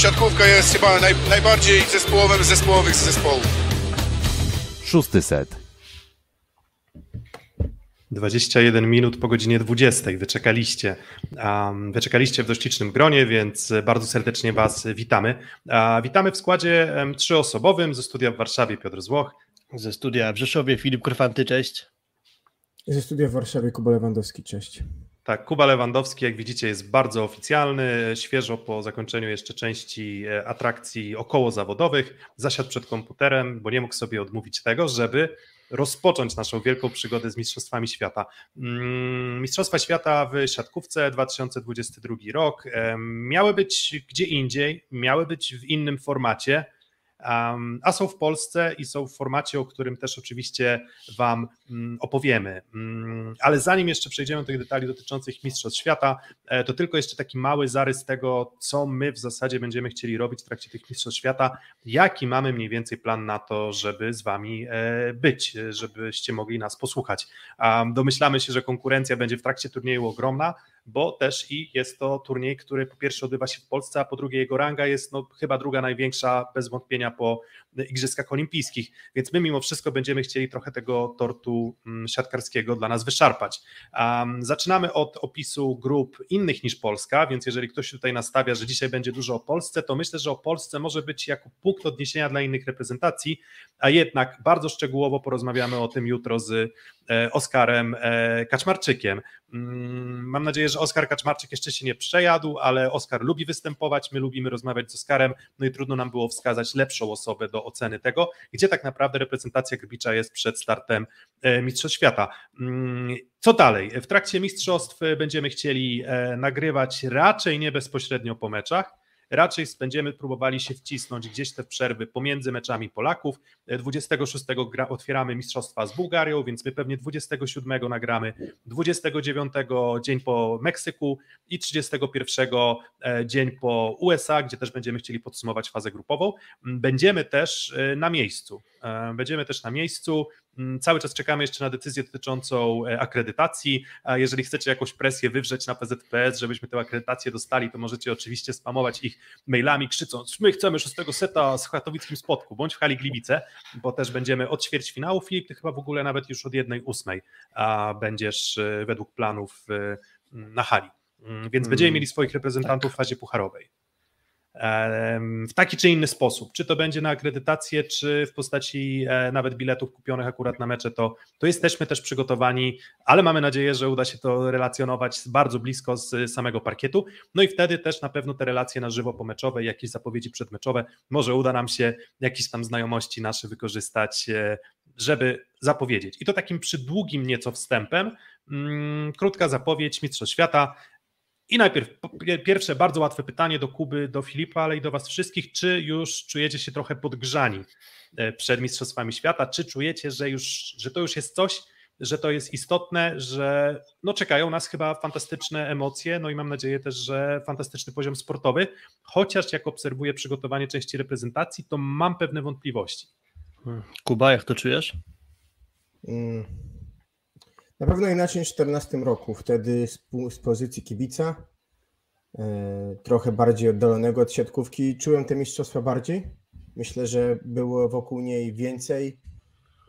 siatkówka jest chyba naj, najbardziej zespołowym z zespołowych z zespołów. Szósty set. 21 minut po godzinie 20. Wyczekaliście. Um, wyczekaliście w dość licznym gronie, więc bardzo serdecznie Was witamy. Uh, witamy w składzie um, trzyosobowym ze studia w Warszawie Piotr Złoch. Ze studia w Rzeszowie Filip Korfanty, cześć. Ze studia w Warszawie Kuba Lewandowski, cześć. Tak, Kuba Lewandowski, jak widzicie, jest bardzo oficjalny, świeżo po zakończeniu jeszcze części e, atrakcji około zawodowych, zasiadł przed komputerem, bo nie mógł sobie odmówić tego, żeby rozpocząć naszą wielką przygodę z Mistrzostwami Świata. Mm, Mistrzostwa Świata w siatkówce 2022 rok miały być gdzie indziej, miały być w innym formacie a są w Polsce i są w formacie, o którym też oczywiście Wam mm, opowiemy. Mm, ale zanim jeszcze przejdziemy do tych detali dotyczących Mistrzostw Świata, e, to tylko jeszcze taki mały zarys tego, co my w zasadzie będziemy chcieli robić w trakcie tych Mistrzostw Świata, jaki mamy mniej więcej plan na to, żeby z Wami e, być, żebyście mogli nas posłuchać. Domyślamy się, że konkurencja będzie w trakcie turnieju ogromna, bo też i jest to turniej, który po pierwsze odbywa się w Polsce, a po drugie jego ranga jest no, chyba druga największa bez wątpienia po Igrzyskach Olimpijskich, więc my mimo wszystko będziemy chcieli trochę tego tortu mm, siatkarskiego dla nas wyszarpać. Um, zaczynamy od opisu grup innych niż Polska, więc jeżeli ktoś tutaj nastawia, że dzisiaj będzie dużo o Polsce, to myślę, że o Polsce może być jako punkt odniesienia dla innych reprezentacji, a jednak bardzo szczegółowo porozmawiamy o tym jutro z e, Oskarem e, Kaczmarczykiem. Mm, mam nadzieję, że Oskar Kaczmarczyk jeszcze się nie przejadł, ale Oskar lubi występować, my lubimy rozmawiać z Oskarem, no i trudno nam było wskazać lepszą osobę do oceny tego, gdzie tak naprawdę reprezentacja Grbicza jest przed startem e, Mistrzostw Świata. Mm, co dalej? W trakcie mistrzostw będziemy chcieli e, nagrywać raczej nie bezpośrednio po meczach, raczej będziemy próbowali się wcisnąć gdzieś te przerwy pomiędzy meczami Polaków. 26 gra, otwieramy mistrzostwa z Bułgarią, więc my pewnie 27 nagramy, 29 dzień po Meksyku i 31 e, dzień po USA, gdzie też będziemy chcieli podsumować fazę grupową. Będziemy też e, na miejscu. E, będziemy też na miejscu. Mm, cały czas czekamy jeszcze na decyzję dotyczącą e, akredytacji. Jeżeli chcecie jakąś presję wywrzeć na PZPS, żebyśmy tę akredytację dostali, to możecie oczywiście spamować ich mailami, krzycząc: My chcemy szóstego seta z Chatowickim Spotku, bądź w hali Gliwice, bo też będziemy od ćwierćfinału. Filip, ty chyba w ogóle nawet już od jednej ósmej będziesz e, według planów na hali. Mm, więc będziemy hmm. mieli swoich reprezentantów w fazie pucharowej w taki czy inny sposób. Czy to będzie na akredytację, czy w postaci e, nawet biletów kupionych akurat na mecze, to, to jesteśmy też przygotowani, ale mamy nadzieję, że uda się to relacjonować bardzo blisko z samego parkietu. No i wtedy też na pewno te relacje na żywo pomeczowe, jakieś zapowiedzi przedmeczowe, może uda nam się jakieś tam znajomości nasze wykorzystać, e, żeby zapowiedzieć. I to takim przydługim nieco wstępem, mm, krótka zapowiedź Mistrzostw Świata. I najpierw pierwsze bardzo łatwe pytanie do Kuby, do Filipa, ale i do Was wszystkich. Czy już czujecie się trochę podgrzani e, przed Mistrzostwami Świata? Czy czujecie, że, już, że to już jest coś, że to jest istotne, że no czekają nas chyba fantastyczne emocje, no i mam nadzieję też, że fantastyczny poziom sportowy, chociaż jak obserwuję przygotowanie części reprezentacji, to mam pewne wątpliwości. Kuba, jak to czujesz? Mm na pewno inaczej niż w 2014 roku. Wtedy z, z pozycji kibica, e, trochę bardziej oddalonego od siatkówki, czułem te mistrzostwa bardziej. Myślę, że było wokół niej więcej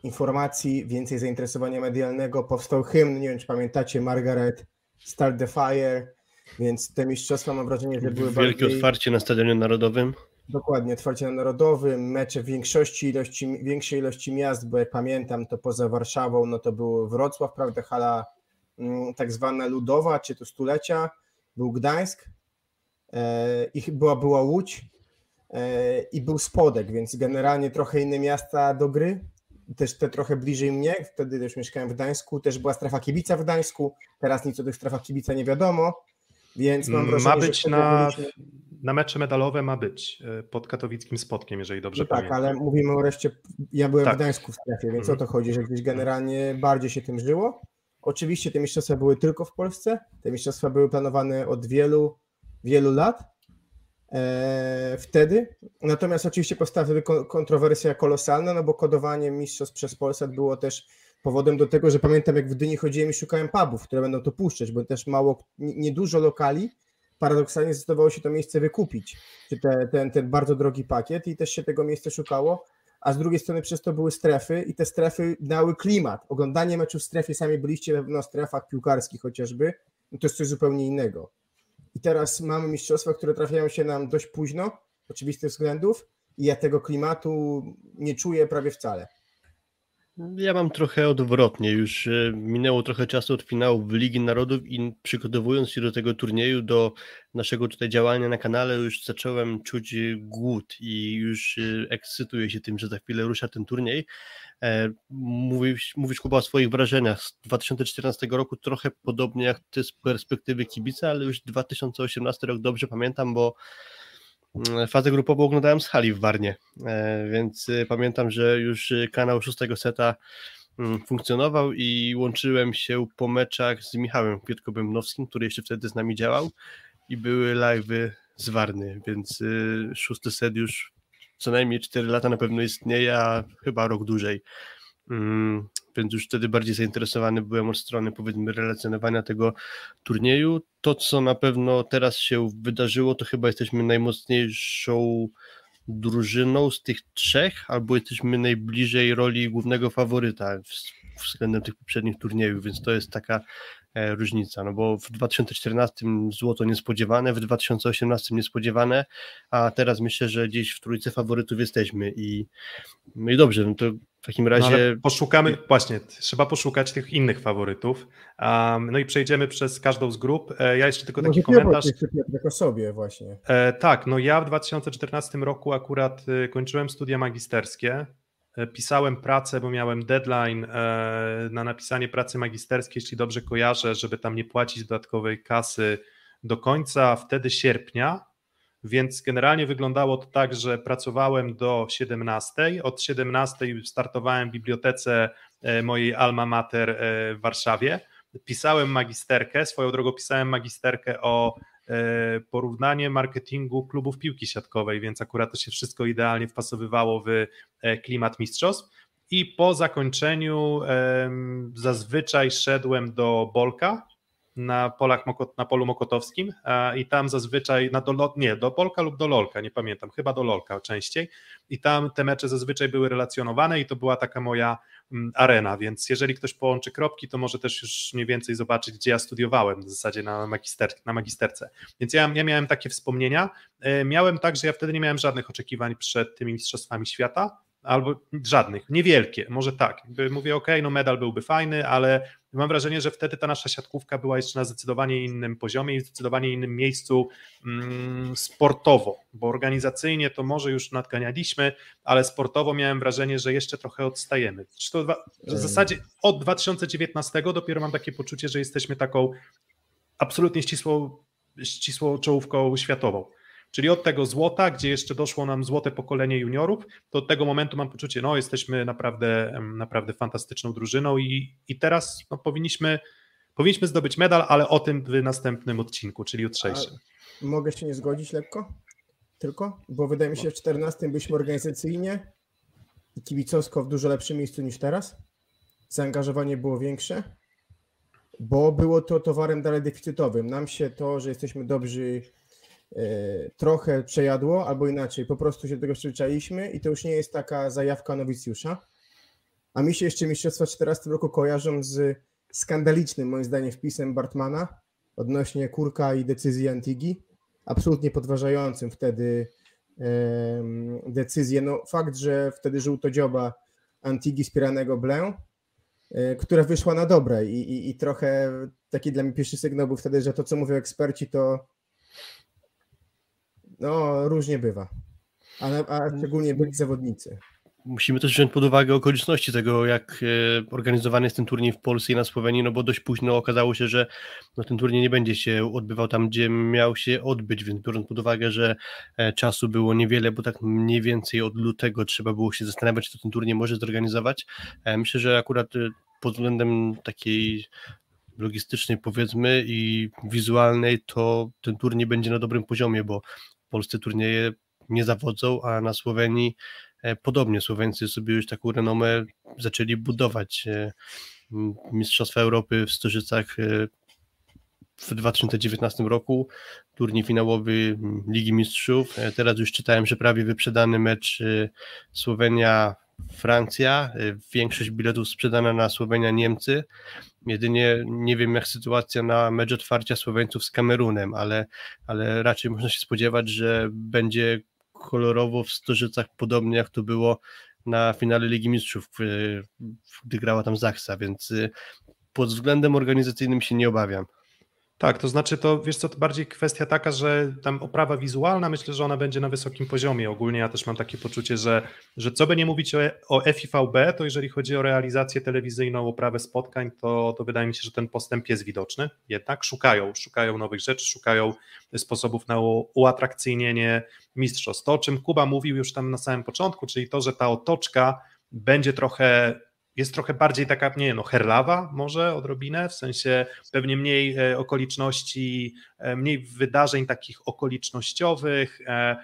informacji, więcej zainteresowania medialnego. Powstał hymn, nie wiem czy pamiętacie, Margaret Start the Fire, więc te mistrzostwa mam wrażenie, że były Wielkie bardziej... otwarcie na Stadionie Narodowym. Dokładnie, otwarcie na Narodowym, mecze w większości ilości, większej ilości miast, bo jak pamiętam, to poza Warszawą, no to był Wrocław, prawda, hala mm, tak zwana ludowa, czy to stulecia, był Gdańsk e, i była, była Łódź e, i był Spodek, więc generalnie trochę inne miasta do gry, też te trochę bliżej mnie, wtedy też mieszkałem w Gdańsku, też była strefa kibica w Gdańsku, teraz nic o tych strefach kibica nie wiadomo, więc mam wrażenie, Ma być na na mecze medalowe ma być e, pod katowickim spotkiem, jeżeli dobrze no tak, pamiętam. Tak, ale mówimy o reszcie. Ja byłem tak. w Gdańsku w strefie, więc mhm. o to chodzi, że gdzieś generalnie bardziej się tym żyło. Oczywiście te mistrzostwa były tylko w Polsce. Te mistrzostwa były planowane od wielu, wielu lat. E, wtedy. Natomiast oczywiście powstała wtedy kontrowersja kolosalna, no bo kodowanie mistrzostw przez Polsat było też powodem do tego, że pamiętam jak w Dyni chodziłem i szukałem pubów, które będą to puszczać, bo też mało, niedużo lokali paradoksalnie zdecydowało się to miejsce wykupić, czy te, ten, ten bardzo drogi pakiet i też się tego miejsca szukało, a z drugiej strony przez to były strefy i te strefy dały klimat. Oglądanie meczu w strefie, sami byliście na strefach piłkarskich chociażby, no to jest coś zupełnie innego. I teraz mamy mistrzostwa, które trafiają się nam dość późno, oczywistych względów, i ja tego klimatu nie czuję prawie wcale. Ja mam trochę odwrotnie. Już e, minęło trochę czasu od finału w Ligi Narodów i przygotowując się do tego turnieju, do naszego tutaj działania na kanale, już zacząłem czuć głód i już e, ekscytuję się tym, że za chwilę rusza ten turniej. E, mówisz, mówisz Kuba o swoich wrażeniach z 2014 roku, trochę podobnie jak ty z perspektywy kibica, ale już 2018 rok dobrze pamiętam, bo fazę grupową oglądałem z hali w Warnie, e, więc y, pamiętam, że już y, kanał szóstego seta mm, funkcjonował i łączyłem się po meczach z Michałem Kwietko-Bębnowskim, który jeszcze wtedy z nami działał i były live'y z Warny, więc y, szósty set już co najmniej 4 lata na pewno istnieje, a chyba rok dłużej. Więc już wtedy bardziej zainteresowany byłem od strony powiedzmy relacjonowania tego turnieju. To, co na pewno teraz się wydarzyło, to chyba jesteśmy najmocniejszą drużyną z tych trzech, albo jesteśmy najbliżej roli głównego faworyta względem tych poprzednich turniejów, więc to jest taka różnica, no bo w 2014 złoto niespodziewane, w 2018 niespodziewane, a teraz myślę, że gdzieś w trójce faworytów jesteśmy i, no i dobrze, no to w takim no razie... No poszukamy, właśnie, trzeba poszukać tych innych faworytów, um, no i przejdziemy przez każdą z grup. E, ja jeszcze tylko taki komentarz... Piotrek o sobie właśnie. E, tak, no ja w 2014 roku akurat y, kończyłem studia magisterskie, E, pisałem pracę, bo miałem deadline e, na napisanie pracy magisterskiej, jeśli dobrze kojarzę, żeby tam nie płacić dodatkowej kasy do końca wtedy sierpnia, więc generalnie wyglądało to tak, że pracowałem do 17. Od 17 startowałem w bibliotece e, mojej alma mater w Warszawie. Pisałem magisterkę, swoją drogą pisałem magisterkę o E, porównanie marketingu klubów piłki siatkowej, więc akurat to się wszystko idealnie wpasowywało w e, klimat mistrzostw. I po zakończeniu zazwyczaj szedłem do Bolka na, polach, na polu mokotowskim i tam zazwyczaj na do, nie, do Bolka lub do Lolka, nie pamiętam, chyba do Lolka częściej i tam te mecze zazwyczaj były relacjonowane i to była taka moja arena, więc jeżeli ktoś połączy kropki, to może też już mniej więcej zobaczyć, gdzie ja studiowałem w zasadzie na, magister, na magisterce. Więc ja, ja miałem takie wspomnienia. E, miałem tak, że ja wtedy nie miałem żadnych oczekiwań przed tymi Mistrzostwami Świata, albo żadnych, niewielkie, może tak. Mówię, ok, no medal byłby fajny, ale mam wrażenie, że wtedy ta nasza siatkówka była jeszcze na zdecydowanie innym poziomie i zdecydowanie innym miejscu mm, sportowo, bo organizacyjnie to może już nadganialiśmy, ale sportowo miałem wrażenie, że jeszcze trochę odstajemy. W zasadzie od 2019 dopiero mam takie poczucie, że jesteśmy taką absolutnie ścisłą, ścisłą czołówką światową. Czyli od tego złota, gdzie jeszcze doszło nam złote pokolenie juniorów, to od tego momentu mam poczucie, no jesteśmy naprawdę, naprawdę fantastyczną drużyną i, i teraz no, powinniśmy, powinniśmy zdobyć medal, ale o tym w następnym odcinku, czyli jutrzejszym. A mogę się nie zgodzić lekko? Tylko? Bo wydaje mi się, że w 14 byliśmy organizacyjnie i kibicowsko w dużo lepszym miejscu niż teraz. Zaangażowanie było większe, bo było to towarem dalej deficytowym. Nam się to, że jesteśmy dobrzy trochę przejadło, albo inaczej, po prostu się do tego przyzwyczailiśmy i to już nie jest taka zajawka nowicjusza. A mi się jeszcze Mistrzostwa 14 roku kojarzą z skandalicznym, moim zdaniem, wpisem Bartmana odnośnie Kurka i decyzji Antigi. Absolutnie podważającym wtedy decyzję. No, fakt, że wtedy żółtodzioba Antigi wspieranego Blę, e, która wyszła na dobre i, i, i trochę taki dla mnie pierwszy sygnał był wtedy, że to, co mówią eksperci, to no, różnie bywa. A, a szczególnie byli zawodnicy. Musimy też wziąć pod uwagę okoliczności tego, jak e, organizowany jest ten turniej w Polsce i na Słowenii, no bo dość późno okazało się, że no, ten turniej nie będzie się odbywał tam, gdzie miał się odbyć, więc biorąc pod uwagę, że e, czasu było niewiele, bo tak mniej więcej od lutego trzeba było się zastanawiać, czy ten turniej może zorganizować. E, myślę, że akurat pod względem takiej logistycznej powiedzmy i wizualnej, to ten turniej będzie na dobrym poziomie, bo polscy turnieje nie zawodzą, a na Słowenii e, podobnie. Słoweńcy sobie już taką renomę zaczęli budować. E, Mistrzostwa Europy w Stożycach e, w 2019 roku turniej finałowy Ligi Mistrzów. Teraz już czytałem, że prawie wyprzedany mecz Słowenia Francja, większość biletów sprzedana na Słowenia Niemcy. Jedynie nie wiem, jak sytuacja na mecz otwarcia Słoweńców z Kamerunem, ale, ale raczej można się spodziewać, że będzie kolorowo w Stożycach, podobnie jak to było na finale Ligi Mistrzów, gdy grała tam Zachsa, więc y, pod względem organizacyjnym się nie obawiam. Tak, to znaczy to, wiesz co, to bardziej kwestia taka, że tam oprawa wizualna, myślę, że ona będzie na wysokim poziomie. Ogólnie ja też mam takie poczucie, że, że co by nie mówić o, o FIVB, to jeżeli chodzi o realizację telewizyjną, oprawę spotkań, to, to wydaje mi się, że ten postęp jest widoczny. Jednak szukają, szukają nowych rzeczy, szukają sposobów na uatrakcyjnienie mistrzostw. To, o czym Kuba mówił już tam na samym początku, czyli to, że ta otoczka będzie trochę jest trochę bardziej taka, nie no, herlawa może odrobinę, w sensie pewnie mniej e, okoliczności, e, mniej wydarzeń takich okolicznościowych. E,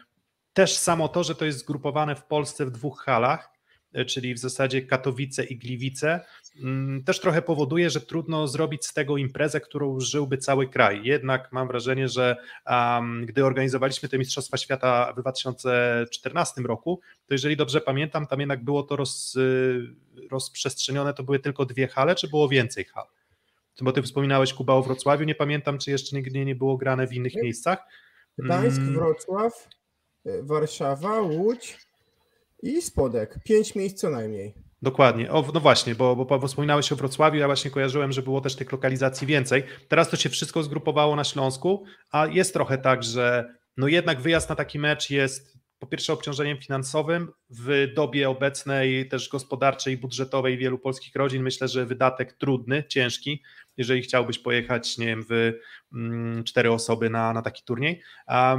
też samo to, że to jest zgrupowane w Polsce w dwóch halach, czyli w zasadzie Katowice i Gliwice, mm, też trochę powoduje, że trudno zrobić z tego imprezę, którą żyłby cały kraj. Jednak mam wrażenie, że um, gdy organizowaliśmy te Mistrzostwa Świata w 2014 roku, to jeżeli dobrze pamiętam, tam jednak było to roz, y, rozprzestrzenione, to były tylko dwie hale, czy było więcej hal? Bo ty wspominałeś Kuba o Wrocławiu, nie pamiętam, czy jeszcze nigdy nie było grane w innych miejscach. Gdańsk, mm. Wrocław, y, Warszawa, Łódź, i spodek. Pięć miejsc co najmniej. Dokładnie. O, no właśnie, bo, bo, bo wspominałeś o Wrocławiu, ja właśnie kojarzyłem, że było też tych lokalizacji więcej. Teraz to się wszystko zgrupowało na Śląsku, a jest trochę tak, że no jednak wyjazd na taki mecz jest po pierwsze obciążeniem finansowym w dobie obecnej też gospodarczej, budżetowej wielu polskich rodzin myślę, że wydatek trudny, ciężki, jeżeli chciałbyś pojechać, nie wiem, w mm, cztery osoby na, na taki turniej.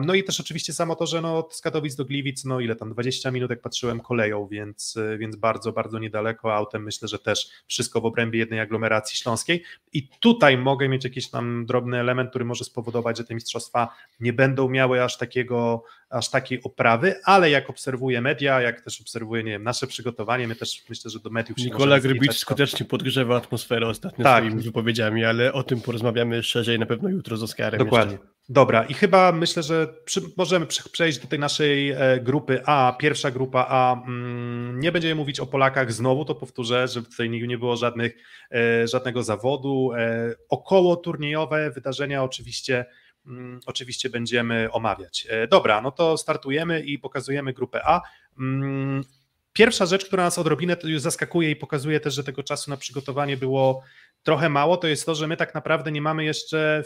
No i też oczywiście samo to, że no, z Katowic do Gliwic, no ile tam, 20 minut jak patrzyłem koleją, więc, więc bardzo, bardzo niedaleko, autem myślę, że też wszystko w obrębie jednej aglomeracji śląskiej i tutaj mogę mieć jakiś tam drobny element, który może spowodować, że te mistrzostwa nie będą miały aż takiego, aż takiej oprawy, ale jak obserwuję media, jak też obserwuję, nie wiem, nasze przygotowanie, my też myślę, że do mediów się Nikola Grybicz skutecznie podgrzewa atmosferę ostatnio tak. swoimi wypowiedziami, ale o tym porozmawiamy szerzej na pewno jutro z Oskarem. Dokładnie. Jeszcze. Dobra, i chyba myślę, że przy, możemy przejść do tej naszej e, grupy A. Pierwsza grupa A. Mm, nie będziemy mówić o Polakach znowu, to powtórzę, żeby tutaj nie było żadnych, e, żadnego zawodu. E, około turniejowe wydarzenia oczywiście mm, oczywiście będziemy omawiać. Dobra, no to startujemy i pokazujemy grupę A. Mm, pierwsza rzecz, która nas odrobinę zaskakuje i pokazuje też, że tego czasu na przygotowanie było trochę mało, to jest to, że my tak naprawdę nie mamy jeszcze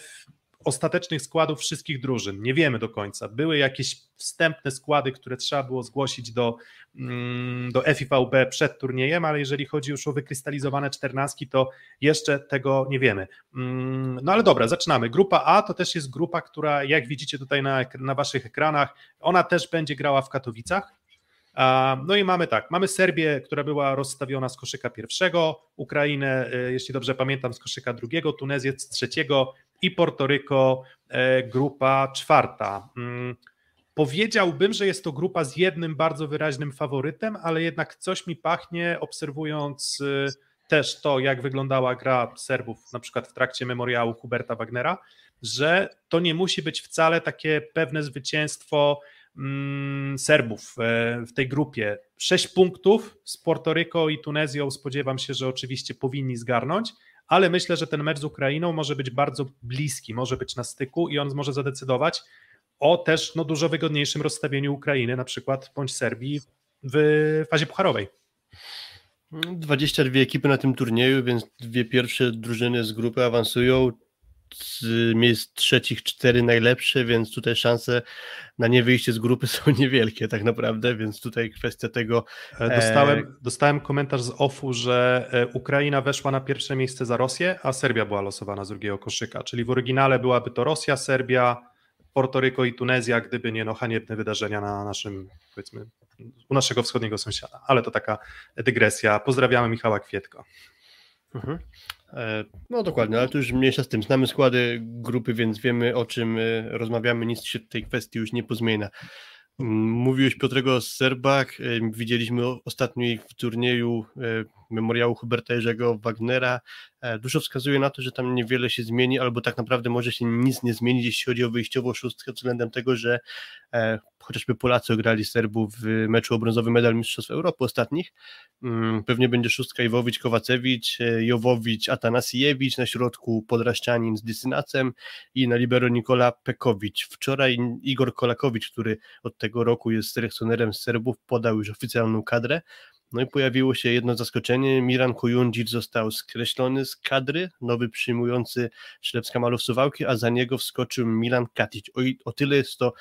ostatecznych składów wszystkich drużyn. Nie wiemy do końca. Były jakieś wstępne składy, które trzeba było zgłosić do, mm, do FIVB przed turniejem, ale jeżeli chodzi już o wykrystalizowane czternastki, to jeszcze tego nie wiemy. Mm, no ale dobra, zaczynamy. Grupa A to też jest grupa, która jak widzicie tutaj na, na waszych ekranach, ona też będzie grała w Katowicach. No i mamy tak, mamy Serbię, która była rozstawiona z koszyka pierwszego, Ukrainę, e, jeśli dobrze pamiętam, z koszyka drugiego, Tunezję z trzeciego i Portoryko e, grupa czwarta. Mm, powiedziałbym, że jest to grupa z jednym bardzo wyraźnym faworytem, ale jednak coś mi pachnie, obserwując e, też to, jak wyglądała gra Serbów, na przykład w trakcie memoriału Huberta Wagnera, że to nie musi być wcale takie pewne zwycięstwo Serbów e, w tej grupie. Sześć punktów z Portoryko i Tunezją spodziewam się, że oczywiście powinni zgarnąć, ale myślę, że ten mecz z Ukrainą może być bardzo bliski, może być na styku i on może zadecydować o też no, dużo wygodniejszym rozstawieniu Ukrainy, na przykład bądź Serbii w fazie pucharowej. 22 ekipy na tym turnieju, więc dwie pierwsze drużyny z grupy awansują miejsc trzecich cztery najlepsze, więc tutaj szanse na nie wyjście z grupy są niewielkie tak naprawdę, więc tutaj kwestia tego. E, dostałem, e... dostałem komentarz z OFU, że e, Ukraina weszła na pierwsze miejsce za Rosję, a Serbia była losowana z drugiego koszyka, czyli w oryginale byłaby to Rosja, Serbia, Portoryko i Tunezja, gdyby nie no haniebne wydarzenia na naszym, powiedzmy, u naszego wschodniego sąsiada. Ale to taka dygresja. Pozdrawiamy Michała Kwietko. Mhm. E, no dokładnie, ale to już mniejsza z tym. Znamy składy grupy, więc wiemy o czym e, rozmawiamy, nic się w tej kwestii już nie pozmienia. Mm, mówiłeś Piotrego o Serbach, e, widzieliśmy ostatnio ich w turnieju memoriału Huberta Jerzego Wagnera. E, dużo wskazuje na to, że tam niewiele się zmieni, albo tak naprawdę może się nic nie zmienić, jeśli chodzi o wyjściową szóstkę, względem tego, że e, chociażby Polacy ograli Serbów w meczu o brązowy medal Mistrzostw Europy ostatnich. Mm, pewnie będzie szóstka Iwowicz, Kowacewicz, e, Jowowicz, Atanasiewicz, na środku Podraszczanin z Dysynacem i na libero Nikola Pekowicz. Wczoraj Igor Kolakowicz, który od tego roku jest selekcjonerem Serbów, podał już oficjalną kadrę. No i pojawiło się jedno zaskoczenie. Miran Kujundzic został skreślony z kadry, nowy przyjmujący Ślepska Malów Suwałki, a za niego wskoczył Milan Katic. O, o tyle jest to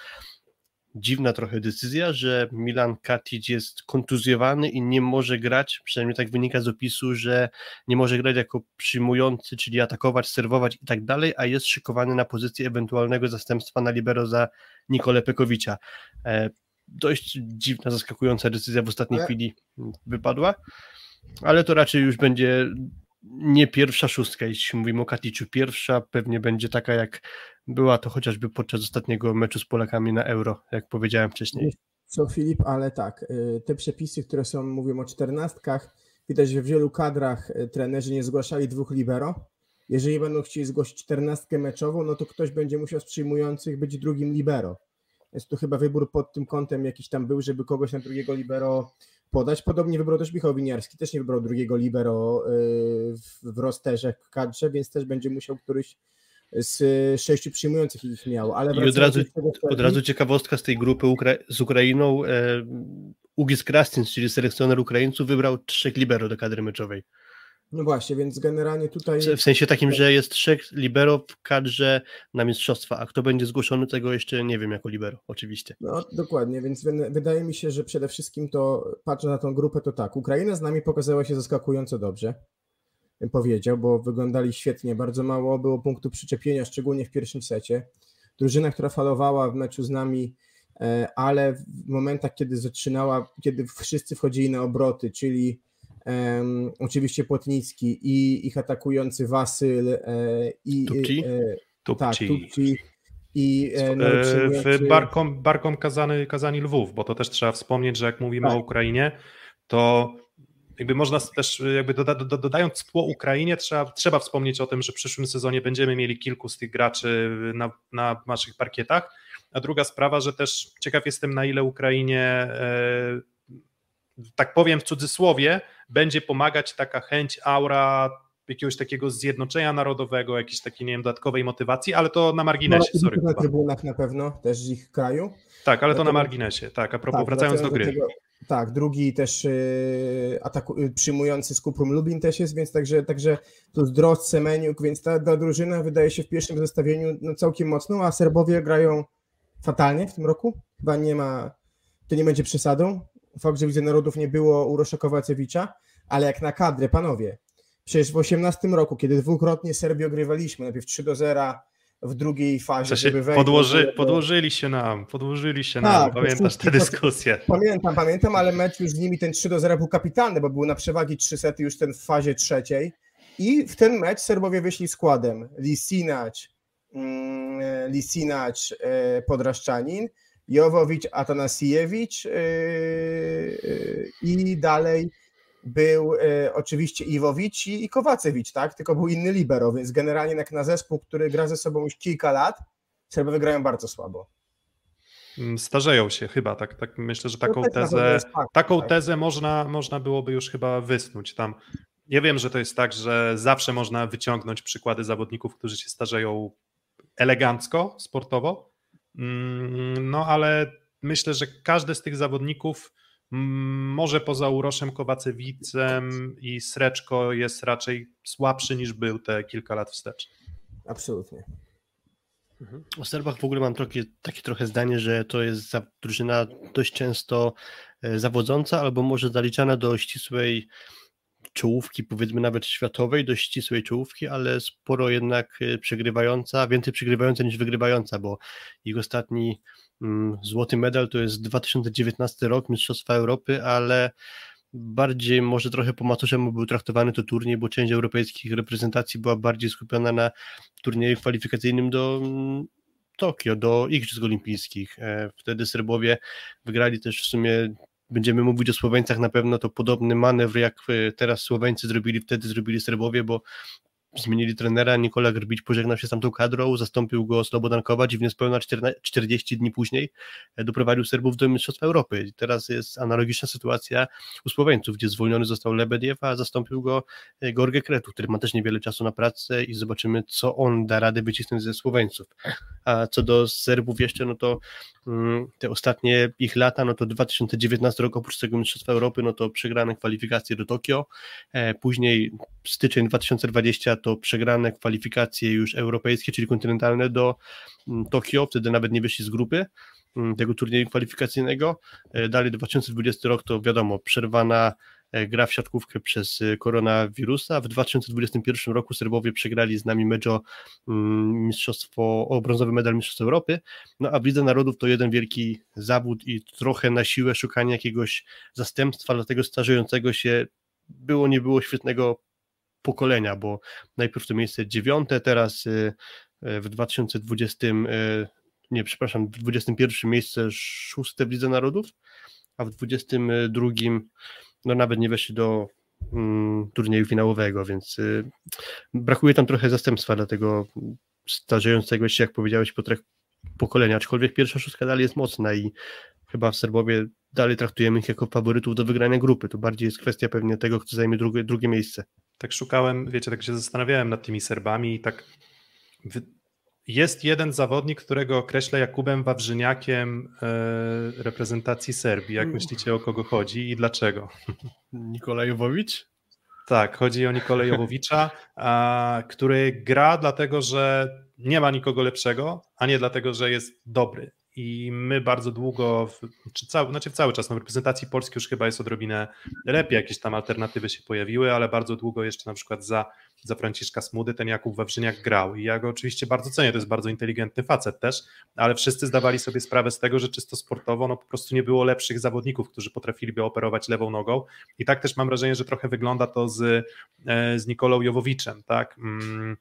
dziwna trochę decyzja, że Milan Katic jest kontuzjowany i nie może grać, przynajmniej tak wynika z opisu, że nie może grać jako przyjmujący, czyli atakować, serwować i tak dalej, a jest szykowany na pozycję ewentualnego zastępstwa na libero za Nikolę Pekowicza. Dość dziwna, zaskakująca decyzja w ostatniej ale... chwili wypadła, ale to raczej już będzie nie pierwsza szóstka, jeśli mówimy o Katiczu. Pierwsza pewnie będzie taka, jak była to chociażby podczas ostatniego meczu z Polakami na Euro, jak powiedziałem wcześniej. Co Filip, ale tak, y, te przepisy, które są, mówią o czternastkach, widać, że w wielu kadrach y, trenerzy nie zgłaszali dwóch libero. Jeżeli będą chcieli zgłosić czternastkę meczową, no to ktoś będzie musiał z przyjmujących być drugim libero. Jest tu chyba wybór pod tym kątem jakiś tam był, żeby kogoś na drugiego libero podać. Podobnie wybrał też Michał Winiarski, też nie wybrał drugiego libero y, w rosterze w kadrze, więc też będzie musiał któryś z sześciu przyjmujących ich miał. Ale I od razu, od razu ciekawostka z tej grupy Ukra z Ukrainą. E, Ugis Krastins, czyli selekcjoner Ukraińców, wybrał trzech libero do kadry meczowej. No właśnie, więc generalnie tutaj. W sensie takim, że jest trzech libero w kadrze na mistrzostwa, a kto będzie zgłoszony, tego jeszcze nie wiem jako libero, oczywiście. No dokładnie, więc wydaje mi się, że przede wszystkim to patrzę na tą grupę, to tak. Ukraina z nami pokazała się zaskakująco dobrze, powiedział, bo wyglądali świetnie. Bardzo mało było punktu przyczepienia, szczególnie w pierwszym secie. Drużyna, która falowała w meczu z nami, e, ale w momentach, kiedy zaczynała, kiedy wszyscy wchodzili na obroty, czyli um, oczywiście Płotnicki i ich atakujący Wasyl e, i Tupci? E, tak, Tupci i e, no, w Barkom, Barkom kazany, kazani Lwów, bo to też trzeba wspomnieć, że jak mówimy tak. o Ukrainie, to jakby można też, jakby doda, do, dodając tło Ukrainie, trzeba, trzeba wspomnieć o tym, że w przyszłym sezonie będziemy mieli kilku z tych graczy na, na naszych parkietach. A druga sprawa, że też ciekaw jestem, na ile Ukrainie, e, tak powiem w cudzysłowie, będzie pomagać taka chęć, aura jakiegoś takiego zjednoczenia narodowego, jakiejś takiej, nie wiem, dodatkowej motywacji, ale to na marginesie, no, sorry. Na trybunach na pewno, też z ich kraju. Tak, ale to na marginesie, tak, a propos, tak, wracając do gry. Do tego, tak, drugi też yy, ataku, yy, przyjmujący z Kuprum Lubin też jest, więc także, także plus Drozd, Semeniuk, więc ta, ta drużyna wydaje się w pierwszym zestawieniu no, całkiem mocną, a Serbowie grają fatalnie w tym roku. Chyba nie ma, to nie będzie przesadą. Fakt, że Widzę Narodów nie było Urosza Kowacewicza, ale jak na kadrę, panowie, przecież w 18 roku, kiedy dwukrotnie Serbię ogrywaliśmy, najpierw 3 do 0 w drugiej fazie, żeby wejść, podłoży, to... Podłożyli się nam, podłożyli się nam, tak, pamiętasz tę dyskusję? Pamiętam, pamiętam, ale mecz już z nimi ten 3 do 0 był kapitalny, bo był na przewagi 3 sety już ten w fazie trzeciej. I w ten mecz Serbowie wyszli składem. Lisinacz, mm, Lisinacz, e, Podraszczanin, Jowowicz, Atanasiewicz yy, yy, i dalej był yy, oczywiście Iwowicz i, Kowacewicz, tak? Tylko był inny libero, więc generalnie jak na zespół, który gra ze sobą już kilka lat, Serbowie grają bardzo słabo. Mm, starzeją się chyba, tak, tak myślę, że taką no tezę, taką tak. tezę można, można byłoby już chyba wysnuć tam. Ja wiem, że to jest tak, że zawsze można wyciągnąć przykłady zawodników, którzy się starzeją elegancko, sportowo, no ale myślę, że każdy z tych zawodników, mm, może poza Uroszem Kowacewicem i Sreczko, jest raczej słabszy niż był te kilka lat wstecz. Absolutnie. Mhm. O Serbach w ogóle mam takie, takie trochę zdanie, że to jest drużyna dość często e, zawodząca albo może zaliczana do ścisłej czołówki, powiedzmy nawet światowej, dość ścisłej czołówki, ale sporo jednak e, przegrywająca, więcej przegrywająca niż wygrywająca, bo ich ostatni mm, złoty medal to jest 2019 rok Mistrzostwa Europy, ale bardziej może trochę po macoszemu był traktowany to turniej, bo część europejskich reprezentacji była bardziej skupiona na turnieju kwalifikacyjnym do mm, Tokio, do Igrzysk Olimpijskich. E, wtedy Serbowie wygrali też w sumie będziemy mówić o Słoweńcach, na pewno to podobny manewr, jak e, teraz Słoweńcy zrobili, wtedy zrobili Serbowie, bo zmienili trenera, Nikola Grbić pożegnał się z tamtą kadrą, zastąpił go Slobodan Kovac i w niespełna 40 dni później e, doprowadził Serbów do Mistrzostw Europy. Teraz jest analogiczna sytuacja u Słoweńców, gdzie zwolniony został Lebediew, a zastąpił go e, Gorge Kretu, który ma też niewiele czasu na pracę i zobaczymy, co on da radę wycisnąć ze Słoweńców. A co do Serbów jeszcze, no to mm, te ostatnie ich lata, no to 2019 rok oprócz tego Mistrzostwa Europy, no to przegrane kwalifikacje do Tokio, e, później styczeń 2020 to przegrane kwalifikacje już europejskie, czyli kontynentalne do mm, Tokio, wtedy nawet nie wyszli z grupy mm, tego turnieju kwalifikacyjnego. E, dalej 2020 rok to wiadomo, przerwana e, gra w siatkówkę przez e, koronawirusa. W 2021 roku Serbowie przegrali z nami mecz o mm, mistrzostwo, o brązowy medal Mistrzostw Europy, no a w Lidze Narodów to jeden wielki zawód i trochę na siłę szukanie jakiegoś zastępstwa dla tego starzejącego się było, nie było świetnego pokolenia, bo najpierw to miejsce dziewiąte, teraz y, y, w 2020, y, nie, przepraszam, w 21 miejsce szóste w Lidze Narodów, a w 22 no nawet nie weszli do mm, turnieju finałowego, więc brakuje tam trochę zastępstwa dla tego starzejącego się, jak powiedziałeś, po trzech pokolenia, aczkolwiek pierwsza szóstka dalej jest mocna i chyba w Serbowie dalej traktujemy ich jako faworytów do wygrania grupy. To bardziej jest kwestia pewnie tego, kto zajmie drugie, drugie miejsce tak szukałem, wiecie, tak się zastanawiałem nad tymi Serbami i tak jest jeden zawodnik, którego określę Jakubem Wawrzyniakiem e, reprezentacji Serbii. Jak myślicie, o kogo chodzi i dlaczego? Nikola Jowowicz? Tak, chodzi o Nikolę Jowowicza, a, który gra dlatego, że nie ma nikogo lepszego, a nie dlatego, że jest dobry i my bardzo długo, czy cały, znaczy cały czas, no w reprezentacji Polski już chyba jest odrobinę lepiej, jakieś tam alternatywy się pojawiły, ale bardzo długo jeszcze na przykład za, za Franciszka Smudy ten Jakub Wawrzyniak grał. I ja go oczywiście bardzo cenię, to jest bardzo inteligentny facet też, ale wszyscy zdawali sobie sprawę z tego, że czysto sportowo no po prostu nie było lepszych zawodników, którzy potrafiliby operować lewą nogą. I tak też mam wrażenie, że trochę wygląda to z, e, z Nikolą Jowowiczem, tak, mm,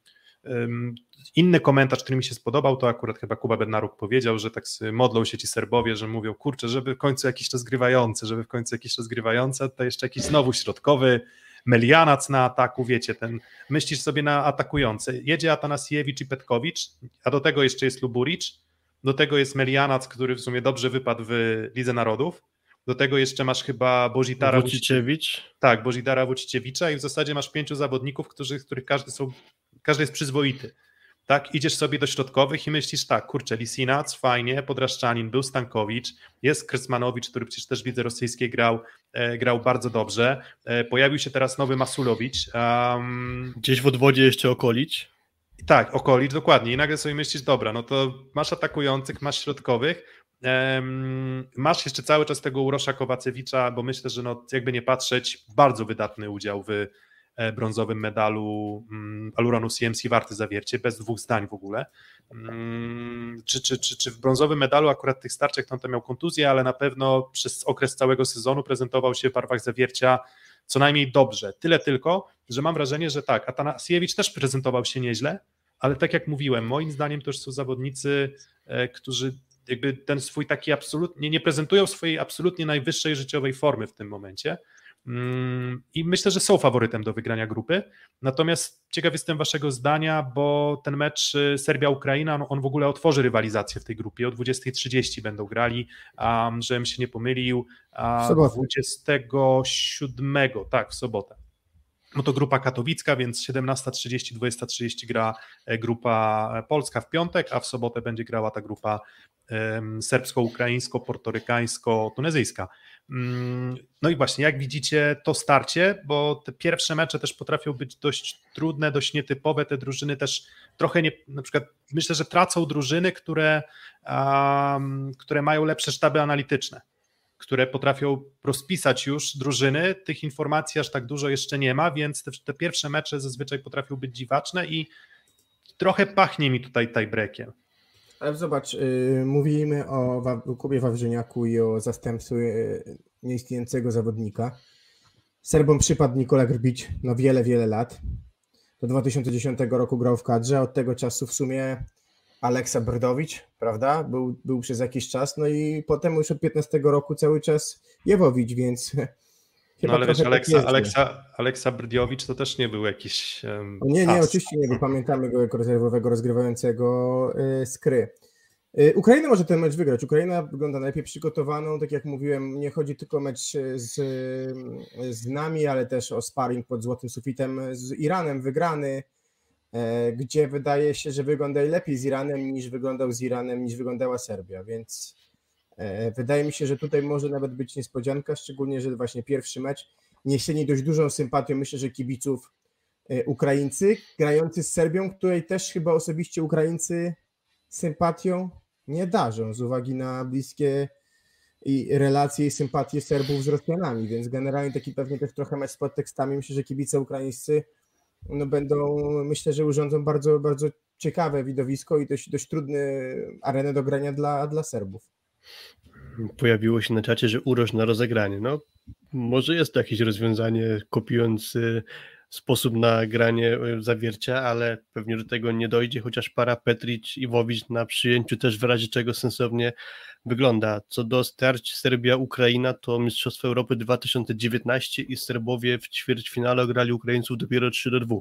Inny komentarz, który mi się spodobał, to akurat chyba Kuba Bednaruk powiedział, że tak modlą się ci Serbowie, że mówią, kurczę, żeby w końcu jakiś czas grywający, żeby w końcu jakiś czas grywający, tutaj jeszcze jakiś znowu środkowy, Melianac na ataku, wiecie, ten myślisz sobie na atakujący. Jedzie Atanasiewicz i Petkowicz, a do tego jeszcze jest Luburic, do tego jest Melianac, który w sumie dobrze wypadł w Lidze Narodów, do tego jeszcze masz chyba Bożitara Wuciciewicz. Tak, Bożidara Wuciciewicza i w zasadzie masz pięciu zawodników, którzy, których każdy, są, każdy jest przyzwoity. Tak, idziesz sobie do środkowych i myślisz tak, kurczę, Lisinac, fajnie, Podraszczanin, był Stankowicz, jest Krysmanowicz, który przecież też w lidze rosyjskiej grał, e, grał bardzo dobrze. E, pojawił się teraz nowy Masulowicz. Um, Gdzieś w odwodzie jeszcze Okolić. Tak, Okolić, dokładnie. I nagle sobie myślisz, dobra, no to masz atakujących, masz środkowych, masz jeszcze cały czas tego Urosza Kowacewicza, bo myślę, że no, jakby nie patrzeć, bardzo wydatny udział w brązowym medalu mm, Aluranu CMC warty zawiercie, bez dwóch zdań w ogóle. Mm, czy, czy, czy, czy w brązowym medalu akurat tych starczek tam to miał kontuzję, ale na pewno przez okres całego sezonu prezentował się w barwach zawiercia co najmniej dobrze. Tyle tylko, że mam wrażenie, że tak, Atanasiewicz też prezentował się nieźle, ale tak jak mówiłem, moim zdaniem już są zawodnicy, e, którzy jakby ten swój taki absolutnie, nie prezentują swojej absolutnie najwyższej życiowej formy w tym momencie, I myślę, że są faworytem do wygrania grupy. Natomiast ciekaw jestem Waszego zdania, bo ten mecz y, Serbia-Ukraina, no, on w ogóle otworzy rywalizację w tej grupie. O 20.30 będą grali, um, żebym się nie pomylił. Um, 27, tak, w sobotę. No to grupa katowicka, więc 17.30, 20.30 gra e, grupa e, polska w piątek, a w sobotę będzie grała ta grupa serbsko-ukraińsko-portorykańsko-tunezyjska. Mm, no i właśnie, jak widzicie, to starcie, bo te pierwsze mecze też potrafią być dość trudne, dość nietypowe. Te drużyny też trochę nie, na przykład myślę, że tracą drużyny, które, um, które mają lepsze sztaby analityczne, które potrafią rozpisać już drużyny. Tych informacji aż tak dużo jeszcze nie ma, więc te, te pierwsze mecze zazwyczaj potrafią być dziwaczne i trochę pachnie mi tutaj tiebreakiem. Ale zobacz, yy, mówimy o Kubie Wawrzyniaku i o zastępstwie yy, nieistniejącego zawodnika. Serbom przypadł Nikola Grbić no wiele, wiele lat. Do 2010 roku grał w kadrze, od tego czasu w sumie Aleksa Brdowicz, prawda? Był, był przez jakiś czas, no i potem już od 15 roku cały czas Jewowicz, więc no ale wiesz, Aleksa, tak Aleksa, Aleksa Brdiowicz to też nie był jakiś. Um, nie, nie, oczywiście nie, bo pamiętamy go jako rezerwowego rozgrywającego y, skry. Y, Ukraina może ten mecz wygrać. Ukraina wygląda najlepiej przygotowaną. Tak jak mówiłem, nie chodzi tylko o mecz z, z nami, ale też o sparring pod złotym sufitem z Iranem wygrany, e, gdzie wydaje się, że wygląda lepiej z Iranem niż wyglądał z Iranem, niż wyglądała Serbia. Więc e, wydaje mi się, że tutaj może nawet być niespodzianka, szczególnie, że właśnie pierwszy mecz niesieni dość dużą sympatią, myślę, że kibiców e, Ukraińcy, grający z Serbią, której też chyba osobiście Ukraińcy sympatią nie darzą z uwagi na bliskie i relacje i sympatie Serbów z Rosjanami, więc generalnie taki pewnie też trochę mecz z podtekstami. Myślę, że kibice ukraińscy no będą, myślę, że urządzą bardzo, bardzo ciekawe widowisko i dość, dość trudny arenę do grania dla, dla Serbów. Pojawiło się na czacie, że uroż na rozegranie. No, może jest to jakieś rozwiązanie, kopiując sposób na granie e, zawiercia, ale pewnie do tego nie dojdzie, chociaż para Petric i Wowicz na przyjęciu też w razie czego sensownie wygląda. Co do starć Serbia-Ukraina, to Mistrzostwo Europy 2019 i Serbowie w ćwierćfinale grali Ukraińców dopiero 3 do 2.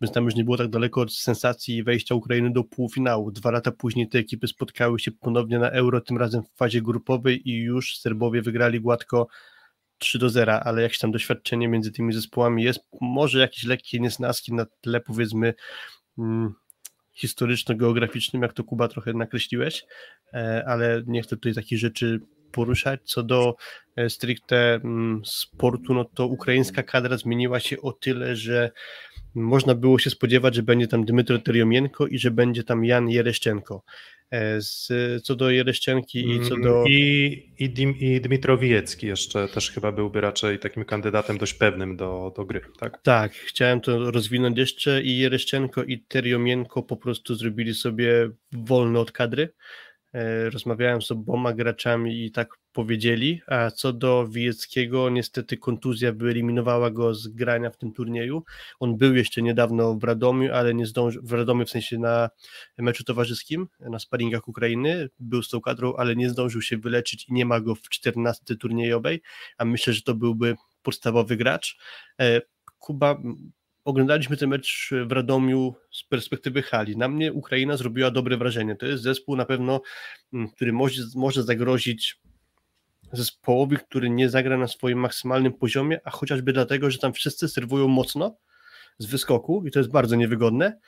Więc tam już nie było tak daleko od sensacji wejścia Ukrainy do półfinału. Dwa lata później te ekipy spotkały się ponownie na Euro, tym razem w fazie grupowej i już Serbowie wygrali gładko 3 do 0, ale jakieś tam doświadczenie między tymi zespołami jest, może jakieś lekkie niesnaski na tle powiedzmy hmm, historyczno-geograficznym, jak to Kuba trochę nakreśliłeś, e, ale nie chcę tutaj takich rzeczy poruszać. Co do e, stricte mm, sportu, no to ukraińska kadra zmieniła się o tyle, że można było się spodziewać, że będzie tam Dmytro Teriomienko i że będzie tam Jan Jereszczenko. E, z, co do Jereszczenki i co do... I, i, Dim, i Dmitro Wijecki jeszcze też chyba byłby raczej takim kandydatem dość pewnym do, do gry, tak? Tak, chciałem to rozwinąć jeszcze i Jereszczenko i Teriomienko po prostu zrobili sobie wolne od kadry rozmawiałem z oboma graczami i tak powiedzieli, a co do Wijeckiego, niestety kontuzja wyeliminowała go z grania w tym turnieju. On był jeszcze niedawno w Radomiu, ale nie zdążył, w Radomiu w sensie na meczu towarzyskim, na sparingach Ukrainy, był z tą kadrą, ale nie zdążył się wyleczyć i nie ma go w 14 turniejowej, a myślę, że to byłby podstawowy gracz. E, Kuba oglądaliśmy ten mecz w Radomiu z perspektywy hali. Na mnie Ukraina zrobiła dobre wrażenie. To jest zespół na pewno, mm, który może, może zagrozić zespołowi, który nie zagra na swoim maksymalnym poziomie, a chociażby dlatego, że tam wszyscy serwują mocno z wyskoku i to jest bardzo niewygodne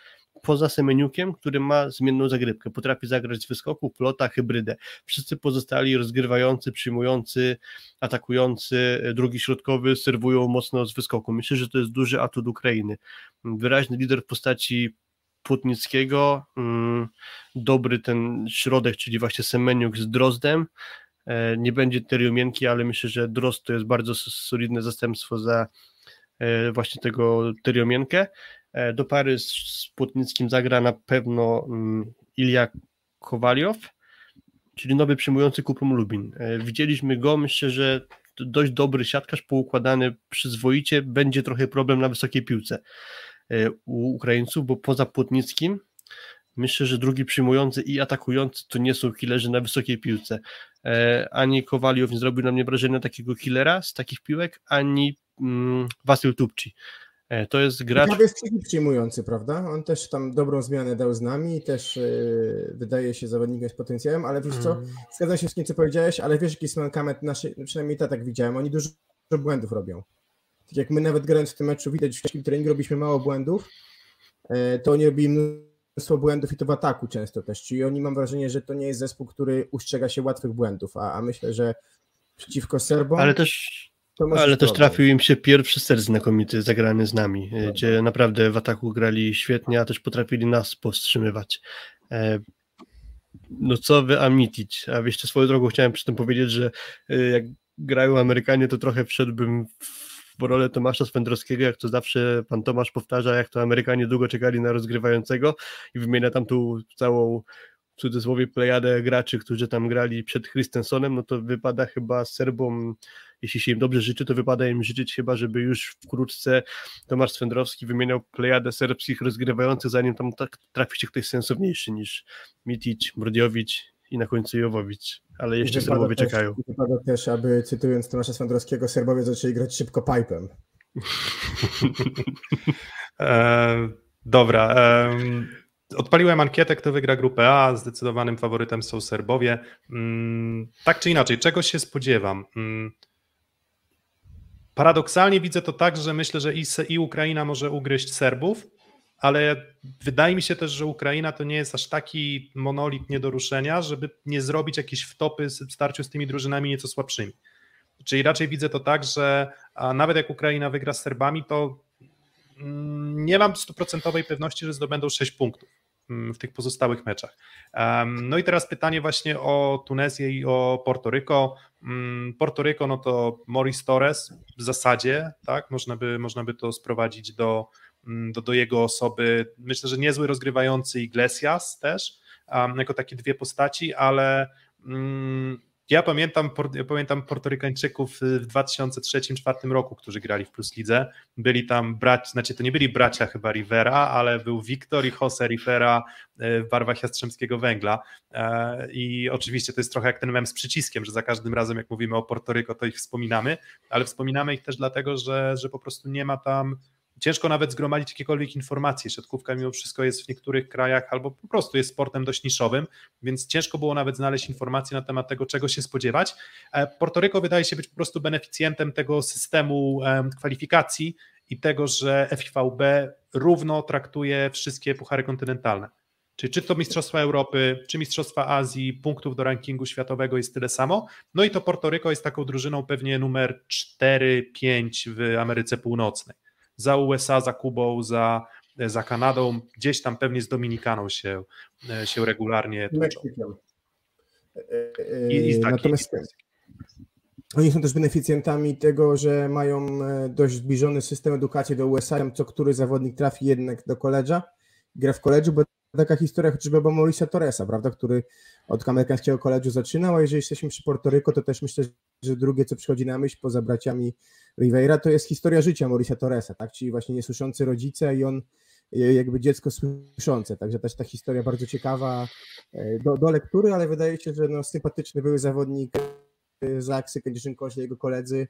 poza Semeniukiem, który ma zmienną zagrywkę. Potrafi zagrać z wyskoku, plota, hybrydę. Wszyscy pozostali rozgrywający, przyjmujący, atakujący, drugi środkowy serwują mocno z wyskoku. Myślę, że to jest duży atut Ukrainy. Wyraźny lider w postaci Płotnickiego, mm, dobry ten środek, czyli właśnie Semeniuk z Drozdem. E, nie będzie Teriomienki, ale myślę, że Drozd to jest bardzo solidne zastępstwo za e, właśnie tego Teriomienkę. E, do pary z Sputnickim zagra na pewno mm, Ilja Kowaliow, czyli nowy przyjmujący Kuprum Lubin. E, widzieliśmy go, myślę, że dość dobry siatkarz, poukładany przyzwoicie, będzie trochę problem na wysokiej piłce e, u Ukraińców, bo poza Płotnickim myślę, że drugi przyjmujący i atakujący to nie są killerzy na wysokiej piłce. Ani Kowaliow nie zrobił na mnie wrażenia takiego killera z takich piłek, ani mm, Wasyl Tupci. E, to jest gracz... Ciekawy jest przyjmujący, prawda? On też tam dobrą zmianę dał z nami i też yy, wydaje się zawodnikiem z potencjałem, ale wiesz co, mm. zgadzam się z tym, co powiedziałeś, ale wiesz, jaki jest naszej, przynajmniej to tak widziałem, oni dużo błędów robią. Tak jak my nawet grając w tym meczu, widać w takim treningu robiliśmy mało błędów, yy, to oni robili mnóstwo błędów i to w ataku często też, czyli oni mam wrażenie, że to nie jest zespół, który ustrzega się łatwych błędów, a, a myślę, że przeciwko Serbom... Ale też ale też trafił im się pierwszy ser znakomity zagrany z nami, Dobra. gdzie naprawdę w ataku grali świetnie, a też potrafili nas powstrzymywać. E, no co wy Amitic? A jeszcze swoją drogą chciałem przy tym powiedzieć, że e, jak grają Amerykanie, to trochę wszedłbym w rolę Tomasza Swędrowskiego, jak to zawsze pan Tomasz powtarza, jak to Amerykanie długo czekali na rozgrywającego i wymienia tam tu całą w cudzysłowie plejadę graczy, którzy tam grali przed Christensenem, no to wypada chyba Serbom, jeśli się im dobrze życzy, to wypada im życzyć chyba, żeby już wkrótce Tomasz Swędrowski wymieniał plejadę serbskich rozgrywających, zanim tam tak trafi się ktoś sensowniejszy niż Mitic, Murdiowicz i na końcu Jowowicz, ale jeszcze Wypada Serbowie też, czekają. Wypada też, aby cytując Tomasza Swędrowskiego, Serbowie zaczęli grać szybko pipem. E, dobra. E, odpaliłem ankietę, kto wygra grupę A. Zdecydowanym faworytem są Serbowie. Mm, tak czy inaczej, czego się spodziewam? Mm, paradoksalnie widzę to tak, że myślę, że i, Ukraina może ugryźć Serbów, ale wydaje mi się też, że Ukraina to nie jest aż taki monolit nie do ruszenia, żeby nie zrobić jakiejś wtopy w starciu z tymi drużynami nieco słabszymi. Czyli raczej widzę to tak, że nawet jak Ukraina wygra z Serbami, to mm, nie mam stuprocentowej pewności, że zdobędą 6 punktów w tych pozostałych meczach. No i teraz pytanie właśnie o Tunezję i o Portoryko. Mm, Portoryko, no to Maurice Torres w zasadzie, tak, można by, można by to sprowadzić do, do, do jego osoby. Myślę, że niezły rozgrywający Iglesias też, jako takie dwie postaci, ale ja pamiętam, ja pamiętam Portorykańczyków w 2003-2004 roku, którzy grali w Plus Lidze. Byli tam bracia, znaczy to nie byli bracia chyba Rivera, ale był Wiktor i Jose Rivera e, w barwach Jastrzębskiego Węgla. E, I oczywiście to jest trochę jak ten mem z przyciskiem, że za każdym razem jak mówimy o Portoryko, to ich wspominamy, ale wspominamy ich też dlatego, że, że po prostu nie ma tam ciężko nawet zgromadzić jakiekolwiek informacje. Siatkówka mimo wszystko jest w niektórych krajach albo po prostu jest sportem dość niszowym, więc ciężko było nawet znaleźć informacje na temat tego, czego się spodziewać. E, Portoryko wydaje się być po prostu beneficjentem tego systemu kwalifikacji i tego, że FIVB równo traktuje wszystkie puchary kontynentalne. Czyli czy to Mistrzostwa Europy, czy Mistrzostwa Azji, punktów do rankingu światowego jest tyle samo. No i to Portoryko jest taką drużyną pewnie numer 4-5 w Ameryce Północnej za USA, za Kubą, za, za Kanadą, gdzieś tam pewnie z Dominikaną się, się regularnie tłuczą. I, i Natomiast oni są też beneficjentami tego, że mają e, dość zbliżony system edukacji do USA, co który zawodnik trafi jednak do koledża, gra w koledżu, bo taka historia chociażby o Mauricia Torresa, prawda, który od amerykańskiego koledżu zaczynał, a jeżeli jesteśmy przy Portoryko, to też myślę, że drugie, co przychodzi na myśl poza braciami Rivera, to jest historia życia Mauricia Torresa, tak, czyli właśnie niesłyszący rodzice i on e, jakby dziecko słyszące, także też ta historia bardzo ciekawa e, do, do lektury, ale wydaje się, że no, sympatyczny były zawodnik e, Zaksy, Kędzierzyn Kośle, jego koledzy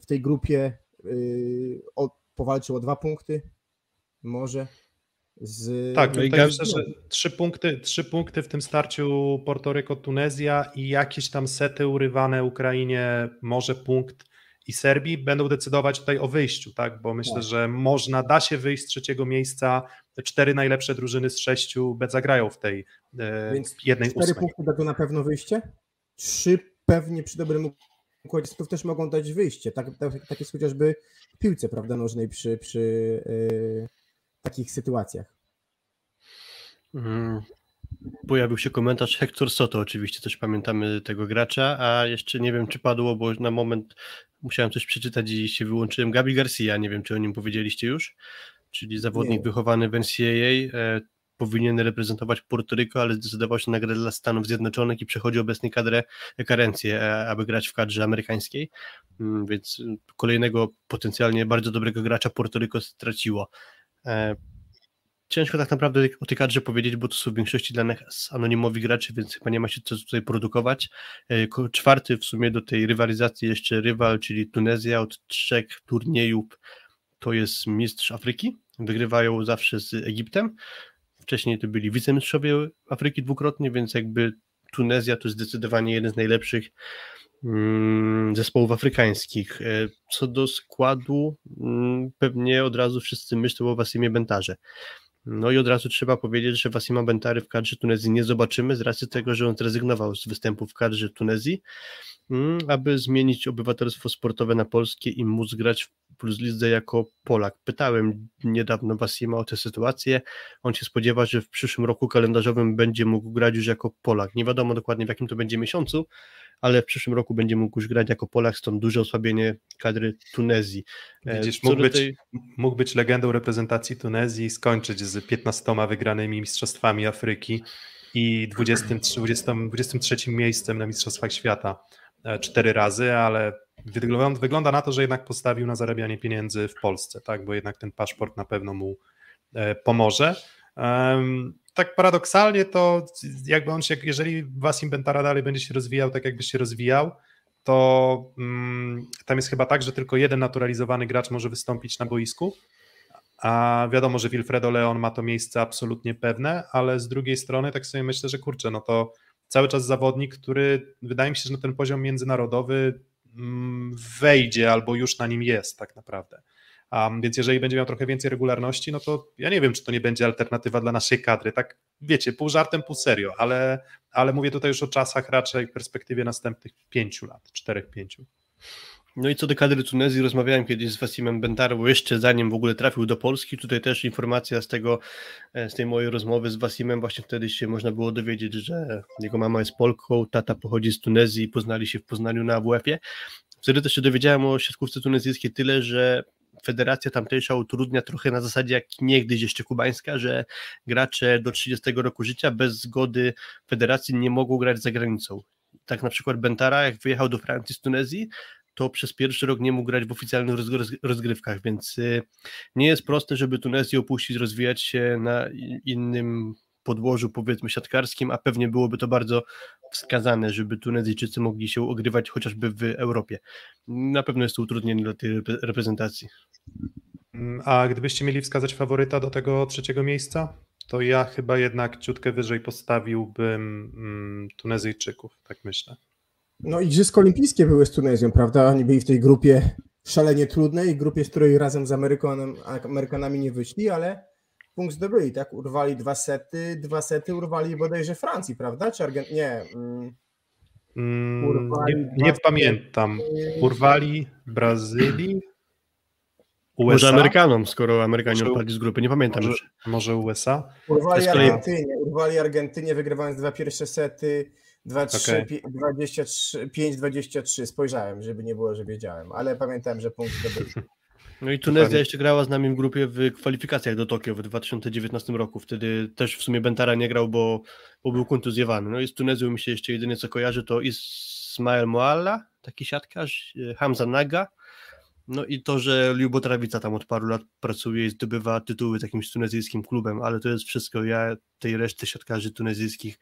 w tej grupie yy, o, powalczył o dwa punkty, może, z... Tak, no i myślę, że trzy punkty, trzy punkty w tym starciu Portoryko-Tunezja i jakieś tam sety urywane Ukrainie, może punkt i Serbii będą decydować tutaj o wyjściu, tak? Bo myślę, tak. że można, da się wyjść z trzeciego miejsca. Te cztery najlepsze drużyny z sześciu zagrają w tej e, Więc jednej cztery ósmej. punkty dadzą na pewno wyjście. Trzy pewnie przy dobrym układzie też mogą dać wyjście. Tak, tak, tak jest chociażby w piłce prawda, nożnej przy, przy yy, takich sytuacjach. Mm. Pojawił się komentarz Hector Soto, oczywiście też pamiętamy tego gracza, a jeszcze nie wiem, czy padło, bo na moment musiałem coś przeczytać i się wyłączyłem. Gabi Garcia, nie wiem, czy o nim powiedzieliście już, czyli zawodnik nie. wychowany w NCAA, e, powinien reprezentować Portoryko, ale zdecydował się na grę dla Stanów Zjednoczonych i przechodzi obecnie kadrę, karencję, e, aby grać w kadrze amerykańskiej, mm, więc kolejnego potencjalnie bardzo dobrego gracza Portoryko straciło. E, ciężko tak naprawdę o tej kadrze powiedzieć, bo to są w większości dla nas anonimowi graczy, więc chyba nie ma się co tutaj produkować. E, czwarty w sumie do tej rywalizacji jeszcze rywal, czyli Tunezja od trzech turniejów to jest mistrz Afryki. Wygrywają zawsze z Egiptem. Wcześniej to byli wicemistrzowie Afryki dwukrotnie, więc jakby Tunezja to zdecydowanie jeden z najlepszych zespołów afrykańskich. E, co do składu, mm, pewnie od razu wszyscy myślą o Wasimie Bentarze. No i od razu trzeba powiedzieć, że Wasima Bentary w kadrze Tunezji nie zobaczymy z racji tego, że on zrezygnował z występów w kadrze Tunezji, mm, aby zmienić obywatelstwo sportowe na polskie i móc grać w Plus Lidze jako Polak. Pytałem niedawno Wasima o tę sytuację. On się spodziewa, że w przyszłym roku kalendarzowym będzie mógł grać już jako Polak. Nie wiadomo dokładnie w jakim to będzie miesiącu, ale w przyszłym roku będzie mógł już grać jako Polak, stąd duże osłabienie kadry Tunezji. E, Widzisz, mógł być, tej... mógł być legendą reprezentacji Tunezji i skończyć z 15 wygranymi mistrzostwami Afryki. i 23, 20, 23 miejscem na Mistrzostwach Świata e, cztery razy, ale wygląda, wygląda na to, że jednak postawił na zarabianie pieniędzy w Polsce, tak? bo jednak ten paszport na pewno mu e, pomoże. Tak paradoksalnie to jakby on się, jeżeli Wasim Bentara dalej będzie się rozwijał tak jakby się rozwijał, to mm, tam jest chyba tak, że tylko jeden naturalizowany gracz może wystąpić na boisku, a wiadomo, że Wilfredo Leon ma to miejsce absolutnie pewne, ale z drugiej strony tak sobie myślę, że kurczę, no to cały czas zawodnik, który wydaje mi się, że na ten poziom międzynarodowy mm, wejdzie albo już na nim jest tak naprawdę. Um, więc jeżeli będzie miał trochę więcej regularności, no to ja nie wiem, czy to nie będzie alternatywa dla naszej kadry. Tak, wiecie, pół żartem, pół serio, ale, ale mówię tutaj już o czasach raczej w perspektywie następnych pięciu lat, czterech, pięciu. No i co do kadry Tunezji, rozmawiałem kiedyś z Wasimem Bentarą, jeszcze zanim w ogóle trafił do Polski. Tutaj też informacja z tego, e, z tej mojej rozmowy z Wasimem, właśnie wtedy się można było dowiedzieć, że jego mama jest Polką, tata pochodzi z Tunezji poznali się w Poznaniu na AWF-ie. Wtedy też się dowiedziałem o siatkówce tunezyjskiej tyle, że federacja tamtejsza utrudnia trochę na zasadzie jak niegdyś jeszcze kubańska, że gracze do 30 roku życia bez zgody federacji nie mogą grać za granicą. Tak na przykład Bentara, jak wyjechał do Francji z Tunezji, to przez pierwszy rok nie mógł grać w oficjalnych rozgrywkach, więc y, nie jest proste, żeby Tunezję opuścić, rozwijać się na innym podłożu powiedzmy siatkarskim, a pewnie byłoby to bardzo wskazane, żeby Tunezyjczycy mogli się ogrywać chociażby w Europie. Na pewno jest to utrudnienie dla tej reprezentacji. Mm, a gdybyście mieli wskazać faworyta do tego trzeciego miejsca, to ja chyba jednak ciutkę wyżej postawiłbym mm, Tunezyjczyków, tak myślę. No Igrzyska Olimpijskie były z Tunezją, prawda? Oni byli w tej grupie szalenie trudnej, grupie, z której razem z Amerykanem, Amerykanami nie wyszli, ale punkt zdobyli, tak? Urwali dwa sety, dwa sety urwali bodajże Francji, prawda? Czy Argent... Nie. Mm, mm nie, nie pamiętam. Urwali Brazylii, USA? Może Amerykanom, skoro Amerykanie odpadli z grupy, nie pamiętam może, już. Może USA? Urwali Argentynie, urwali Argentynie, wygrywając dwa pierwsze sety, 5-23. Spojrzałem, żeby nie było, że wiedziałem, ale pamiętałem, że punkt zdobyli. No i Tunezja jeszcze grała z nami w grupie w kwalifikacjach do Tokio w 2019 roku. Wtedy też w sumie Bentara nie grał, bo, bo był kontuzjowany. No i z Tunezją mi się jeszcze jedynie co kojarzy to Ismael Moalla, taki siatkarz, Hamza Naga, no i to, że Liubo Trawica tam od paru lat pracuje i zdobywa tytuły z jakimś tunezyjskim klubem, ale to jest wszystko. Ja tej reszty siatkarzy tunezyjskich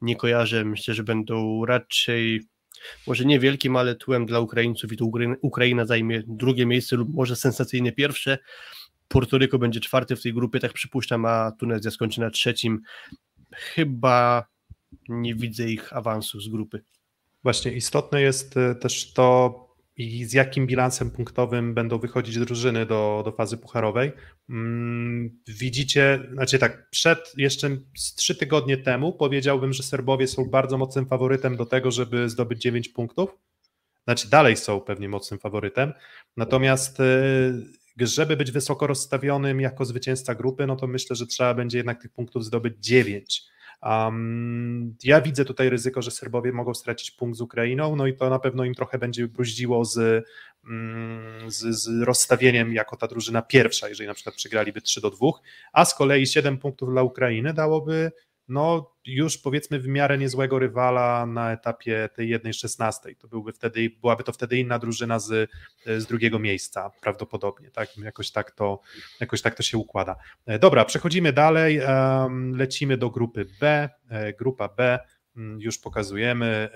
nie kojarzę. Myślę, że będą raczej może nie wielkim, ale tłem dla Ukraińców i to Ukraina zajmie drugie miejsce lub może sensacyjnie pierwsze. Portoryko będzie czwarte w tej grupie, tak przypuszczam, a Tunezja skończy na trzecim. Chyba nie widzę ich awansu z grupy. Właśnie istotne jest e, też to, i z jakim bilansem punktowym będą wychodzić drużyny do, do fazy pucharowej. Mm, widzicie, znaczy tak, przed jeszcze trzy tygodnie temu powiedziałbym, że Serbowie są bardzo mocnym faworytem do tego, żeby zdobyć 9 punktów. Znaczy dalej są pewnie mocnym faworytem. Natomiast y, żeby być wysoko rozstawionym jako zwycięzca grupy, no to myślę, że trzeba będzie jednak tych punktów zdobyć 9. Um, ja widzę tutaj ryzyko, że Serbowie mogą stracić punkt z Ukrainą, no i to na pewno im trochę będzie bruździło z, mm, z, z rozstawieniem jako ta drużyna pierwsza, jeżeli na przykład przegraliby 3 do 2, a z kolei 7 punktów dla Ukrainy dałoby no już powiedzmy w miarę niezłego rywala na etapie tej jednej szesnastej. To byłby wtedy, byłaby to wtedy inna drużyna z, z drugiego miejsca prawdopodobnie, tak? Jakoś tak, to, jakoś tak to się układa. E, dobra, przechodzimy dalej, lecimy do grupy B. E, grupa B mm, już pokazujemy.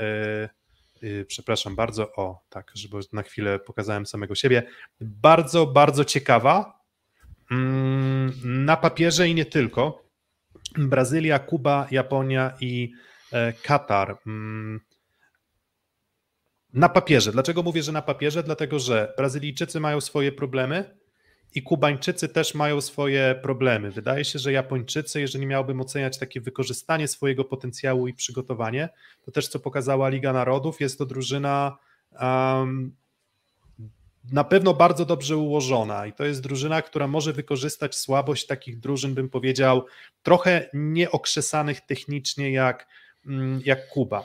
E, przepraszam bardzo, o tak, żeby na chwilę pokazałem samego siebie. Bardzo, bardzo ciekawa. Mm, na papierze i nie tylko Brazylia, Kuba, Japonia i e, Katar. Mm. Na papierze. Dlaczego mówię, że na papierze? Dlatego, że Brazylijczycy mają swoje problemy i Kubańczycy też mają swoje problemy. Wydaje się, że Japończycy, jeżeli miałbym oceniać takie wykorzystanie swojego potencjału i przygotowanie, to też co pokazała Liga Narodów, jest to drużyna um, na pewno bardzo dobrze ułożona i to jest drużyna, która może wykorzystać słabość takich drużyn, bym powiedział, trochę nieokrzesanych technicznie jak, mm, jak Kuba.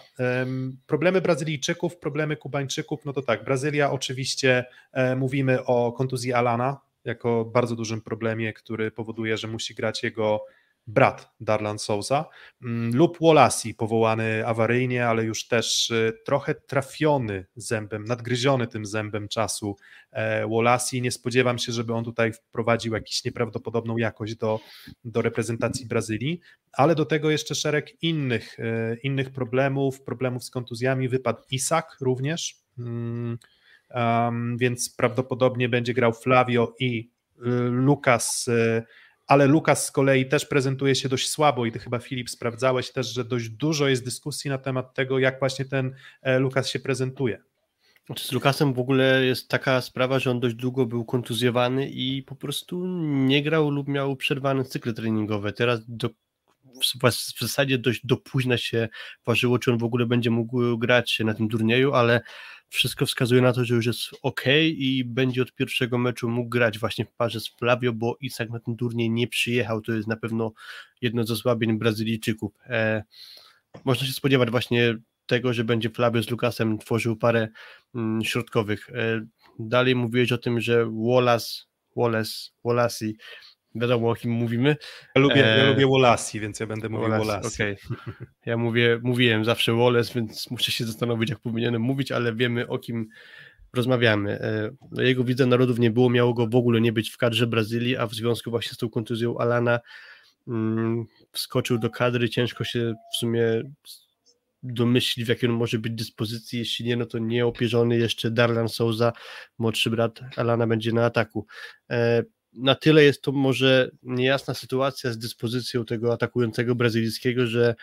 Problemy Brazylijczyków, problemy Kubańczyków, no to tak, Brazylia oczywiście e, mówimy o kontuzji Alana jako bardzo dużym problemie, który powoduje, że musi grać jego brat Darlan Souza, mm, lub Wolasi, powołany awaryjnie, ale już też y, trochę trafiony zębem, nadgryziony tym zębem czasu e, Wolasi. Nie spodziewam się, żeby on tutaj wprowadził jakąś nieprawdopodobną jakość do, do reprezentacji Brazylii, ale do tego jeszcze szereg innych, e, innych problemów, problemów z kontuzjami. Wypadł Isak również, um, więc prawdopodobnie będzie grał Flavio i y, Lukas ale Lukas z kolei też prezentuje się dość słabo i ty chyba Filip sprawdzałeś też, że dość dużo jest dyskusji na temat tego, jak właśnie ten e, Lukas się prezentuje. Znaczy z Lukasem w ogóle jest taka sprawa, że on dość długo był kontuzjowany i po prostu nie grał lub miał przerwane cykle treningowe. Teraz do, w zasadzie dość do późna się ważyło, czy on w ogóle będzie mógł grać na tym turnieju, ale wszystko wskazuje na to, że już jest ok i będzie od pierwszego meczu mógł grać właśnie w parze z Flavio, bo Isak na ten turniej nie przyjechał. To jest na pewno jedno z osłabień Brazylijczyków. E, można się spodziewać właśnie tego, że będzie Flavio z Lukasem tworzył parę mm, środkowych. E, dalej mówiłeś o tym, że Wallace, Wallace, Wallace wiadomo o kim mówimy. Ja lubię, ja e, lubię Wolasi, więc ja będę mówił Wolasi. Okay. Ja mówię, mówiłem zawsze Wallace, więc muszę się zastanowić, jak powinienem mówić, ale wiemy o kim rozmawiamy. E, no, jego widza narodów nie było, miało go w ogóle nie być w kadrze Brazylii, a w związku właśnie z tą kontuzją Alana mm, wskoczył do kadry, ciężko się w sumie domyślić, w jakiej on może być dyspozycji, jeśli nie, no to nieopierzony jeszcze Darlan Souza, młodszy brat Alana będzie na ataku. E, na tyle jest to może niejasna sytuacja z dyspozycją tego atakującego brazylijskiego, że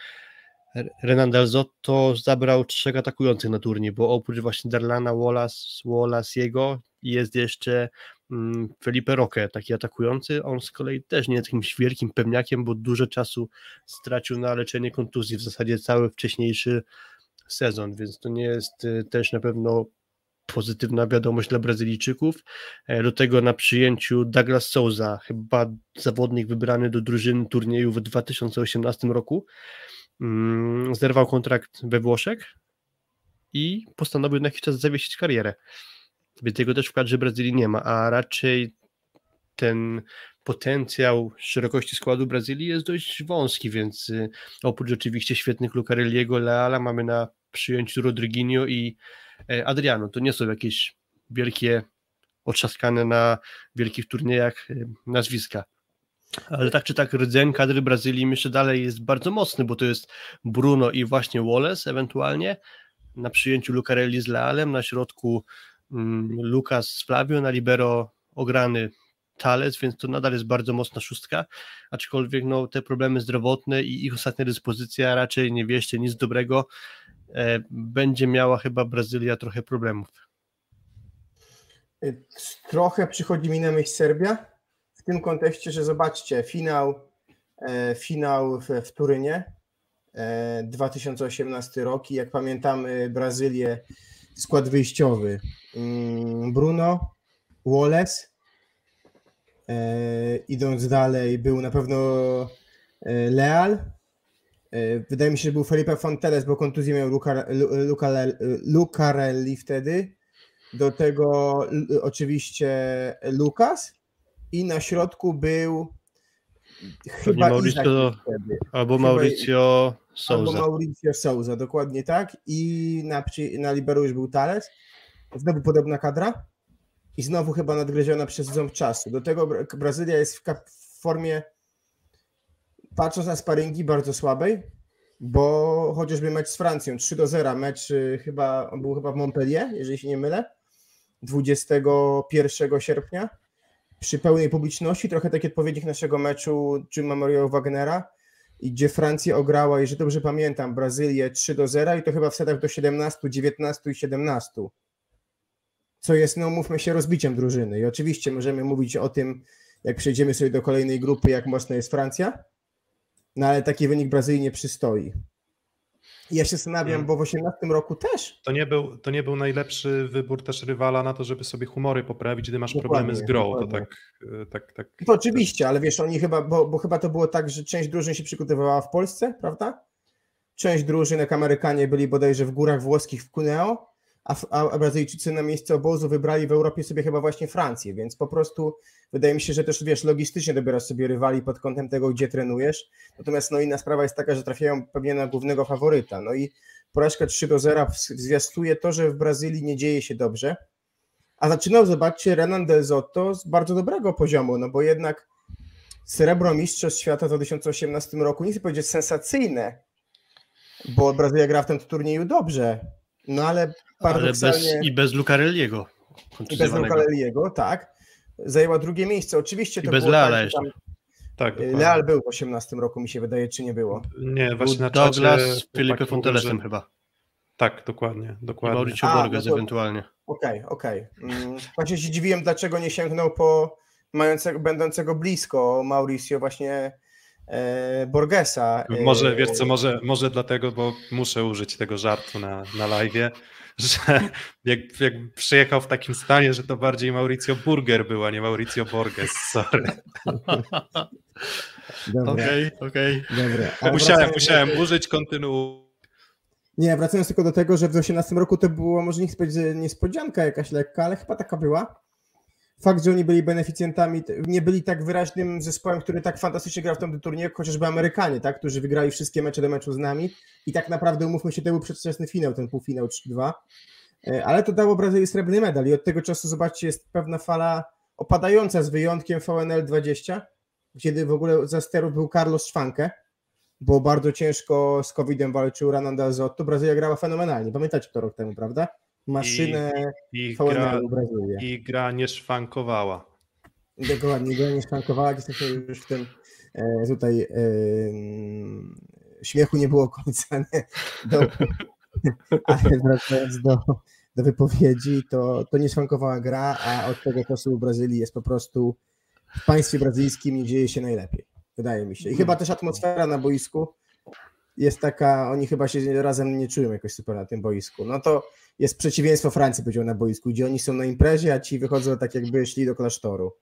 Renan Dalzotto zabrał trzech atakujących na turniej, bo oprócz właśnie Darlana Wallace, Wallace jego jest jeszcze mm, Felipe Roque, taki atakujący, on z kolei też nie jest jakimś wielkim pewniakiem, bo dużo czasu stracił na leczenie kontuzji, w zasadzie cały wcześniejszy sezon, więc to nie jest y, też na pewno pozytywna wiadomość dla Brazylijczyków. E, do tego na przyjęciu Douglas Souza, chyba zawodnik wybrany do drużyny turnieju w 2018 roku, mm, zerwał kontrakt we Włoszech i postanowił na jakiś czas zawiesić karierę. Więc jego też w kadrze Brazylii nie ma, a raczej ten potencjał szerokości składu Brazylii jest dość wąski, więc y, oprócz oczywiście świetnych Lucarelliego, Leala mamy na przyjęciu Rodriguinho i E, Adriano. To nie są jakieś wielkie, otrzaskane na wielkich turniejach e, nazwiska. Ale tak czy tak rdzeń kadry Brazylii myślę dalej jest bardzo mocny, bo to jest Bruno i właśnie Wallace ewentualnie, na przyjęciu Lucarelli z Lealem, na środku mm, Lucas Flavio, na libero ograny Talec, więc to nadal jest bardzo mocna szóstka, aczkolwiek no, te problemy zdrowotne i ich ostatnia dyspozycja raczej nie wieście nic dobrego. E, będzie miała chyba Brazylia trochę problemów. Trochę przychodzi mi na myśl Serbia w tym kontekście, że zobaczcie, finał, e, finał w, w Turynie 2018 e, rok i jak pamiętamy Brazylię, skład wyjściowy mm, Bruno, Wallace, idąc dalej był na pewno Leal, E, wydaje mi się, że był Felipe Fonteles, bo kontuzję miał Lucarelli wtedy. Do tego oczywiście Lukas i na środku był chyba Mauricio, albo Mauricio Souza. Albo Mauricio Souza, dokładnie tak. I na, na Liberu już był Tales. Znowu podobna kadra. I znowu chyba nadgryziona przez ząb czasu. Do tego Brazylia jest w formie patrząc na sparingi bardzo słabej, bo chociażby mecz z Francją 3 do 0, mecz y, chyba był chyba w Montpellier, jeżeli się nie mylę, 21 sierpnia przy pełnej publiczności, trochę taki odpowiednik naszego meczu czy Memorial Wagnera, gdzie Francja ograła, jeżeli dobrze pamiętam, Brazylię 3 do 0 i to chyba w setach do 17, 19 i 17. Co jest, no mówmy się, rozbiciem drużyny. I oczywiście możemy mówić o tym, jak przejdziemy sobie do kolejnej grupy, jak mocna jest Francja, no ale taki wynik Brazylii nie przystoi. Ja się zastanawiam, hmm. bo w 18 roku też. To nie, był, to nie był najlepszy wybór też rywala na to, żeby sobie humory poprawić, gdy masz dokładnie, problemy z grą. To tak, e, tak, tak. To oczywiście, ale wiesz, oni chyba, bo, bo chyba to było tak, że część drużyn się przygotowywała w Polsce, prawda? Część drużyn, jak Amerykanie byli bodajże w górach włoskich w Cuneo, a, a Brazylijczycy na miejsce obozu wybrali w Europie sobie chyba właśnie Francję, więc po prostu wydaje mi się, że też wiesz, logistycznie dobierasz sobie rywali pod kątem tego, gdzie trenujesz. Natomiast no inna sprawa jest taka, że trafiają pewnie na głównego faworyta. No i porażka 3 do 0 zwiastuje to, że w Brazylii nie dzieje się dobrze. A zaczynał, zobaczcie, Renan Del Zotto z bardzo dobrego poziomu, no bo jednak srebro Mistrzostw Świata w 2018 roku, nie chcę powiedzieć sensacyjne, bo Brazylia gra w tym turnieju dobrze, no ale paradoksalnie... Ale bez, I bez Lucarelliego. I bez Lucarelliego, tak. Zajęła drugie miejsce. Oczywiście to I bez było Leala tak, jeszcze. tam, Tak, dokładnie. Leal był w 18 roku, mi się wydaje, czy nie było. Nie, właśnie na Douglas z chłopaki Fontelesem że- chyba. Tak, dokładnie, dokładnie. Mauricio Borges no to- ewentualnie. Okej, okej. Mm, Właśnie się dziwiłem, dlaczego nie sięgnął po mającego, będącego blisko Mauricio właśnie Borgesa. e, Może, wiesz co, może, może dlatego, bo muszę użyć tego żartu na, na live, że jak, jak przyjechał w takim stanie, że to bardziej Mauricio Burger był, a nie Mauricio Borges, sorry. Okej, okej. dobra. Ale Musiałem, musiałem użyć, kontynuuj. Nie, wracając tylko do tego, że w 18 roku to było, może nie chcę powiedzieć, że niespodzianka jakaś lekka, ale chyba taka była. Fakt, że oni byli beneficjentami, nie byli tak wyraźnym zespołem, który tak fantastycznie grał w tym turnieju, chociażby Amerykanie, tak, którzy wygrali wszystkie mecze do meczu z nami i tak naprawdę, umówmy się, to był przedwczesny finał, ten półfinał 3-2, E, ale to dało Brazylii srebrny medal i od tego czasu, zobaczcie, jest pewna fala opadająca z wyjątkiem VNL 20, kiedy w ogóle za sterów był Carlos Szwankę, bo bardzo ciężko z COVID-em walczył Renan Del Zotto. Brazylia grała fenomenalnie. Pamiętacie to rok temu, prawda? Maszynę I gra, VNL Brazylię. I gra nie szwankowała. Dokładnie, go nie szwankowała, jesteśmy już w tym e, tutaj e, śmiechu nie było końca. Nie? Do, ale wracając do, do wypowiedzi, to, to nie szwankowała gra, a od tego czasu w Brazylii jest po prostu w państwie brazylijskim nie dzieje się najlepiej. Wydaje mi się. I chyba też atmosfera na boisku jest taka, oni chyba się razem nie czują jakoś super na tym boisku. No to jest przeciwieństwo Francji, powiedział na boisku, gdzie oni są na imprezie, a ci wychodzą tak jakby szli do klasztoru.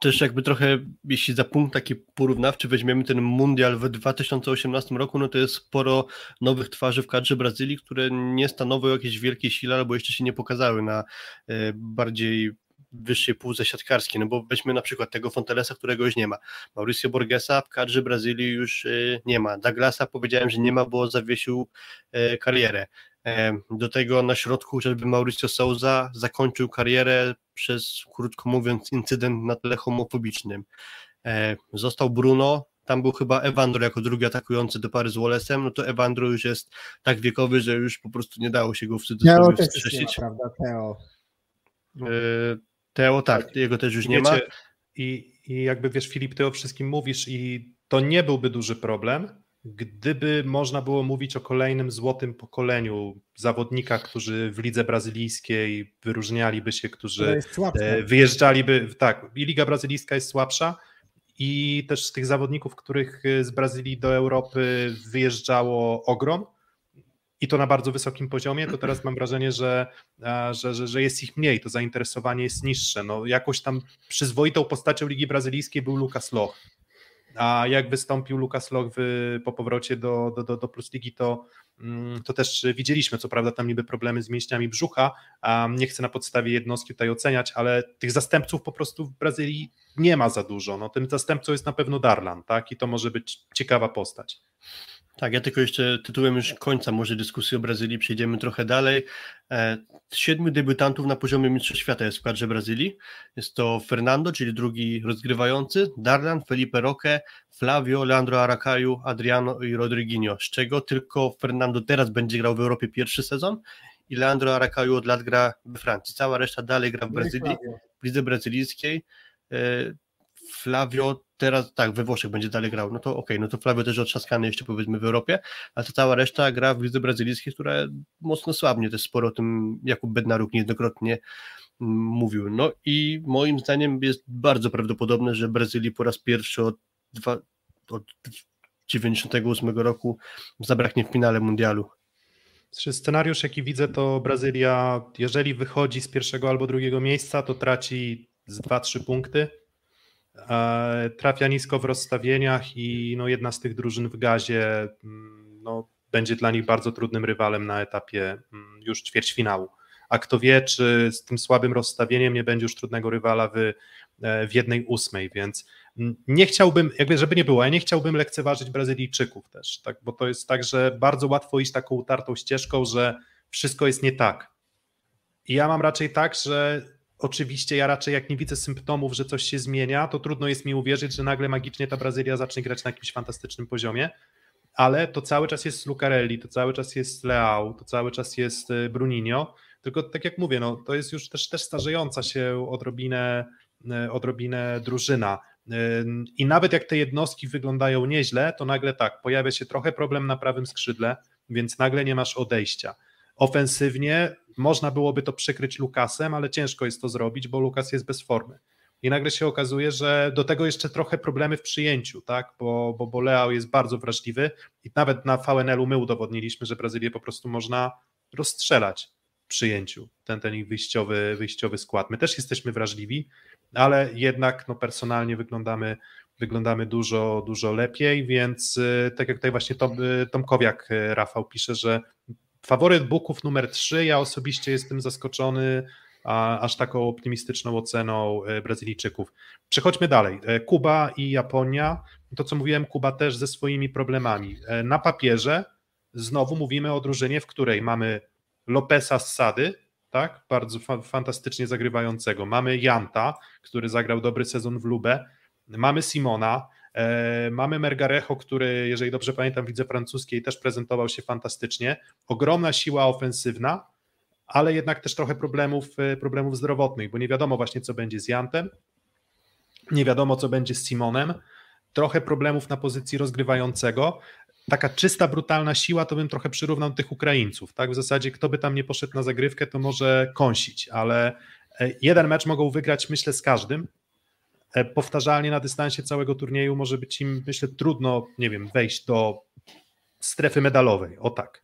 Też jakby trochę, jeśli za punkt taki porównawczy weźmiemy ten mundial w 2018 roku, no to jest sporo nowych twarzy w kadrze Brazylii, które nie stanowią jakiejś wielkiej sile, albo jeszcze się nie pokazały na e, bardziej wyższej półce siatkarskiej, no bo weźmy na przykład tego Fontelesa, którego już nie ma. Mauricio Borgesa w kadrze Brazylii już e, nie ma. Douglasa powiedziałem, że nie ma, bo zawiesił e, karierę. E, Do tego na środku chociażby Mauricio Souza zakończył karierę przez, krótko mówiąc, incydent na tle homofobicznym. Został Bruno, tam był chyba Evandro jako drugi atakujący do pary z Wallace'em, no to Evandro już jest tak wiekowy, że już po prostu nie dało się go w cudzysłowie wskrzesić. prawda? Teo. Teo tak, jego też już nie ma. Wiecie, I, I jakby wiesz, Filip, ty o wszystkim mówisz i to nie byłby duży problem, gdyby można było mówić o kolejnym złotym pokoleniu zawodnikach, którzy w lidze brazylijskiej wyróżnialiby się, którzy e, wyjeżdżaliby, tak, i liga brazylijska jest słabsza i też z tych zawodników, których e, z Brazylii do Europy wyjeżdżało ogrom i to na bardzo wysokim poziomie, to teraz mam wrażenie, że, a, że, że, że jest ich mniej, to zainteresowanie jest niższe. No, jakoś tam przyzwoitą postacią Ligi Brazylijskiej był Lucas Loch. A jak wystąpił Lucas Loch w, po powrocie do, do, do, do Plus Ligi, to, mm, to też widzieliśmy, co prawda tam niby problemy z mięśniami brzucha, a nie chcę na podstawie jednostki tutaj oceniać, ale tych zastępców po prostu w Brazylii nie ma za dużo. No, tym zastępcą jest na pewno Darlan, tak? I to może być ciekawa postać. Tak, ja tylko jeszcze tytułem już końca może dyskusji o Brazylii przejdziemy trochę dalej. E, Siedmiu debiutantów na poziomie Mistrzostw Świata jest w kadrze Brazylii. Jest to Fernando, czyli drugi rozgrywający, Darlan, Felipe Roque, Flavio, Leandro Aracaju, Adriano i Rodriguinho, z czego tylko Fernando teraz będzie grał w Europie pierwszy sezon i Leandro Aracaju od lat gra we Francji. Cała reszta dalej gra w No Brazylii w lidze brazylijskiej. E, Flavio teraz, tak, we Włoszech będzie dalej grał, no to okej, no to Flavio też otrzaskany jeszcze powiedzmy w Europie, a ta cała reszta gra w lidze brazylijskiej, która mocno słabnie, też sporo o tym Jakub Bednaruk niejednokrotnie mówił. No i moim zdaniem jest bardzo prawdopodobne, że Brazylii po raz pierwszy od, dwa, od 98 roku zabraknie w finale mundialu. Scenariusz, jaki widzę, to Brazylia, jeżeli wychodzi z pierwszego albo drugiego miejsca, to traci z 2-3 punkty. Trafia nisko w rozstawieniach i no, jedna z tych drużyn w gazie mm, no, będzie dla nich bardzo trudnym rywalem na etapie mm, już ćwierćfinału. A kto wie, czy z tym słabym rozstawieniem nie będzie już trudnego rywala w, e, w jednej ósmej, więc mm, nie chciałbym, jakby żeby nie było, ja nie chciałbym lekceważyć Brazylijczyków też, tak, bo to jest tak, że bardzo łatwo iść taką utartą ścieżką, że wszystko jest nie tak. I ja mam raczej tak, że oczywiście ja raczej jak nie widzę symptomów, że coś się zmienia, to trudno jest mi uwierzyć, że nagle magicznie ta Brazylia zacznie grać na jakimś fantastycznym poziomie, ale to cały czas jest Lucarelli, to cały czas jest Leao, to cały czas jest y, Bruninho, tylko tak jak mówię, no, to jest już też, też starzejąca się odrobinę, y, odrobinę drużyna. Y, I nawet jak te jednostki wyglądają nieźle, to nagle tak, pojawia się trochę problem na prawym skrzydle, więc nagle nie masz odejścia. Ofensywnie można byłoby to przykryć Lukasem, ale ciężko jest to zrobić, bo Lukas jest bez formy. I nagle się okazuje, że do tego jeszcze trochę problemy w przyjęciu, tak? bo, bo, bo jest bardzo wrażliwy i nawet na VNL-u my udowodniliśmy, że Brazylię po prostu można rozstrzelać w przyjęciu, ten, ten ich wyjściowy, wyjściowy skład. My też jesteśmy wrażliwi, ale jednak no, personalnie wyglądamy, wyglądamy dużo, dużo lepiej, więc y, tak jak tutaj właśnie Tom, y, Tomkowiak y, Rafał pisze, że faworyt Buków numer 3, ja osobiście jestem zaskoczony a, aż taką optymistyczną oceną e, Brazylijczyków. Przechodźmy dalej. E, Kuba i Japonia, to co mówiłem, Kuba też ze swoimi problemami. E, na papierze znowu mówimy o drużynie, w której mamy Lopesa z Sady, tak, bardzo fa fantastycznie zagrywającego. Mamy Janta, który zagrał dobry sezon w Lubę. Mamy Simona, mamy Mergarejo, który, jeżeli dobrze pamiętam, widzę francuskiej, też prezentował się fantastycznie. Ogromna siła ofensywna, ale jednak też trochę problemów, e, problemów zdrowotnych, bo nie wiadomo właśnie, co będzie z Jantem, nie wiadomo, co będzie z Simonem, trochę problemów na pozycji rozgrywającego. Taka czysta, brutalna siła, to bym trochę przyrównał tych Ukraińców. Tak? W zasadzie, kto by tam nie poszedł na zagrywkę, to może kąsić, ale e, jeden mecz mogą wygrać, myślę, z każdym, E, powtarzalnie na dystansie całego turnieju może być im, myślę, trudno, nie wiem, wejść do strefy medalowej. O tak.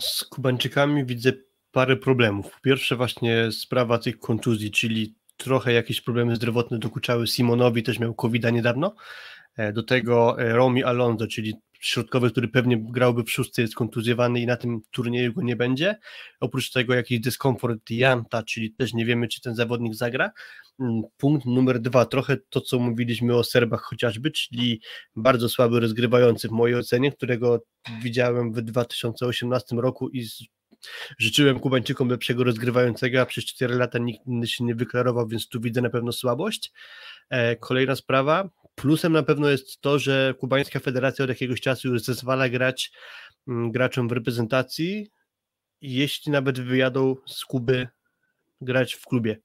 Z Kubańczykami widzę parę problemów. Pierwsze właśnie sprawa tych kontuzji, czyli trochę jakieś problemy zdrowotne dokuczały Simonowi, też miał covid niedawno. E, do tego e, Romi Alonso, czyli środkowy, który pewnie grałby w szóstce, jest kontuzjowany i na tym turnieju go nie będzie. Oprócz tego jakiś dyskomfort Janta, czyli też nie wiemy, czy ten zawodnik zagra. Mm, punkt numer dwa, trochę to, co mówiliśmy o Serbach chociażby, czyli bardzo słaby rozgrywający w mojej ocenie, którego widziałem w 2018 roku i życzyłem Kubańczykom lepszego rozgrywającego, a przez 4 lata nikt się nie wyklarował, więc tu widzę na pewno słabość. E, kolejna sprawa, plusem na pewno jest to, że Kubańska Federacja od jakiegoś czasu już zezwala grać mm, graczom w reprezentacji, jeśli nawet wyjadą z Kuby grać w klubie.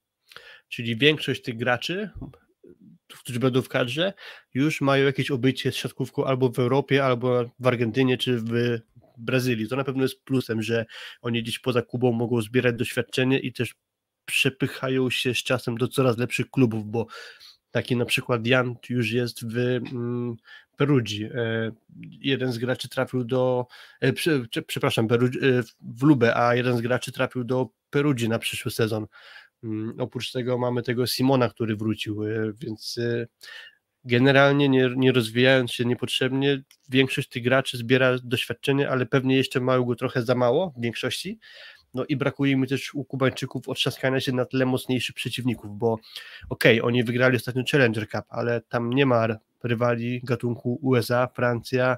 Czyli większość tych graczy, którzy będą w kadrze, już mają jakieś obycie z siatkówką albo w Europie, albo w Argentynie, czy w Brazylii. To na pewno jest plusem, że oni gdzieś poza Kubą mogą zbierać doświadczenie i też przepychają się z czasem do coraz lepszych klubów, bo taki na przykład Jan już jest w mm, Perugii. E, jeden z graczy trafił do, e, przepraszam, e, w Lubę, a jeden z graczy trafił do Perugii na przyszły sezon. Mm, oprócz tego mamy tego Simona, który wrócił, więc generalnie nie, nie rozwijając się niepotrzebnie, większość tych graczy zbiera doświadczenie, ale pewnie jeszcze mają go trochę za mało w większości. No i brakuje mi też u Kubańczyków otrzaskania się na tle mocniejszych przeciwników, bo okej, okay, oni wygrali ostatnio Challenger Cup, ale tam nie ma rywali gatunku USA, Francja,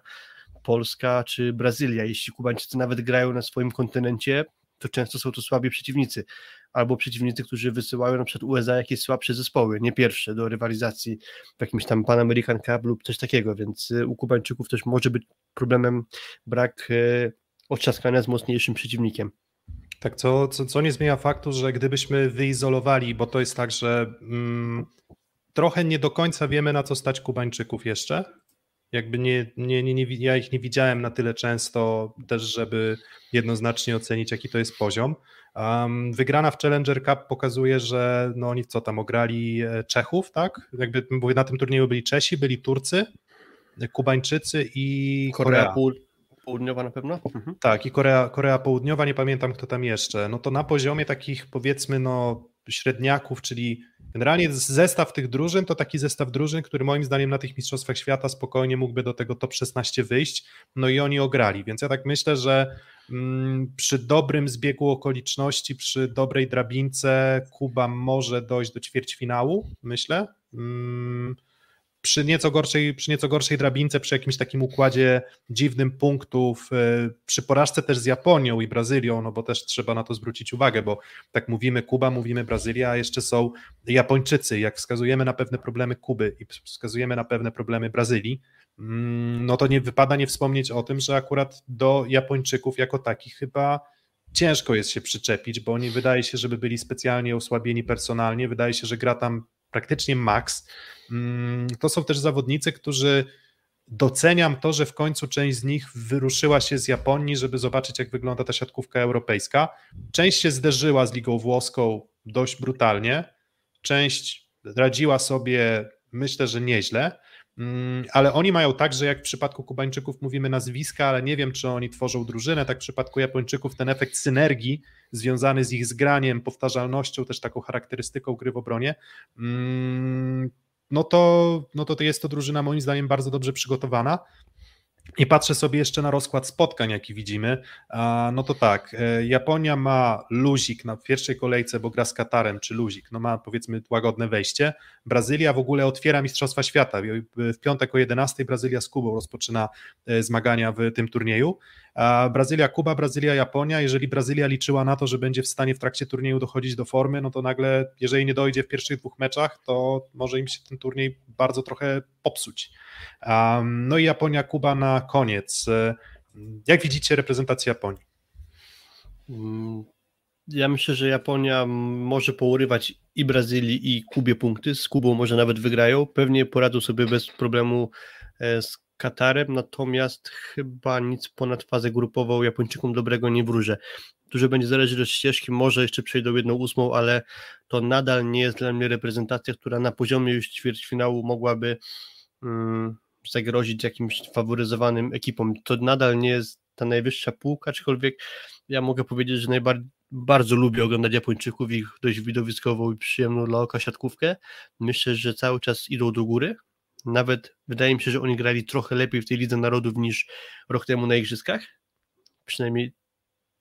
Polska czy Brazylia. Jeśli Kubańczycy nawet grają na swoim kontynencie, to często są to słabi przeciwnicy, albo przeciwnicy, którzy wysyłają na przykład USA jakieś słabsze zespoły, nie pierwsze do rywalizacji w jakimś tam Pan American Cup lub coś takiego, więc y, u Kubańczyków też może być problemem brak y, otrzaskania z mocniejszym przeciwnikiem. Tak, co, co, co nie zmienia faktu, że gdybyśmy wyizolowali, bo to jest tak, że mm, trochę nie do końca wiemy, na co stać Kubańczyków jeszcze. Jakby nie, nie, nie, nie, ja ich nie widziałem na tyle często też, żeby jednoznacznie ocenić, jaki to jest poziom. Um, wygrana w Challenger Cup pokazuje, że no oni co tam ograli e, Czechów, tak? Jakby mówię, na tym turnieju byli Czesi, byli Turcy, Kubańczycy i Korea. Korea. Południowa na pewno? Mhm. Tak, i Korea, Korea Południowa, nie pamiętam kto tam jeszcze. No to na poziomie takich powiedzmy no średniaków, czyli Generalnie zestaw tych drużyn to taki zestaw drużyn, który moim zdaniem na tych Mistrzostwach Świata spokojnie mógłby do tego top 16 wyjść, no i oni ograli, więc ja tak myślę, że mm, przy dobrym zbiegu okoliczności, przy dobrej drabince Kuba może dojść do ćwierćfinału, myślę. Mm, przy nieco gorszej, przy nieco gorszej drabince, przy jakimś takim układzie dziwnym punktów, e, przy porażce też z Japonią i Brazylią, no bo też trzeba na to zwrócić uwagę, bo tak mówimy Kuba, mówimy Brazylia, a jeszcze są Japończycy. Jak wskazujemy na pewne problemy Kuby i wskazujemy na pewne problemy Brazylii, mm, no to nie wypada nie wspomnieć o tym, że akurat do Japończyków jako takich chyba ciężko jest się przyczepić, bo oni wydaje się, żeby byli specjalnie osłabieni personalnie, wydaje się, że gra tam praktycznie maks. Mm, to są też zawodnicy, którzy doceniam to, że w końcu część z nich wyruszyła się z Japonii, żeby zobaczyć, jak wygląda ta siatkówka europejska. Część się zderzyła z ligą włoską dość brutalnie, część radziła sobie, myślę, że nieźle. Mm, ale oni mają tak, że jak w przypadku Kubańczyków mówimy nazwiska, ale nie wiem, czy oni tworzą drużynę, tak w przypadku Japończyków ten efekt synergii związany z ich zgraniem, powtarzalnością, też taką charakterystyką gry w obronie, mm, no to, no to jest to drużyna moim zdaniem bardzo dobrze przygotowana. I patrzę sobie jeszcze na rozkład spotkań, jaki widzimy. No to tak, e, Japonia ma luzik na pierwszej kolejce, bo gra z Katarem, czy luzik, no ma powiedzmy łagodne wejście. Brazylia w ogóle otwiera Mistrzostwa Świata. W piątek o 11 Brazylia z Kubą rozpoczyna e, zmagania w tym turnieju. Brazylia, Kuba, Brazylia, Japonia. Jeżeli Brazylia liczyła na to, że będzie w stanie w trakcie turnieju dochodzić do formy, no to nagle, jeżeli nie dojdzie w pierwszych dwóch meczach, to może im się ten turniej bardzo trochę popsuć. No i Japonia, Kuba na koniec. Jak widzicie reprezentację Japonii? Mm, ja myślę, że Japonia może pourywać i Brazylii, i Kubie punkty. Z Kubą może nawet wygrają. Pewnie poradzą sobie bez problemu e, z Katarem, natomiast chyba nic ponad fazę grupową Japończykom dobrego nie wróżę. Dużo będzie zależeć od ścieżki, może jeszcze przejdą jedną ósmą, ale to nadal nie jest dla mnie reprezentacja, która na poziomie już ćwierćfinału mogłaby um, zagrozić jakimś faworyzowanym ekipom. To nadal nie jest ta najwyższa półka, aczkolwiek ja mogę powiedzieć, że najbardziej bardzo lubię oglądać Japończyków, ich dość widowiskową i przyjemną dla oka siatkówkę. Myślę, że cały czas idą do góry, nawet wydaje mi się, że oni grali trochę lepiej w tej Lidze Narodów niż rok temu na Igrzyskach. Przynajmniej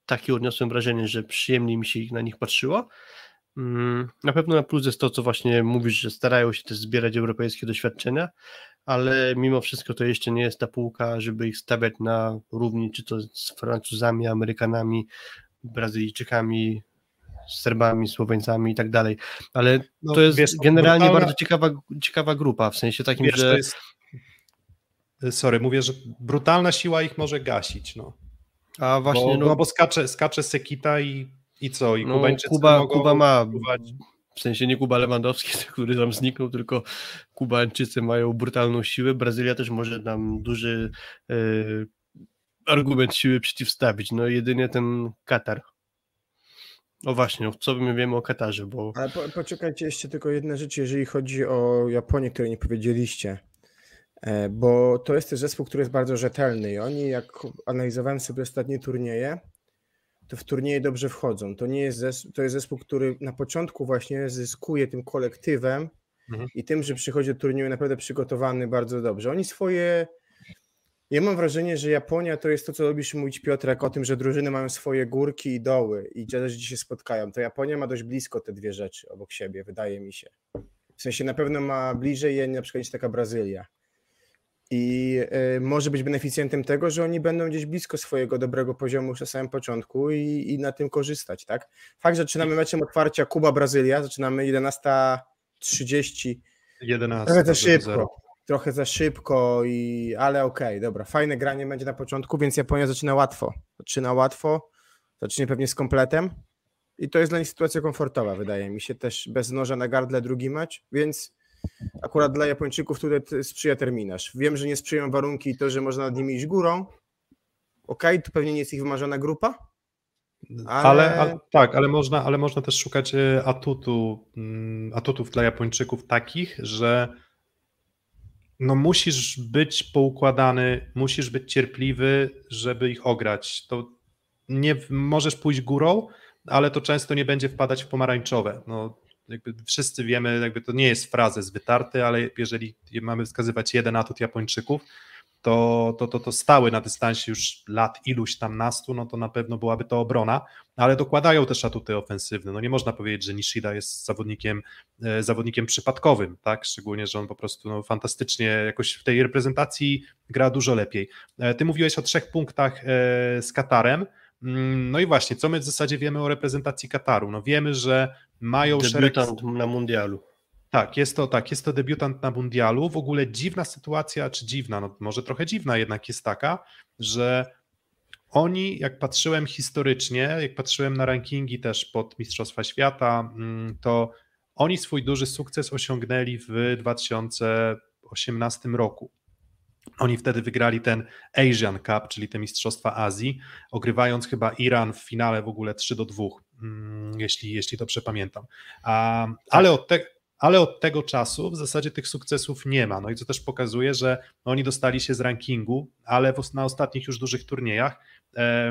takie odniosłem wrażenie, że przyjemniej mi się na nich patrzyło. Mm, na pewno na plus jest to, co właśnie mówisz, że starają się też zbierać europejskie doświadczenia, ale mimo wszystko to jeszcze nie jest ta półka, żeby ich stawiać na równi, czy to z Francuzami, Amerykanami, Brazylijczykami, Serbami, Słoweńcami i tak dalej. Ale no, to jest wiesz, generalnie brutalna... bardzo ciekawa, ciekawa grupa, w sensie takim, wiesz, że... Jest... Sorry, mówię, że brutalna siła ich może gasić, no. A właśnie, bo, no... no bo skacze, skacze Sekita i, i co? I no, Kubańczycy Kuba, Kuba ma, w sensie nie Kuba Lewandowski, który tam zniknął, tylko Kubańczycy mają brutalną siłę, Brazylia też może nam duży yy, argument siły przeciwstawić, no jedynie ten Katar o właśnie, co my wiemy o Katarze, bo... Ale po, poczekajcie jeszcze tylko jedna rzecz, jeżeli chodzi o Japonię, której nie powiedzieliście, e, bo to jest też zespół, który jest bardzo rzetelny i oni, jak analizowałem sobie ostatnie turnieje, to w turnieje dobrze wchodzą. To nie jest zespół, to jest zespół, który na początku właśnie zyskuje tym kolektywem mhm. i tym, że przychodzi do turnieju naprawdę przygotowany bardzo dobrze. Oni swoje ja mam wrażenie, że Japonia to jest to, co lubisz mówić Piotrek o tym, że drużyny mają swoje górki i doły i też gdzie się spotkają. To Japonia ma dość blisko te dwie rzeczy obok siebie, wydaje mi się. W sensie na pewno ma bliżej je na przykład niż taka Brazylia. I y, może być beneficjentem tego, że oni będą gdzieś blisko swojego dobrego poziomu już na samym początku i, i na tym korzystać, tak? Fakt, że zaczynamy meczem otwarcia Kuba-Brazylia, zaczynamy 11.30. 11. Trochę szybko trochę za szybko, i, ale okej, okay, dobra. Fajne granie będzie na początku, więc Japonia zaczyna łatwo. Zaczyna łatwo, zacznie pewnie z kompletem i to jest dla nich sytuacja komfortowa, wydaje mi się, też bez noża na gardle drugi mecz, więc akurat dla Japończyków tutaj sprzyja terminarz. Wiem, że nie sprzyjają warunki i to, że można nad nimi iść górą. Okej, okay, to pewnie nie jest ich wymarzona grupa, ale... Ale, ale... tak, ale można, ale można też szukać e, atutu, mm, atutów dla Japończyków takich, że no musisz być poukładany, musisz być cierpliwy, żeby ich ograć. To nie możesz pójść górą, ale to często nie będzie wpadać w pomarańczowe. No, jakby wszyscy wiemy, jakby to nie jest frazes wytarty, ale jeżeli mamy wskazywać jeden atut Japończyków, to, to, to, to stały na dystansie już lat iluś tam nastu, no to na pewno byłaby to obrona, ale dokładają też atuty ofensywne. No nie można powiedzieć, że Nishida jest zawodnikiem, e, zawodnikiem przypadkowym, tak? Szczególnie, że on po prostu no, fantastycznie jakoś w tej reprezentacji gra dużo lepiej. E, ty mówiłeś o trzech punktach e, z Katarem. Mm, no i właśnie, co my w zasadzie wiemy o reprezentacji Kataru? No wiemy, że mają Debiutant szereg... na mundialu. Tak, jest to tak, jest to debiutant na mundialu. W ogóle dziwna sytuacja, czy dziwna, no może trochę dziwna jednak jest taka, że oni, jak patrzyłem historycznie, jak patrzyłem na rankingi też pod Mistrzostwa Świata, mm, to oni swój duży sukces osiągnęli w 2018 roku. Oni wtedy wygrali ten Asian Cup, czyli te Mistrzostwa Azji, ogrywając chyba Iran w finale w ogóle 3 do 2, mm, jeśli, jeśli dobrze pamiętam. ale od tego ale od tego czasu w zasadzie tych sukcesów nie ma. No i co też pokazuje, że oni dostali się z rankingu, ale na ostatnich już dużych turniejach,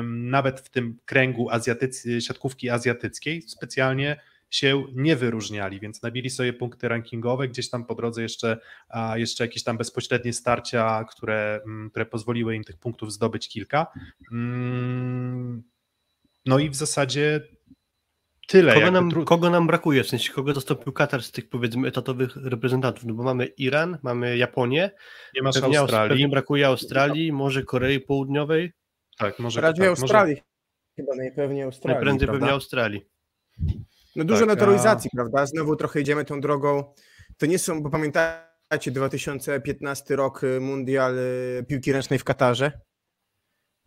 nawet w tym kręgu azjatycy, siatkówki azjatyckiej, specjalnie się nie wyróżniali, więc nabili sobie punkty rankingowe, gdzieś tam po drodze jeszcze, jeszcze jakieś tam bezpośrednie starcia, które, mm, które pozwoliły im tych punktów zdobyć kilka. Mm, no i w zasadzie tyle. Kogo nam, tru... kogo nam brakuje, w sensie kogo zastąpił Katar z tych powiedzmy etatowych reprezentantów, no bo mamy Iran, mamy Japonię, nie masz pewnie Australii. Pewnie brakuje Australii, może Korei Południowej. Tak, może Raczej tak, Australii. Może... Chyba najpewniej Australii. Najprędzej pewnie Australii. No dużo tak, naturalizacji, a... prawda? Znowu trochę idziemy tą drogą. To nie są, bo pamiętacie 2015 rok y, mundial y, piłki ręcznej w Katarze?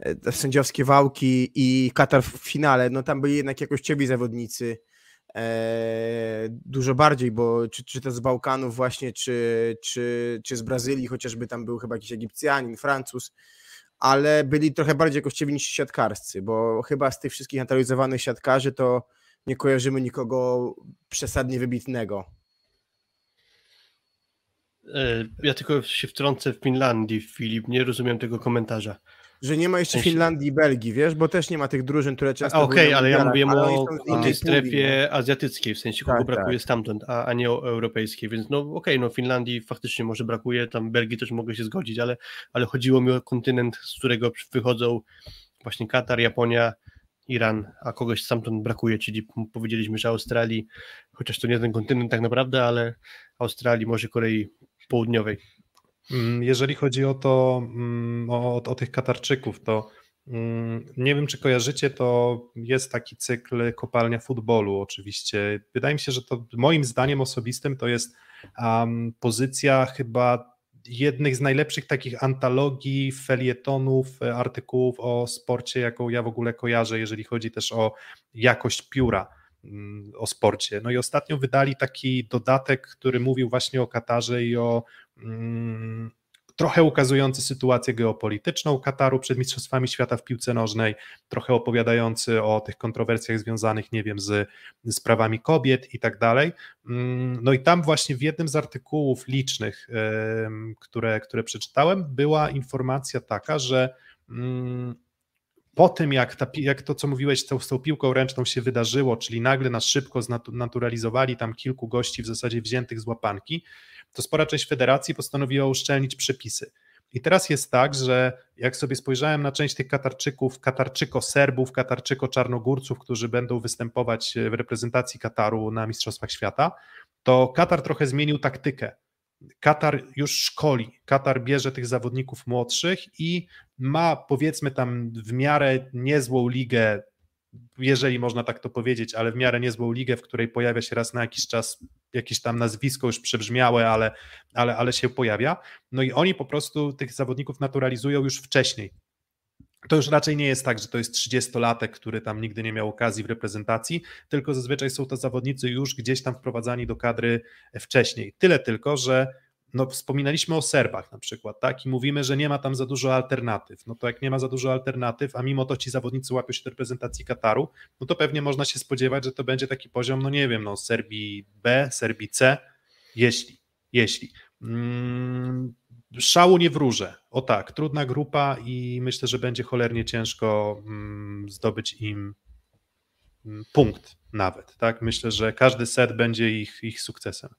E, sędziowskie wałki i Katar w finale, no tam byli jednak jakościowi zawodnicy e, dużo bardziej, bo czy, czy to z Bałkanów właśnie, czy, czy, czy z Brazylii, chociażby tam był chyba jakiś Egipcjanin, Francuz, ale byli trochę bardziej jakościowi niż siatkarscy, bo chyba z tych wszystkich naturalizowanych siatkarzy to nie kojarzymy nikogo przesadnie wybitnego. E, ja tylko się wtrącę w Finlandii, Filip, nie rozumiem tego komentarza że nie ma jeszcze. Finlandii i Belgii, wiesz, bo też nie ma tych drużyn, które często... Okej, okay, ale ja mówię o, o tej strefie no. azjatyckiej, w sensie kogo tak, brakuje tak. stamtąd, a, a nie o europejskiej, więc no okej, okay, no Finlandii faktycznie może brakuje, tam Belgii też mogę się zgodzić, ale, ale chodziło mi o kontynent, z którego wychodzą właśnie Katar, Japonia, Iran, a kogoś stamtąd brakuje, czyli powiedzieliśmy, że Australii, chociaż to nie ten kontynent tak naprawdę, ale Australii, może Korei Południowej. Mm, jeżeli chodzi o to, mm, o, o tych Katarczyków, to mm, nie wiem, czy kojarzycie, to jest taki cykl kopalnia futbolu, oczywiście. Wydaje mi się, że to moim zdaniem osobistym to jest um, pozycja chyba jednych z najlepszych takich antologii, felietonów, e, artykułów o sporcie, jaką ja w ogóle kojarzę, jeżeli chodzi też o jakość pióra o sporcie. No i ostatnio wydali taki dodatek, który mówił właśnie o Katarze i o Mm, trochę ukazujący sytuację geopolityczną Kataru przed Mistrzostwami Świata w piłce nożnej, trochę opowiadający o tych kontrowersjach związanych, nie wiem, z, z prawami kobiet i tak dalej. Mm, no i tam właśnie w jednym z artykułów licznych, które, które przeczytałem, była informacja taka, że mm, po tym, jak, ta, jak to, co mówiłeś tą, z tą piłką ręczną się wydarzyło, czyli nagle nas szybko znaturalizowali tam kilku gości w zasadzie wziętych z łapanki, to spora część federacji postanowiła uszczelnić przepisy. I teraz jest tak, że jak sobie spojrzałem na część tych Katarczyków, Katarczyko-Serbów, Katarczyko-Czarnogórców, którzy będą występować w reprezentacji Kataru na Mistrzostwach Świata, to Katar trochę zmienił taktykę. Katar już szkoli, Katar bierze tych zawodników młodszych i ma powiedzmy tam w miarę niezłą ligę jeżeli można tak to powiedzieć, ale w miarę niezłą ligę, w której pojawia się raz na jakiś czas jakieś tam nazwisko już przebrzmiałe, ale, ale, ale się pojawia. No i oni po prostu tych zawodników naturalizują już wcześniej. To już raczej nie jest tak, że to jest 30-latek, który tam nigdy nie miał okazji w reprezentacji, tylko zazwyczaj są to zawodnicy już gdzieś tam wprowadzani do kadry wcześniej. Tyle tylko, że no wspominaliśmy o Serbach na przykład, tak? I mówimy, że nie ma tam za dużo alternatyw. No to jak nie ma za dużo alternatyw, a mimo to ci zawodnicy łapią się do reprezentacji Kataru, no to pewnie można się spodziewać, że to będzie taki poziom, no nie wiem, no Serbii B, Serbii C, jeśli, jeśli. Mm, szału nie wróżę. O tak, trudna grupa i myślę, że będzie cholernie ciężko mm, zdobyć im mm, punkt nawet. Tak? Myślę, że każdy set będzie ich, ich sukcesem.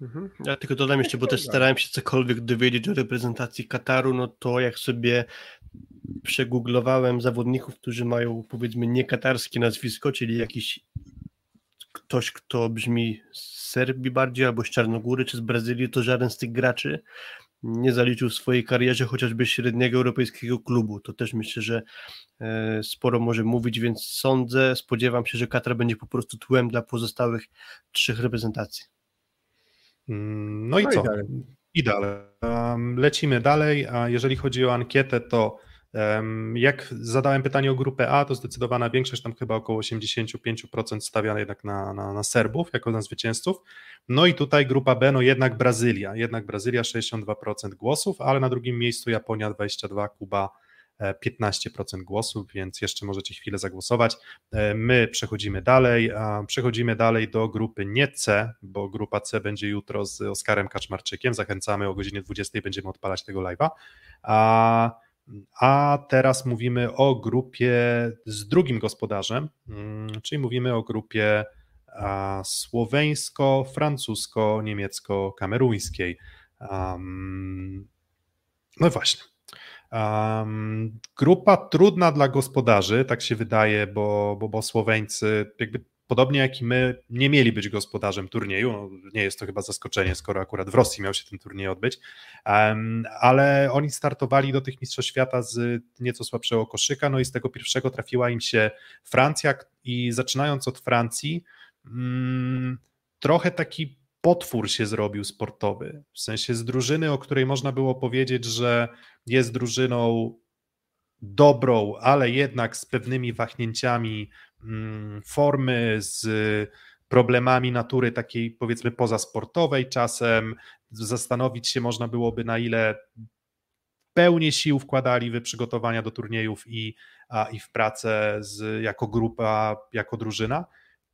Mhm. Ja tylko dodam jeszcze, bo też starałem się cokolwiek dowiedzieć o reprezentacji Kataru, no to jak sobie przegooglowałem zawodników, którzy mają powiedzmy nie katarskie nazwisko, czyli jakiś ktoś, kto brzmi z Serbii bardziej, albo z Czarnogóry, czy z Brazylii, to żaden z tych graczy nie zaliczył w swojej karierze chociażby średniego europejskiego klubu. To też myślę, że e, sporo może mówić, więc sądzę, spodziewam się, że Katar będzie po prostu tłem dla pozostałych trzech reprezentacji. Mm, no i no co? I dalej. I dalej. Lecimy dalej, a jeżeli chodzi o ankietę, to jak zadałem pytanie o grupę A, to zdecydowana większość, tam chyba około 85% stawia jednak na, na, na, Serbów jako na zwycięzców. No i tutaj grupa B, no jednak Brazylia, jednak Brazylia 62% głosów, ale na drugim miejscu Japonia 22%, Kuba 15% e, głosów, więc jeszcze możecie chwilę zagłosować. E, my przechodzimy dalej, przechodzimy dalej do grupy nie C, bo grupa C będzie jutro z Oskarem Kaczmarczykiem. Zachęcamy o godzinie 20 będziemy odpalać tego live'a. A teraz mówimy o grupie z drugim gospodarzem, mm, czyli mówimy o grupie słoweńsko-francusko-niemiecko-kameruńskiej. No właśnie. grupa trudna dla gospodarzy, tak się wydaje, bo, bo, bo Słoweńcy jakby podobnie jak i my, nie mieli być gospodarzem turnieju. Nie jest to chyba zaskoczenie, skoro akurat w Rosji miał się ten turniej odbyć, ale oni startowali do tych Mistrzostw Świata z nieco słabszego koszyka, no i z tego pierwszego trafiła im się Francja i zaczynając od Francji, um, trochę taki potwór się zrobił sportowy, w sensie z drużyny, o której można było powiedzieć, że jest drużyną dobrą, ale jednak z pewnymi wahnięciami Mm, formy, z problemami natury takiej powiedzmy pozasportowej czasem, zastanowić się można byłoby na ile pełnie sił wkładali w przygotowania do turniejów i, a, i w pracę z, jako grupa, jako drużyna.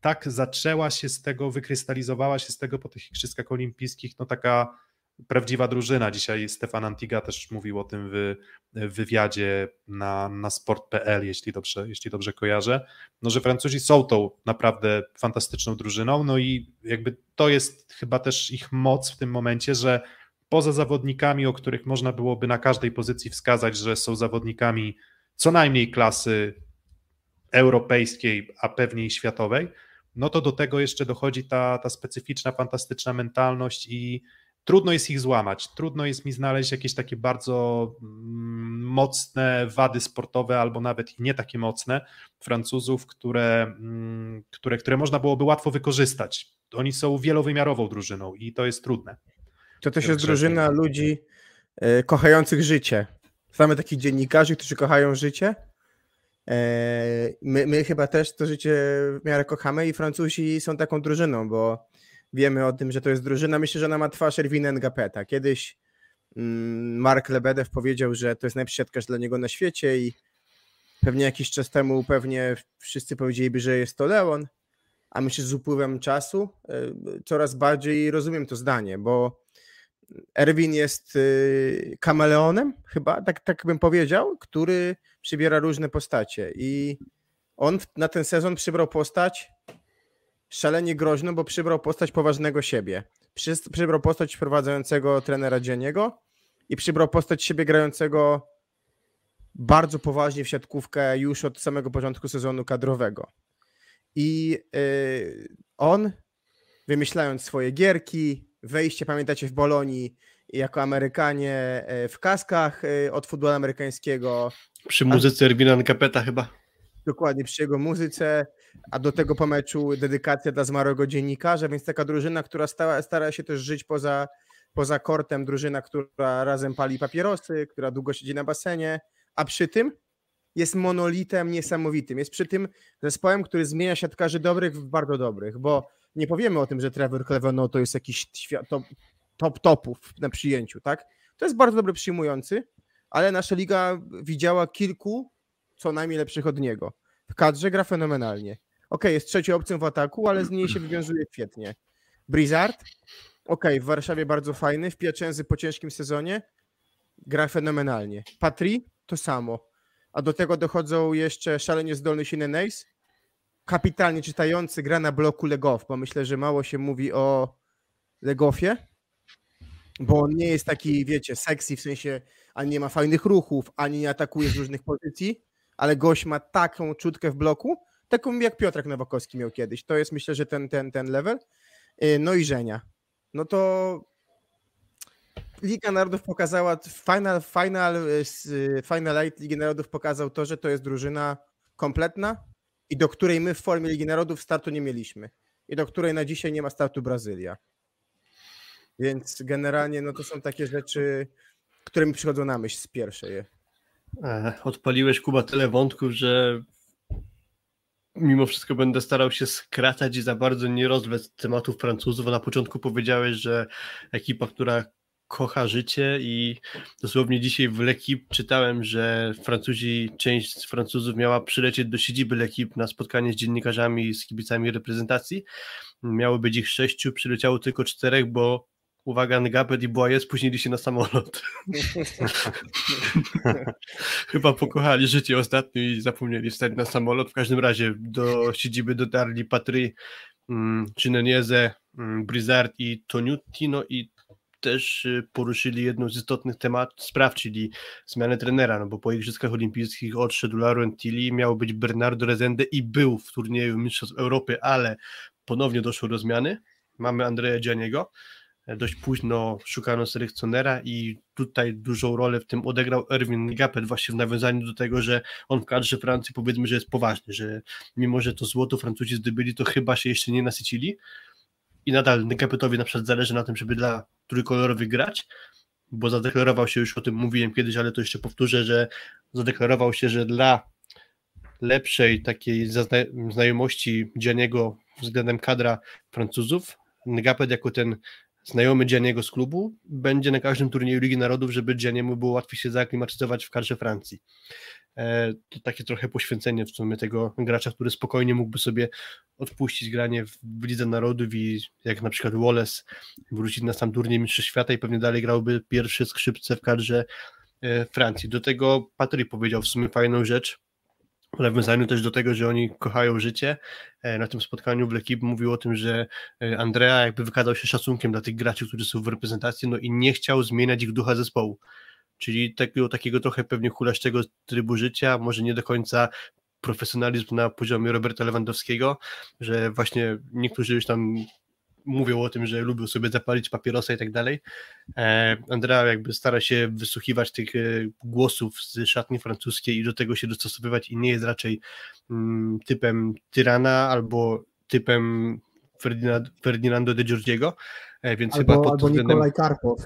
Tak zaczęła się z tego, wykrystalizowała się z tego po tych Igrzyskach Olimpijskich no taka prawdziwa drużyna. Dzisiaj Stefan Antiga też mówił o tym w, wywiadzie na, na sport.pl, jeśli dobrze, jeśli dobrze kojarzę, no, że Francuzi są tą naprawdę fantastyczną drużyną, no i jakby to jest chyba też ich moc w tym momencie, że poza zawodnikami, o których można byłoby na każdej pozycji wskazać, że są zawodnikami co najmniej klasy europejskiej, a pewnie i światowej, no to do tego jeszcze dochodzi ta, ta specyficzna, fantastyczna mentalność i, trudno jest ich złamać. Trudno jest mi znaleźć jakieś takie bardzo mm, mocne wady sportowe, albo nawet nie takie mocne Francuzów, które, mm, które, które można byłoby łatwo wykorzystać. Oni są wielowymiarową drużyną i to jest trudne. To też jest drużyna ludzi e, kochających życie. Znamy takich dziennikarzy, którzy kochają życie. E, my, my chyba też to życie w miarę kochamy i Francuzi są taką drużyną, bo Wiemy o tym, że to jest drużyna. Myślę, że ona ma twarz Erwina Ngapeta. Kiedyś mm, Mark Lebedew powiedział, że to jest najlepszy siatkarz dla niego na świecie i pewnie jakiś czas temu pewnie wszyscy powiedzieliby, że jest to Leon, a myślę, że z upływem czasu e, coraz bardziej rozumiem to zdanie, bo Erwin jest y, kameleonem, chyba, tak, tak bym powiedział, który przybiera różne postacie i on na ten sezon przybrał postać szalenie groźną, bo przybrał postać poważnego siebie. Przy, przybrał postać wprowadzającego trenera dzienniego i przybrał postać siebie grającego bardzo poważnie w siatkówkę już od samego początku sezonu kadrowego. I yy, on, wymyślając swoje gierki, wejście, pamiętacie, w Bolonii jako Amerykanie y, w kaskach y, od futbolu amerykańskiego. Przy muzyce Erwina Kapeta chyba. Dokładnie, przy jego muzyce a do tego po meczu dedykacja dla zmarłego dziennikarza, więc taka drużyna, która stara, stara się też żyć poza, poza kortem, drużyna, która razem pali papierosy, która długo siedzi na basenie, a przy tym jest monolitem niesamowitym. Jest przy tym zespołem, który zmienia siatkarzy dobrych w bardzo dobrych, bo nie powiemy o tym, że Trevor Clevenon to jest jakiś top, top topów na przyjęciu, tak? To jest bardzo dobry przyjmujący, ale nasza liga widziała kilku co najmniej lepszych od niego w kadrze gra fenomenalnie. Ok, jest trzecią opcją w ataku, ale z niej się wywiązuje świetnie. Blizzard, ok, w Warszawie bardzo fajny, w Piacenzy po ciężkim sezonie gra fenomenalnie. Patri to samo. A do tego dochodzą jeszcze szalenie zdolny Sineneis kapitalnie czytający, gra na bloku Legow, bo myślę, że mało się mówi o Legofie, bo on nie jest taki, wiecie, sexy, w sensie ani nie ma fajnych ruchów, ani nie atakuje z różnych pozycji, ale gość ma taką czutkę w bloku, taką jak Piotrek Nowakowski miał kiedyś. To jest myślę, że ten, ten, ten level. Y, no i Żenia. No to Liga Narodów pokazała, Final, final, y, y, final Eight Ligi Narodów pokazał to, że to jest drużyna kompletna i do której my w formie Ligi Narodów startu nie mieliśmy. I do której na dzisiaj nie ma startu Brazylia. Więc generalnie no to są takie rzeczy, które mi przychodzą na myśl z pierwszej. E, odpaliłeś Kuba tyle wątków, że mimo wszystko będę starał się skracać i za bardzo nie rozwać tematów Francuzów. Na początku powiedziałeś, że ekipa, która kocha życie i dosłownie dzisiaj w Lekip czytałem, że Francuzi, część z Francuzów miała przylecieć do siedziby Lekip na spotkanie z dziennikarzami, z kibicami reprezentacji. Miało być ich sześciu, przyleciało tylko czterech, bo uwaga, Ngapet i Błaje spóźnili się na samolot. Chyba pokochali życie ostatnio i zapomnieli wstać na samolot. W każdym razie do siedziby dotarli Patry, mm, Cinenieze, mm, Brizard i Toniutti, no i też y, poruszyli jedną z istotnych tematów, spraw, czyli zmianę trenera, no bo po Igrzyskach Olimpijskich odszedł Laurent Tilly, miał być Bernardo Rezende i był w turnieju Mistrzostw Europy, ale ponownie doszło do zmiany. Mamy Andrea Gianiego, dość późno szukano selekcjonera i tutaj dużą rolę w tym odegrał Erwin Gapet właśnie w nawiązaniu do tego, że on w kadrze Francji powiedzmy, że jest poważny, że mimo, że to złoto Francuzi zdobyli, to chyba się jeszcze nie nasycili. I nadal Gapetowi na przykład zależy na tym, żeby dla trójkolorowych grać, bo zadeklarował się, już o tym mówiłem kiedyś, ale to jeszcze powtórzę, że zadeklarował się, że dla lepszej takiej znajomości Gianniego względem kadra Francuzów, Ngapet jako ten znajomy Gianniego z klubu będzie na każdym turnieju Ligi Narodów, żeby Gianniemu było łatwiej się zaaklimatyzować w kadrze Francji. E, to takie trochę poświęcenie w sumie tego gracza, który spokojnie mógłby sobie odpuścić granie w Lidze Narodów i jak na przykład Wallace wrócić na sam turniej Mistrzostw Świata i pewnie dalej grałby pierwsze skrzypce w kadrze e, Francji. Do tego Patryk powiedział w sumie fajną rzecz, w nawiązaniu też do tego, że oni kochają życie. E, na tym spotkaniu w mówił o tym, że Andrea jakby wykazał się szacunkiem dla tych graczy, którzy są w reprezentacji, no i nie chciał zmieniać ich ducha zespołu czyli takiego, takiego trochę pewnie hulaszczego trybu życia, może nie do końca profesjonalizm na poziomie Roberta Lewandowskiego, że właśnie niektórzy już tam mówią o tym, że lubią sobie zapalić papierosa i tak dalej. E, Andrea jakby stara się wysłuchiwać tych e, głosów z szatni francuskiej i do tego się dostosowywać i nie jest raczej mm, typem tyrana albo typem Ferdinando de Giorgiego, e, więc albo, chyba pod albo względem... Nikolaj Karpow.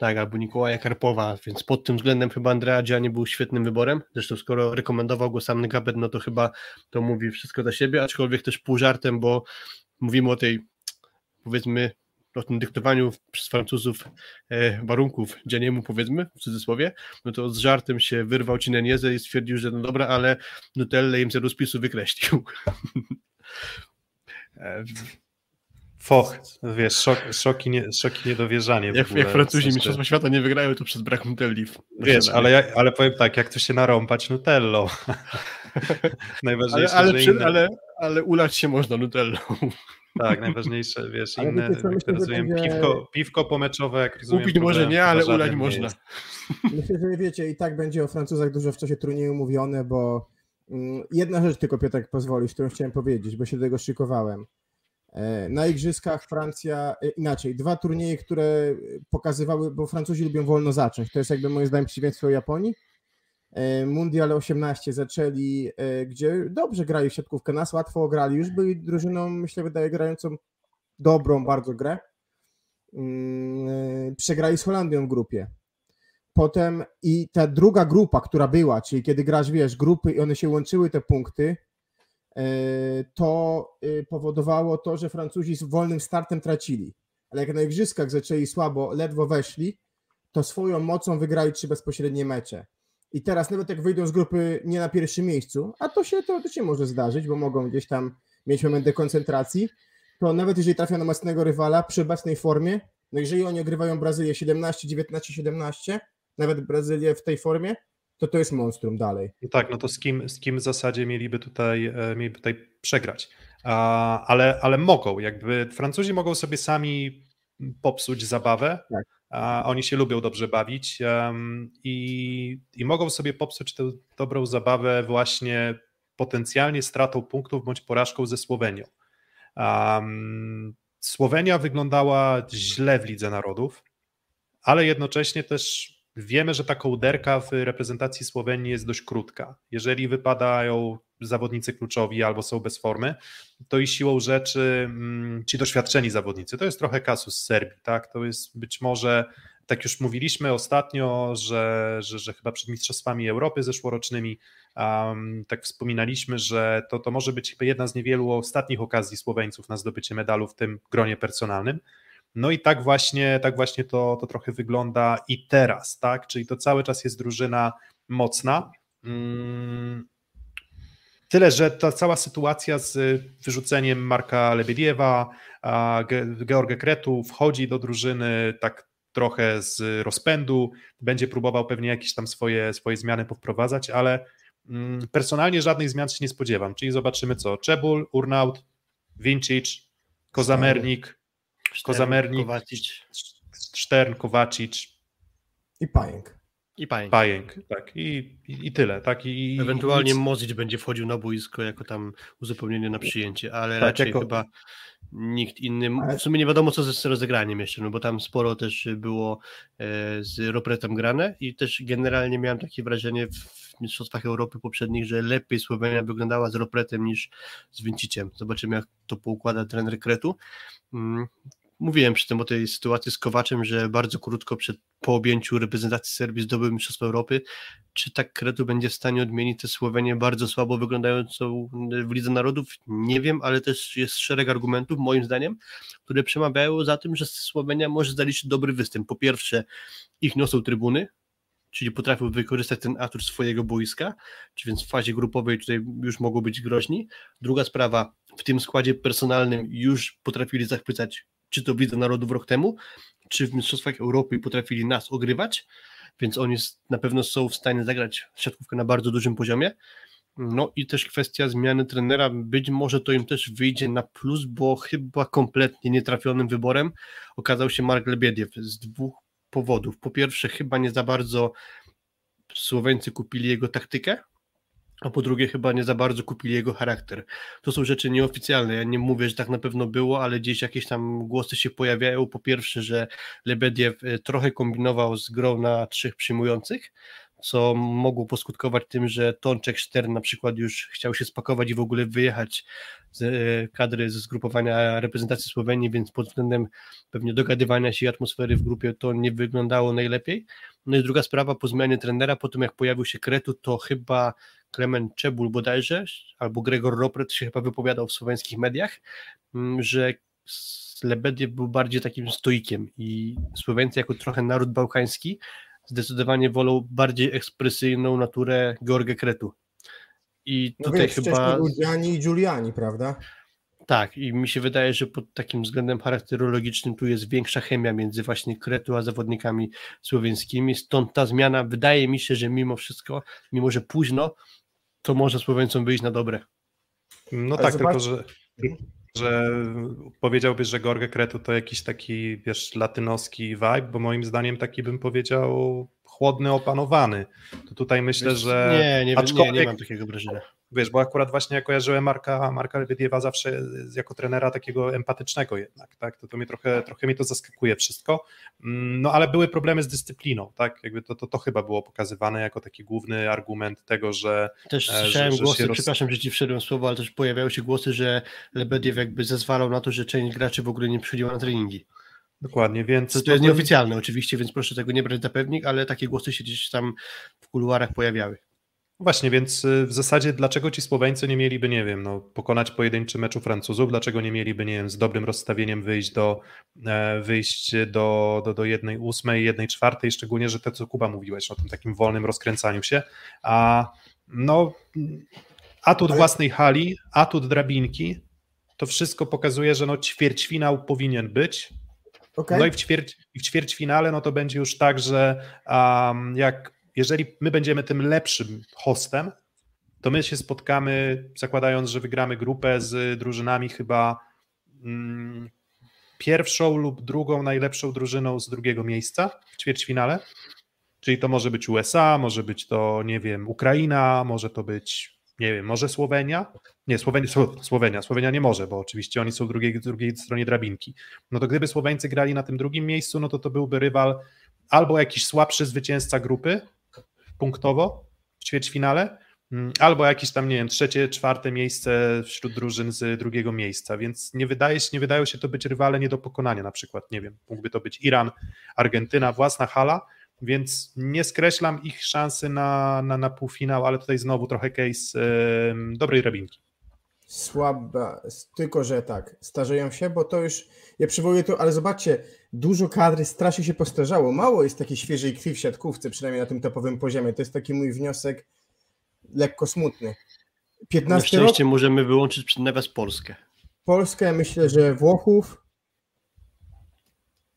Tak, albo Nikołaja Karpowa, więc pod tym względem chyba Andrea Gianni był świetnym wyborem. Zresztą skoro rekomendował go sam Gabet, no to chyba to mówi wszystko za siebie, aczkolwiek też pół żartem, bo mówimy o tej, powiedzmy, o tym dyktowaniu przez Francuzów e, warunków Gianniemu, powiedzmy, w cudzysłowie, no to z żartem się wyrwał Cinenieze i stwierdził, że no dobra, ale Nutelle im z rozpisu wykreślił. E, Foch, wiesz, szok, szoki, nie, szoki niedowierzanie. Jak, jak Francuzi Mistrzostwa Świata nie wygrają, to przez brak Nutelli. Wiesz, ale, ja, ale powiem tak, jak tu się narąbać Nutellą. najważniejsze, ale, ale, ale, ale ulać się można Nutellą. Tak, najważniejsze, wiesz, ale inne, wiecie, jak rozumiem, będzie... piwko, piwko pomeczowe, jak rozumiem. Kupić może nie, ale ulać można. Myślę, że wiecie, i tak będzie o Francuzach dużo w czasie turnieju mówione, bo mm, jedna rzecz tylko, Piotrek, pozwolisz, którą chciałem powiedzieć, bo się do tego szykowałem. E, na Igrzyskach Francja, e, inaczej, dwa turnieje, które pokazywały, bo Francuzi lubią wolno zacząć, to jest jakby moim zdaniem przeciwieństwo Japonii. E, Mundial 18 zaczęli, gdzie dobrze grali w siatkówkę, nas łatwo grali, już byli drużyną, myślę, wydaje, grającą dobrą bardzo grę. Mm, przegrali z Holandią w grupie. Potem i ta druga grupa, która była, czyli kiedy grasz, wiesz, grupy i one się łączyły te punkty, E, to e, powodowało to, że Francuzi z wolnym startem tracili. Ale jak na igrzyskach zaczęli słabo, ledwo weszli, to swoją mocą wygrali trzy bezpośrednie mecze. I teraz nawet jak wyjdą z grupy nie na pierwszym miejscu, a to się teoretycznie może zdarzyć, bo mogą gdzieś tam mieć moment dekoncentracji, to nawet jeżeli trafią na mocnego rywala przy obecnej formie, no jeżeli oni ogrywają Brazylię 17, 19, 17, nawet Brazylię w tej formie, to to jest monstrum dalej. No tak, no to z kim, z kim w zasadzie mieliby tutaj, e, mieliby tutaj przegrać? Ale, ale mogą, jakby Francuzi mogą sobie sami popsuć zabawę, Tak. Oni się lubią dobrze bawić i, i mogą sobie popsuć tę dobrą zabawę właśnie potencjalnie stratą punktów bądź porażką ze Słowenią. Słowenia wyglądała źle w Lidze Narodów, ale jednocześnie też wiemy, że ta kołderka w reprezentacji Słowenii jest dość krótka. Jeżeli wypadają zawodnicy kluczowi albo są bez formy, to i siłą rzeczy mm, ci doświadczeni zawodnicy, to jest trochę kasus Serbii, tak? To jest być może, tak już mówiliśmy ostatnio, że, że, że chyba przed Mistrzostwami Europy zeszłorocznymi, um, tak wspominaliśmy, że to, to może być jedna z niewielu ostatnich okazji Słoweńców na zdobycie medalu w tym gronie personalnym. No i tak właśnie, tak właśnie to, to trochę wygląda i teraz, tak? Czyli to cały czas jest drużyna mocna. Mm, Tyle, że ta cała sytuacja z wyrzuceniem Marka Lebediewa, a Ge- George Kretu wchodzi do drużyny tak trochę z rozpędu, będzie próbował pewnie jakieś tam swoje, swoje zmiany powprowadzać, ale mm, personalnie żadnych zmian się nie spodziewam, czyli zobaczymy co, Czebul, Urnaut, Vincic, Kozamernik, Kozamernik, Kowacic. Stern, Kowacic, I pająk. I Pajek. Pajęk, tak, i, i, i tyle, tak, i Ewentualnie nic- Mozic będzie wchodził na boisko jako tam uzupełnienie na przyjęcie, ale Tak, raczej jako- chyba nikt inny. W sumie nie wiadomo co z rozegraniem jeszcze, no bo tam sporo też było e, z Ropretem grane i też generalnie miałem takie wrażenie w Mistrzostwach Europy poprzednich, że lepiej Słowenia wyglądała z Ropretem niż z Vinciciem. Zobaczymy jak to poukłada trener Kretu. Mówiłem przy tym o tej sytuacji z Kowaczem, że bardzo krótko przed po objęciu reprezentacji Serbii zdobył Mistrzostwo Europy. Czy tak Kretu będzie w stanie odmienić tę Słowenię bardzo słabo wyglądającą w Lidze Narodów? Nie wiem, ale też jest szereg argumentów, moim zdaniem, które przemawiają za tym, że Słowenia może zaliczyć dobry występ. Po pierwsze, ich niosą trybuny, czyli potrafią wykorzystać ten atut swojego boiska, czy więc w fazie grupowej tutaj już mogą być groźni. Druga sprawa, w tym składzie personalnym już potrafili zachwycać, czy to w Lidze Narodów rok temu, czy w Mistrzostwach Europy potrafili nas ogrywać, więc oni na pewno są w stanie zagrać siatkówkę na bardzo dużym poziomie. No i też kwestia zmiany trenera, być może to im też wyjdzie na plus, bo chyba kompletnie nietrafionym wyborem okazał się Mark Lebiediew z dwóch powodów. Po pierwsze, chyba nie za bardzo Słoweńcy kupili jego taktykę, a po drugie chyba nie za bardzo kupili jego charakter. To są rzeczy nieoficjalne, ja nie mówię, że tak na pewno było, ale gdzieś jakieś tam głosy się pojawiają. Po pierwsze, że Lebediew e, trochę kombinował z grą na trzech przyjmujących, co mogło poskutkować tym, że Tonczek Stern na przykład już chciał się spakować i w ogóle wyjechać z e, kadry, ze zgrupowania reprezentacji Słowenii, więc pod względem pewnie dogadywania się i atmosfery w grupie to nie wyglądało najlepiej. No i druga sprawa, po zmianie trenera, po tym jak pojawił się Kretu, to chyba Klement Czebul bodajże, albo Gregor Ropret się chyba wypowiadał w słoweńskich mediach, mm, że Lebediew był bardziej takim stoikiem i Słoweńcy jako trochę naród bałkański zdecydowanie wolą bardziej ekspresyjną naturę George Kretu. I No tutaj wiesz, chyba... i Giuliani, prawda? Tak, i mi się wydaje, że pod takim względem charakterologicznym tu jest większa chemia między właśnie Kretu a zawodnikami słoweńskimi, stąd ta zmiana wydaje mi się, że mimo wszystko, mimo że późno, to może Słoweńcom wyjść na dobre. No Ale tak, zobacz- tylko że, że powiedziałbyś, że Gorge Kretu to jakiś taki, wiesz, latynoski vibe, bo moim zdaniem taki bym powiedział chłodny, opanowany. To tutaj myślę, że Nie, nie, nie, nie aczkolwiek- mam takiego wrażenia. wiesz, bo akurat właśnie ja kojarzyłem Marka, Marka Lebediewa zawsze jako trenera takiego empatycznego jednak, tak, to, to mnie trochę, trochę mnie to zaskakuje wszystko, Mm, no ale były problemy z dyscypliną, tak, jakby to, to, to chyba było pokazywane jako taki główny argument tego, że Też E, że- słyszałem że się głosy, roz- przepraszam, że ci wszedłem słowo, ale też pojawiały się głosy, że Lebediew jakby zezwalał na to, że część graczy w ogóle nie przychodziła na treningi. Dokładnie, więc... To, to jest nieoficjalne oczywiście, więc proszę tego nie brać za pewnik, ale takie głosy się gdzieś tam w kuluarach pojawiały. Właśnie, więc y, w zasadzie dlaczego ci Słoweńcy nie mieliby, nie wiem, no, pokonać pojedynczy meczu Francuzów, dlaczego nie mieliby, nie wiem, z dobrym rozstawieniem wyjść do, e, wyjść do, do, do jednej ósmej, jednej czwartej, szczególnie, że to, co Kuba mówiłeś o tym takim wolnym rozkręcaniu się, a no atut własnej hali, atut drabinki, to wszystko pokazuje, że no ćwierćfinał powinien być, Okej. no i w, ćwierć, w ćwierćfinale no to będzie już tak, że um, jak jeżeli my będziemy tym lepszym hostem, to my się spotkamy, zakładając, że wygramy grupę z drużynami chyba mm, pierwszą lub drugą najlepszą drużyną z drugiego miejsca w ćwierćfinale. Czyli to może być USA, może być to, nie wiem, Ukraina, może to być, nie wiem, może Słowenia. Nie, Słowenia, Słowenia, Słowenia nie może, bo oczywiście oni są drugiej, drugiej stronie drabinki. No to gdyby Słoweńcy grali na tym drugim miejscu, no to to byłby rywal albo jakiś słabszy zwycięzca grupy punktowo w ćwierćfinale, mm, albo jakieś tam, nie wiem, trzecie, czwarte miejsce wśród drużyn z drugiego miejsca, więc nie wydaje się, nie wydają się to być rywale nie do pokonania na przykład, nie wiem, mógłby to być Iran, Argentyna, własna hala, więc nie skreślam ich szansy na, na, na półfinał, ale tutaj znowu trochę case yy, dobrej rabinki. Słaba, tylko że tak, starzeją się, bo to już, ja przywołuję to, ale zobaczcie, dużo kadry strasznie się postarzało, mało jest takiej świeżej krwi w siatkówce, przynajmniej na tym topowym poziomie, to jest taki mój wniosek lekko smutny. 15 Na szczęście rok, możemy wyłączyć przed nawias Polskę. Polskę, myślę, że Włochów,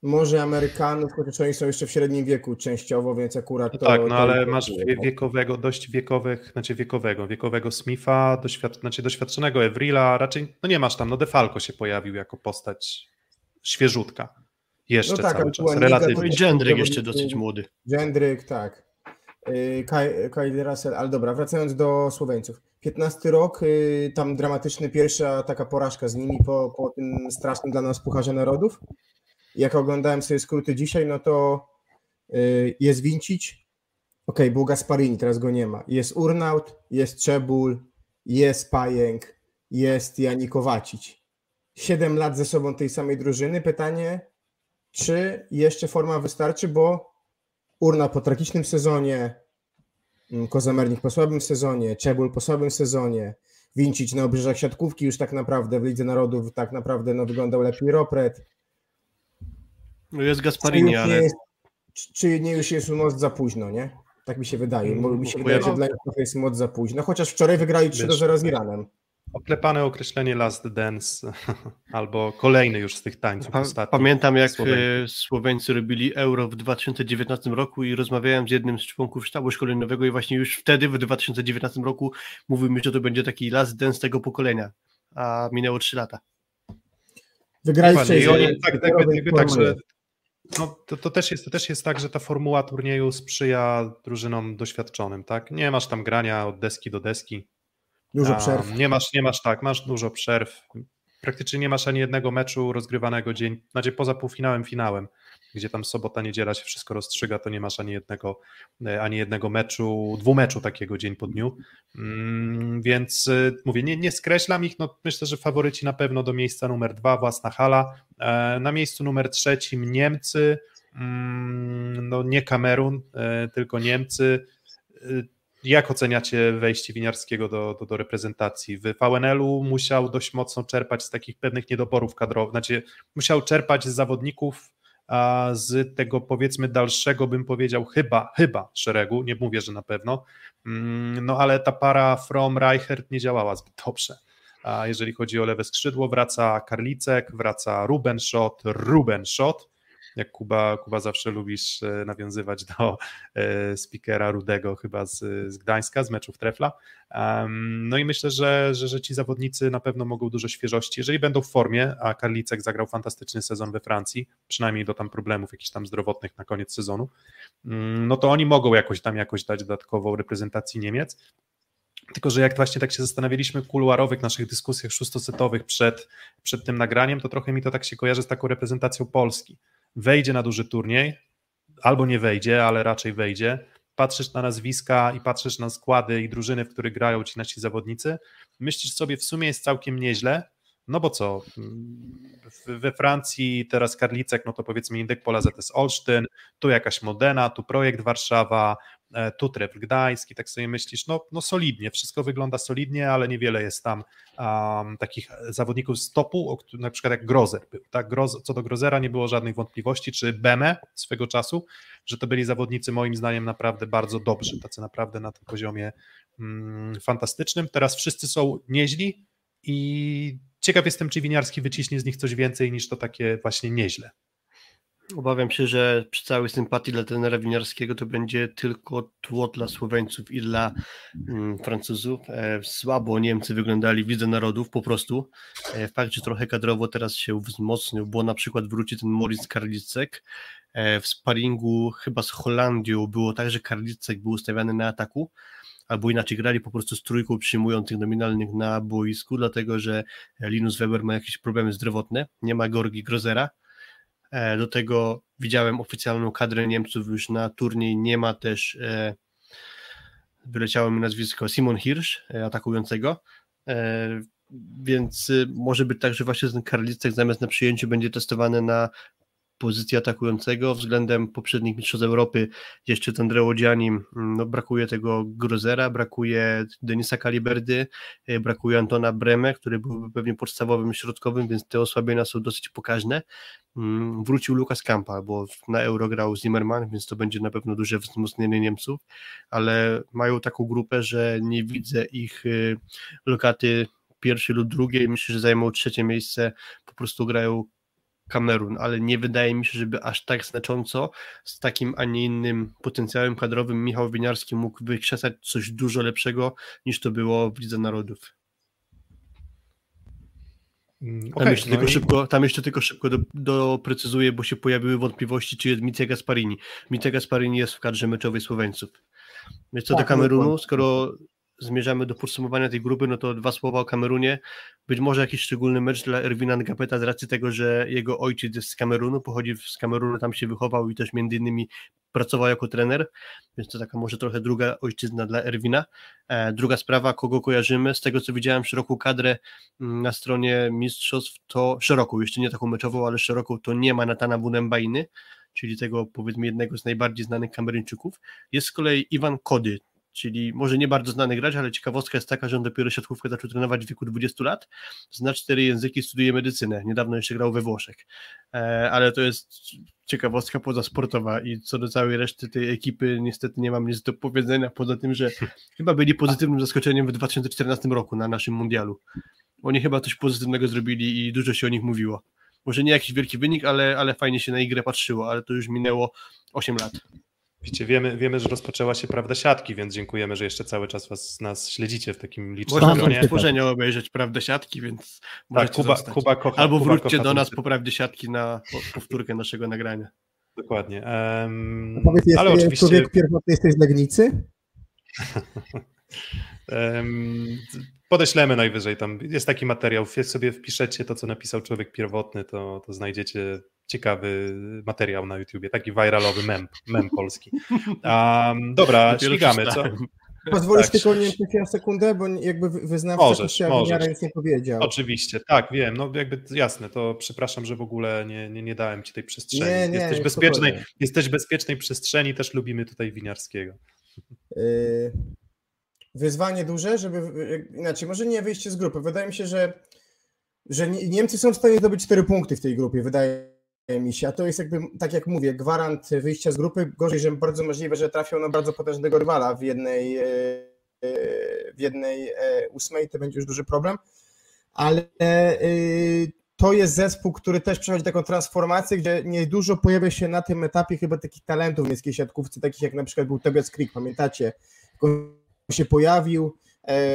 może Amerykanów, chociaż oni są jeszcze w średnim wieku częściowo, więc akurat no to... Tak, no to ale masz wiekowego, dość wiekowych, znaczy wiekowego, wiekowego Smitha, doświad, znaczy doświadczonego Evrila, raczej, no nie masz tam, no Defalco się pojawił jako postać świeżutka. Jeszcze no tak, cały czas, relatywnie. I Gendryk jeszcze dosyć młody. Gendryk, tak. Y, Kyle Russell, ale dobra, wracając do Słoweńców. 15 rok, y, tam dramatyczny pierwsza taka porażka z nimi po, po tym strasznym dla nas Pucharze Narodów jak oglądałem sobie skróty dzisiaj, no to y, jest Wincić, ok, był Gasparini, teraz go nie ma. Jest Urnaut, jest Czebul, jest Pajęk, jest Janikowacić. Siedem lat ze sobą tej samej drużyny. Pytanie, czy jeszcze forma wystarczy, bo Urna po tragicznym sezonie, mm, Kozamernik po słabym sezonie, Czebul po słabym sezonie, Wincić na obrzeżach siatkówki już tak naprawdę w Lidze Narodów tak naprawdę no, wyglądał lepiej Ropret, no jest Gasparini, ale... Jest, czy nie już jest moc za późno, nie? Tak mi się wydaje. Bo mi się wydaje, że dla nich jest moc za późno. Chociaż wczoraj wygrali 3 do 0 z Iranem. Oklepane określenie Last Dance albo kolejny już z tych tańców pa, Pamiętam jak Słoweńcy. Słoweńcy robili Euro w 2019 roku i rozmawiałem z jednym z członków sztabu szkoleniowego i właśnie już wtedy w 2019 roku mówił mi, że to będzie taki Last Dance tego pokolenia, a minęło 3 lata. Wygrali w I oni tak, tak, tak, że no, to, to, też jest, to też jest tak, że ta formuła turnieju sprzyja drużynom doświadczonym, tak? Nie masz tam grania od deski do deski. Dużo przerw. Um, nie masz, nie masz tak, masz dużo przerw. Praktycznie nie masz ani jednego meczu rozgrywanego dzień, znaczy poza półfinałem, finałem gdzie tam sobota, niedziela się wszystko rozstrzyga, to nie masz ani jednego, e, ani jednego meczu, dwumeczu takiego dzień po dniu. Mm, więc e, mówię, nie, nie skreślam ich, no myślę, że faworyci na pewno do miejsca numer dwa, własna hala. E, na miejscu numer trzecim Niemcy, mm, no nie Kamerun, tylko Niemcy. Jak oceniacie wejście Winiarskiego do, do, do reprezentacji? W VNL-u musiał dość mocno czerpać z takich pewnych niedoborów kadrowych, znaczy musiał czerpać z zawodników z tego powiedzmy dalszego, bym powiedział, chyba, chyba szeregu, nie mówię, że na pewno, mm, no ale ta para From Reichert nie działała zbyt dobrze. A jeżeli chodzi o lewe skrzydło, wraca Karlicek, wraca Ruben Schott, Ruben Schott, jak Kuba, Kuba zawsze lubisz e, nawiązywać do e, speakera Rudego chyba z, z Gdańska, z meczów Trefla. No i myślę, że, że, że ci zawodnicy na pewno mogą dużo świeżości, jeżeli będą w formie, a Karlicek zagrał fantastyczny sezon we Francji, przynajmniej do tam problemów jakichś tam zdrowotnych na koniec sezonu, mm, no to oni mogą jakoś tam jakoś dać dodatkową reprezentacji Niemiec. Tylko, że jak właśnie tak się zastanawialiśmy w kuluarowych naszych dyskusjach szóstosetowych przed, przed tym nagraniem, to trochę mi to tak się kojarzy z taką reprezentacją Polski wejdzie na duży turniej, albo nie wejdzie, ale raczej wejdzie. Patrzysz na nazwiska i patrzysz na składy i drużyny, w których grają ci nasi zawodnicy, myślisz sobie, w sumie jest całkiem nieźle, no bo co, we Francji teraz Karlicek, no to powiedzmy Indyk Pola ZS Olsztyn, tu jakaś Modena, tu projekt Warszawa, Tutrew Gdańsk i tak sobie myślisz, no, no solidnie, wszystko wygląda solidnie, ale niewiele jest tam um, takich zawodników z topu, na przykład jak Grozer był, tak? Groz, co do Grozera nie było żadnych wątpliwości, czy Beme swego czasu, że to byli zawodnicy moim zdaniem naprawdę bardzo dobrzy, tacy naprawdę na tym poziomie mm, fantastycznym. Teraz wszyscy są nieźli i ciekaw jestem, czy Winiarski wyciśnie z nich coś więcej niż to takie właśnie nieźle. Obawiam się, że przy całej sympatii dla trenera winiarskiego to będzie tylko tło dla Słoweńców i dla mm, Francuzów. E, słabo Niemcy wyglądali w Lidze Narodów po prostu. E, fakt, że trochę kadrowo teraz się wzmocnił, bo na przykład wróci ten Moritz Karlicek. E, w sparingu chyba z Holandią było tak, że Karlicek był ustawiany na ataku, albo inaczej grali po prostu z trójką przyjmujących nominalnych na boisku, dlatego że Linus Weber ma jakieś problemy zdrowotne, nie ma Gorgi Grozera, do tego widziałem oficjalną kadrę Niemców już na turniej. Nie ma też, e, wyleciało mi nazwisko, Simon Hirsch, e, atakującego. Więc może być tak, że właśnie ten Karlicek zamiast na przyjęciu będzie testowany na pozycji atakującego względem poprzednich mistrzostw Europy, jeszcze z Andreo Gianni, mm, no brakuje tego Grozera, brakuje Denisa Kaliberdy, e, brakuje Antona Breme, który byłby pewnie podstawowym środkowym, więc te osłabienia są dosyć pokaźne. Mm, wrócił Lukas Kampa, bo na Euro grał Zimmerman, więc to będzie na pewno duże wzmocnienie Niemców, ale mają taką grupę, że nie widzę ich y, lokaty pierwszej lub drugiej, myślę, że zajmą trzecie miejsce, po prostu grają Kamerun, ale nie wydaje mi się, żeby aż tak znacząco z takim, a nie innym potencjałem kadrowym Michał Winiarski mógł wykrzesać coś dużo lepszego niż to było w Lidze Narodów. Mm, tam, okay, jeszcze no tylko i... szybko, tam jeszcze tylko szybko do, doprecyzuję, bo się pojawiły wątpliwości, czy jest Micia Gasparini. Micia Gasparini jest w kadrze meczowej Słoweńców. Więc co tak, do Kamerunu, skoro zmierzamy do podsumowania tej grupy, no to dwa słowa o Kamerunie. Być może jakiś szczególny mecz dla Erwina Ngapeta z racji tego, że jego ojciec jest z Kamerunu, pochodzi z Kamerunu, tam się wychował i też między innymi pracował jako trener, więc to taka może trochę druga ojczyzna dla Erwina. E, druga sprawa, kogo kojarzymy, z tego co widziałem szeroką kadrę mm, na stronie mistrzostw, to szeroką, jeszcze nie taką meczową, ale szeroką, to nie ma Natana Bunembainy, czyli tego powiedzmy jednego z najbardziej znanych Kameryńczyków. Jest z kolei Iwan Kody, czyli może nie bardzo znany gracz, ale ciekawostka jest taka, że on dopiero siatkówkę zaczął trenować w wieku 20 lat, zna cztery języki, studiuje medycynę, niedawno jeszcze grał we Włoszech, e, ale to jest ciekawostka pozasportowa i co do całej reszty tej ekipy niestety nie mam nic do powiedzenia, poza tym, że chyba byli pozytywnym zaskoczeniem w 2014 roku na naszym mundialu. Oni chyba coś pozytywnego zrobili i dużo się o nich mówiło. Może nie jakiś wielki wynik, ale, ale fajnie się na grę patrzyło, ale to już minęło 8 lat. Wiecie, wiemy, wiemy, że rozpoczęła się prawda siatki, więc dziękujemy, że jeszcze cały czas was, nas śledzicie w takim licznym Można gronie. stworzenia obejrzeć prawdę siatki, więc tak, Kuba, Kuba kocha, Albo Kuba wróćcie do nas po prawdzie siatki na powtórkę naszego nagrania. Dokładnie. Um, powiedz, ale jest, oczywiście... człowiek pierwotny jesteś z Legnicy? um, podeślemy najwyżej tam. Jest taki materiał, sobie wpiszecie to, co napisał człowiek pierwotny, to, to znajdziecie ciekawy materiał na YouTubie, taki viralowy mem, mem polski. Um, dobra, śmigamy, co? Pozwolisz tak. tylko nie na sekundę, bo jakby wyznawca możesz, możesz. nic nie powiedział. Oczywiście, tak, wiem, no jakby jasne, to przepraszam, że w ogóle nie, nie, nie dałem ci tej przestrzeni. Nie, nie, jesteś, bezpiecznej, jesteś bezpiecznej przestrzeni, też lubimy tutaj Winiarskiego. Yy, wyzwanie duże, żeby, inaczej, może nie wyjście z grupy. Wydaje mi się, że, że Niemcy są w stanie zdobyć cztery punkty w tej grupie, wydaje a to jest jakby, tak jak mówię, gwarant wyjścia z grupy. Gorzej, że bardzo możliwe, że trafią na bardzo potężnego rywala w jednej, e, w jednej e, ósmej, to będzie już duży problem. Ale e, to jest zespół, który też przechodzi taką transformację, gdzie niedużo pojawia się na tym etapie chyba takich talentów w miejskiej siatkówce, takich jak na przykład był Tobias Creek, pamiętacie? On się pojawił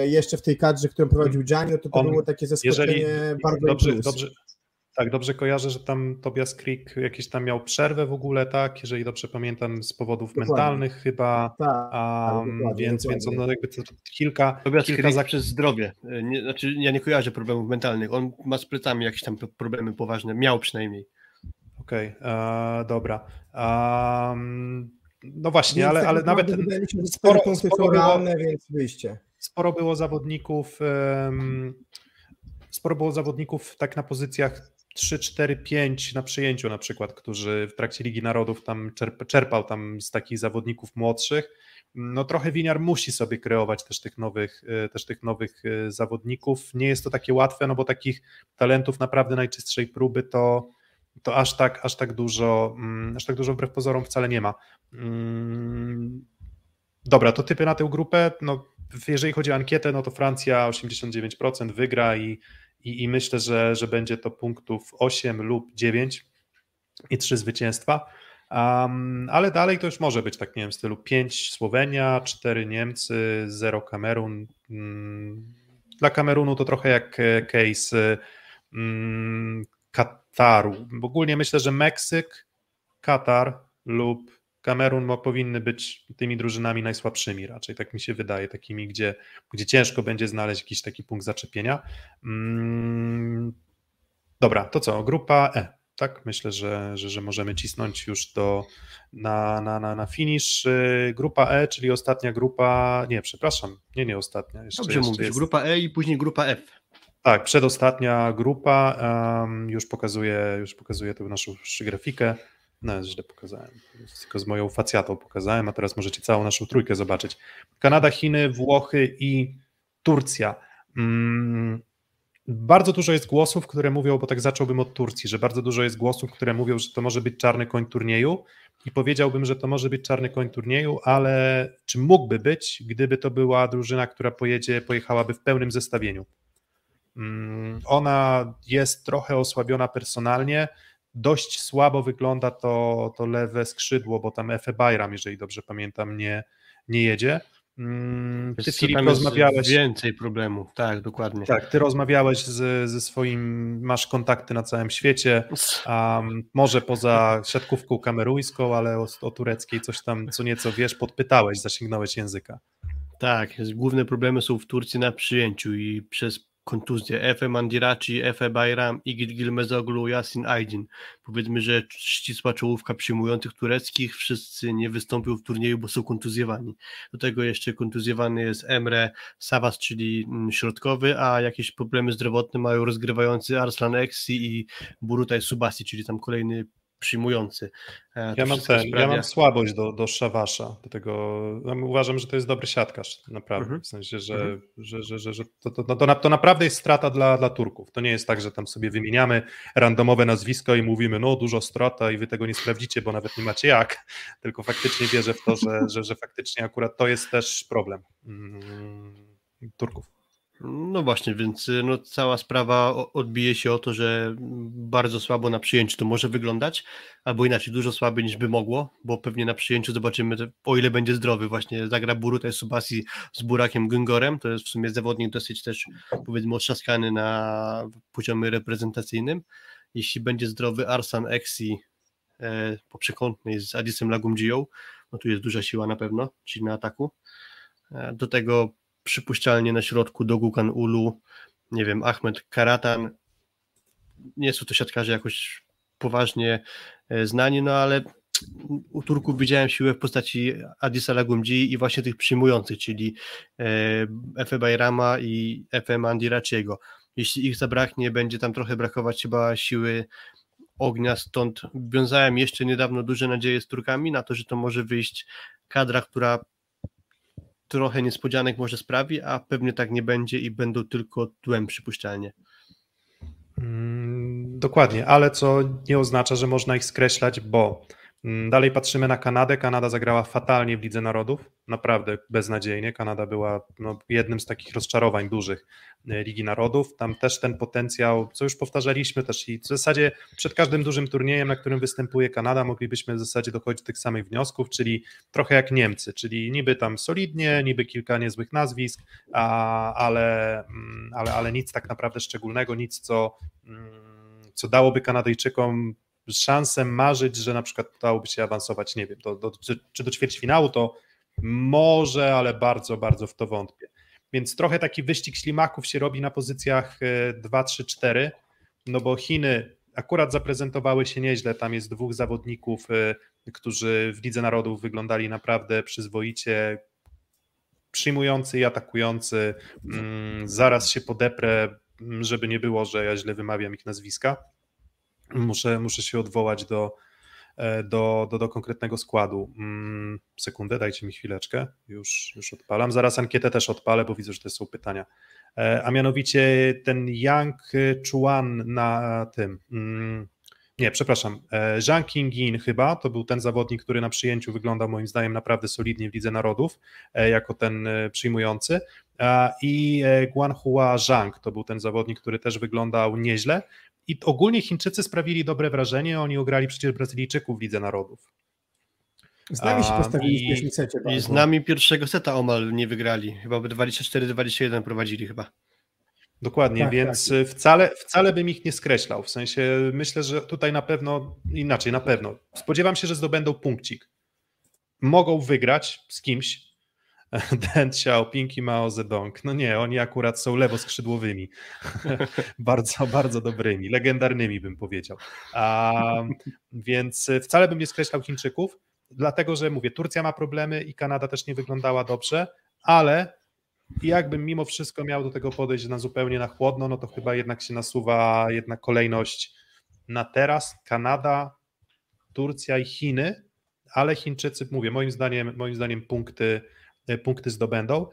jeszcze w tej kadrze, którą prowadził Gianni, no to to On, było takie zaskoczenie jeżeli, bardzo dobrze, dobrze, tak, dobrze kojarzę, że tam Tobias Creek jakiś tam miał przerwę w ogóle, tak? Jeżeli dobrze pamiętam, z powodów dokładnie. mentalnych chyba. Tak, um, dokładnie, więc, dokładnie. więc on jakby to, kilka. Tobias kilka Creek za... przez zdrowie. Nie, znaczy, ja nie kojarzę problemów mentalnych. On ma z plecami jakieś tam problemy poważne. Miał przynajmniej. Okej, okay, dobra. Um, no właśnie, więc ale, tak ale nawet. Sporo, sporo, było, więc wyjście. Sporo było zawodników. Um, sporo było zawodników tak na pozycjach 3, 4, 5 na przyjęciu na przykład, którzy w trakcie Ligi Narodów tam czerpał tam z takich zawodników młodszych. No trochę Winiar musi sobie kreować też tych nowych, e, też tych nowych e, zawodników. Nie jest to takie łatwe, no bo takich talentów naprawdę najczystszej próby to, to aż tak, aż tak dużo, mm, aż tak dużo wbrew pozorom wcale nie ma. Mm, dobra, to typy na tę grupę. No, jeżeli chodzi o ankietę, no to Francja 89% wygra i i, i myślę, że, że będzie to punktów 8 lub 9. i trzy zwycięstwa. Um, ale dalej to już może być tak, nie wiem, w stylu 5 Słowenia, 4 Niemcy, 0 Kamerun. Mm, dla Kamerunu to trochę jak e, case mm, Kataru. Ogólnie myślę, że Meksyk, Katar lub Kamerun powinny być tymi drużynami najsłabszymi raczej, tak mi się wydaje, takimi, gdzie, gdzie ciężko będzie znaleźć jakiś taki punkt zaczepienia. Mm, dobra, to co, grupa E, tak? Myślę, że, że, że możemy cisnąć już do, na, na, na, na finish. Y, grupa E, czyli ostatnia grupa, nie, przepraszam, nie, nie ostatnia. Jeszcze, Dobrze jeszcze mówisz, jest... grupa E i później grupa F. Tak, przedostatnia grupa, um, już pokazuje, już pokazuje tę naszą grafikę. No, źle pokazałem. Tylko z moją facjatą pokazałem, a teraz możecie całą naszą trójkę zobaczyć. Kanada, Chiny, Włochy i Turcja. Mm, bardzo dużo jest głosów, które mówią, bo tak zacząłbym od Turcji, że bardzo dużo jest głosów, które mówią, że to może być czarny koń turnieju i powiedziałbym, że to może być czarny koń turnieju, ale czy mógłby być, gdyby to była drużyna, która pojedzie, pojechałaby w pełnym zestawieniu. Mm, ona jest trochę osłabiona personalnie, dość słabo wygląda to, to lewe skrzydło, bo tam Efe Bayram, jeżeli dobrze pamiętam, nie, nie jedzie. Mm, ty Filip rozmawiałeś. Więcej problemów, tak, dokładnie. Tak, ty rozmawiałeś z, ze swoim, masz kontakty na całym świecie, um, może poza siatkówką kameruńską, ale o, o tureckiej coś tam co nieco wiesz, podpytałeś, zasięgnąłeś języka. Tak, główne problemy są w Turcji na przyjęciu i przez kontuzje. Efe Mandiraci, Efe Bayram, Igit Gilmezoglu, Yasin Aydin. Powiedzmy, że ścisła czołówka przyjmujących tureckich, wszyscy nie wystąpią w turnieju, bo są kontuzjowani. Do tego jeszcze kontuzjowany jest Emre Savas, czyli mm, środkowy, a jakieś problemy zdrowotne mają rozgrywający Arslan Eksi i Burutaj Subasi, czyli tam kolejny przyjmujący. E, ja mam, ten, ja mam słabość do, do Szawasza, do tego, uważam, że to jest dobry siatkarz, naprawdę, mhm. w sensie, że, mhm. że, że, że, że to, to, to, to, naprawdę jest strata dla, dla Turków, to nie jest tak, że tam sobie wymieniamy randomowe nazwisko i mówimy, no dużo strata i wy tego nie sprawdzicie, bo nawet nie macie jak, tylko faktycznie wierzę w to, że, że, że faktycznie akurat to jest też problem mm, Turków. No właśnie, więc y, no, cała sprawa odbije się o to, że bardzo słabo na przyjęciu to może wyglądać, albo inaczej, dużo słabiej niż by mogło, bo pewnie na przyjęciu zobaczymy, o ile będzie zdrowy. Właśnie zagra Buruta Subasi z Burakiem Güngorem, to jest w sumie zawodnik dosyć też powiedzmy otrzaskany na poziomie reprezentacyjnym. Jeśli będzie zdrowy Arsan Exi e, po przekątnej z Adisem Lagumdziją, no tu jest duża siła na pewno, czyli na ataku. E, do tego przypuszczalnie na środku Dogukan Ulu, nie wiem, Ahmed Karatan. Nie są to siatkarze jakoś poważnie e, znani, no ale u Turków widziałem siłę w postaci Adisa Lagumdzi i właśnie tych przyjmujących, czyli e, Efe Bajrama i Efe Mandiraciego. Jeśli ich zabraknie, będzie tam trochę brakować chyba siły ognia, stąd wiązałem jeszcze niedawno duże nadzieje z Turkami na to, że to może wyjść kadra, która trochę niespodzianek może sprawi, a pewnie tak nie będzie i będą tylko tłem przypuszczalnie. Mm, dokładnie, ale co nie oznacza, że można ich skreślać, bo dalej patrzymy na Kanadę. Kanada zagrała fatalnie w Lidze Narodów, naprawdę beznadziejnie. Kanada była no, jednym z takich rozczarowań dużych e, Ligi Narodów. Tam też ten potencjał, co już powtarzaliśmy też i w zasadzie przed każdym dużym turniejem, na którym występuje Kanada, moglibyśmy w zasadzie dochodzić do tych samych wniosków, czyli trochę jak Niemcy, czyli niby tam solidnie, niby kilka niezłych nazwisk, a, ale, mm, ale, ale nic tak naprawdę szczególnego, nic co, mm, co dałoby Kanadyjczykom szansę marzyć, że na przykład dałoby się awansować, nie wiem, do, do, czy, czy do ćwierćfinału, to może, ale bardzo, bardzo w to wątpię. Więc trochę taki wyścig ślimaków się robi na pozycjach 2, 3, 4, no bo Chiny akurat zaprezentowały się nieźle, tam jest dwóch zawodników, e, którzy w Lidze Narodów wyglądali naprawdę przyzwoicie, przyjmujący i atakujący, mm, zaraz się podeprę, żeby nie było, że ja źle wymawiam ich nazwiska muszę, muszę się odwołać do, e, do, do, do konkretnego składu. Mm, sekundę, dajcie mi chwileczkę, już, już odpalam. Zaraz ankietę też odpalę, bo widzę, że to są pytania. E, a mianowicie ten Yang Chuan na tym, mm, nie, przepraszam, e, Zhang Qingyin chyba, to był ten zawodnik, który na przyjęciu wyglądał moim zdaniem naprawdę solidnie w Lidze Narodów, jako ten przyjmujący i Guanhua Zhang to był ten zawodnik, który też wyglądał nieźle i ogólnie Chińczycy sprawili dobre wrażenie, oni ograli przecież Brazylijczyków w Lidze Narodów. Z nami się postawili w pierwszym secie. I z nami pierwszego seta omal nie wygrali, chyba 24-21 prowadzili chyba. Dokładnie, tak, więc tak. Wcale, wcale bym ich nie skreślał. W sensie myślę, że tutaj na pewno, inaczej, na pewno. Spodziewam się, że zdobędą punkcik. Mogą wygrać z kimś. Deng Xiaoping i Mao Zedong. No nie, oni akurat są lewoskrzydłowymi. bardzo, bardzo dobrymi, legendarnymi bym powiedział. A, więc wcale bym nie skreślał Chińczyków, dlatego że mówię, Turcja ma problemy i Kanada też nie wyglądała dobrze, ale jakbym mimo wszystko miał do tego podejść na zupełnie na chłodno, no to chyba jednak się nasuwa jedna kolejność na teraz Kanada, Turcja i Chiny, ale Chińczycy, mówię, moim zdaniem, moim zdaniem punkty, punkty zdobędą.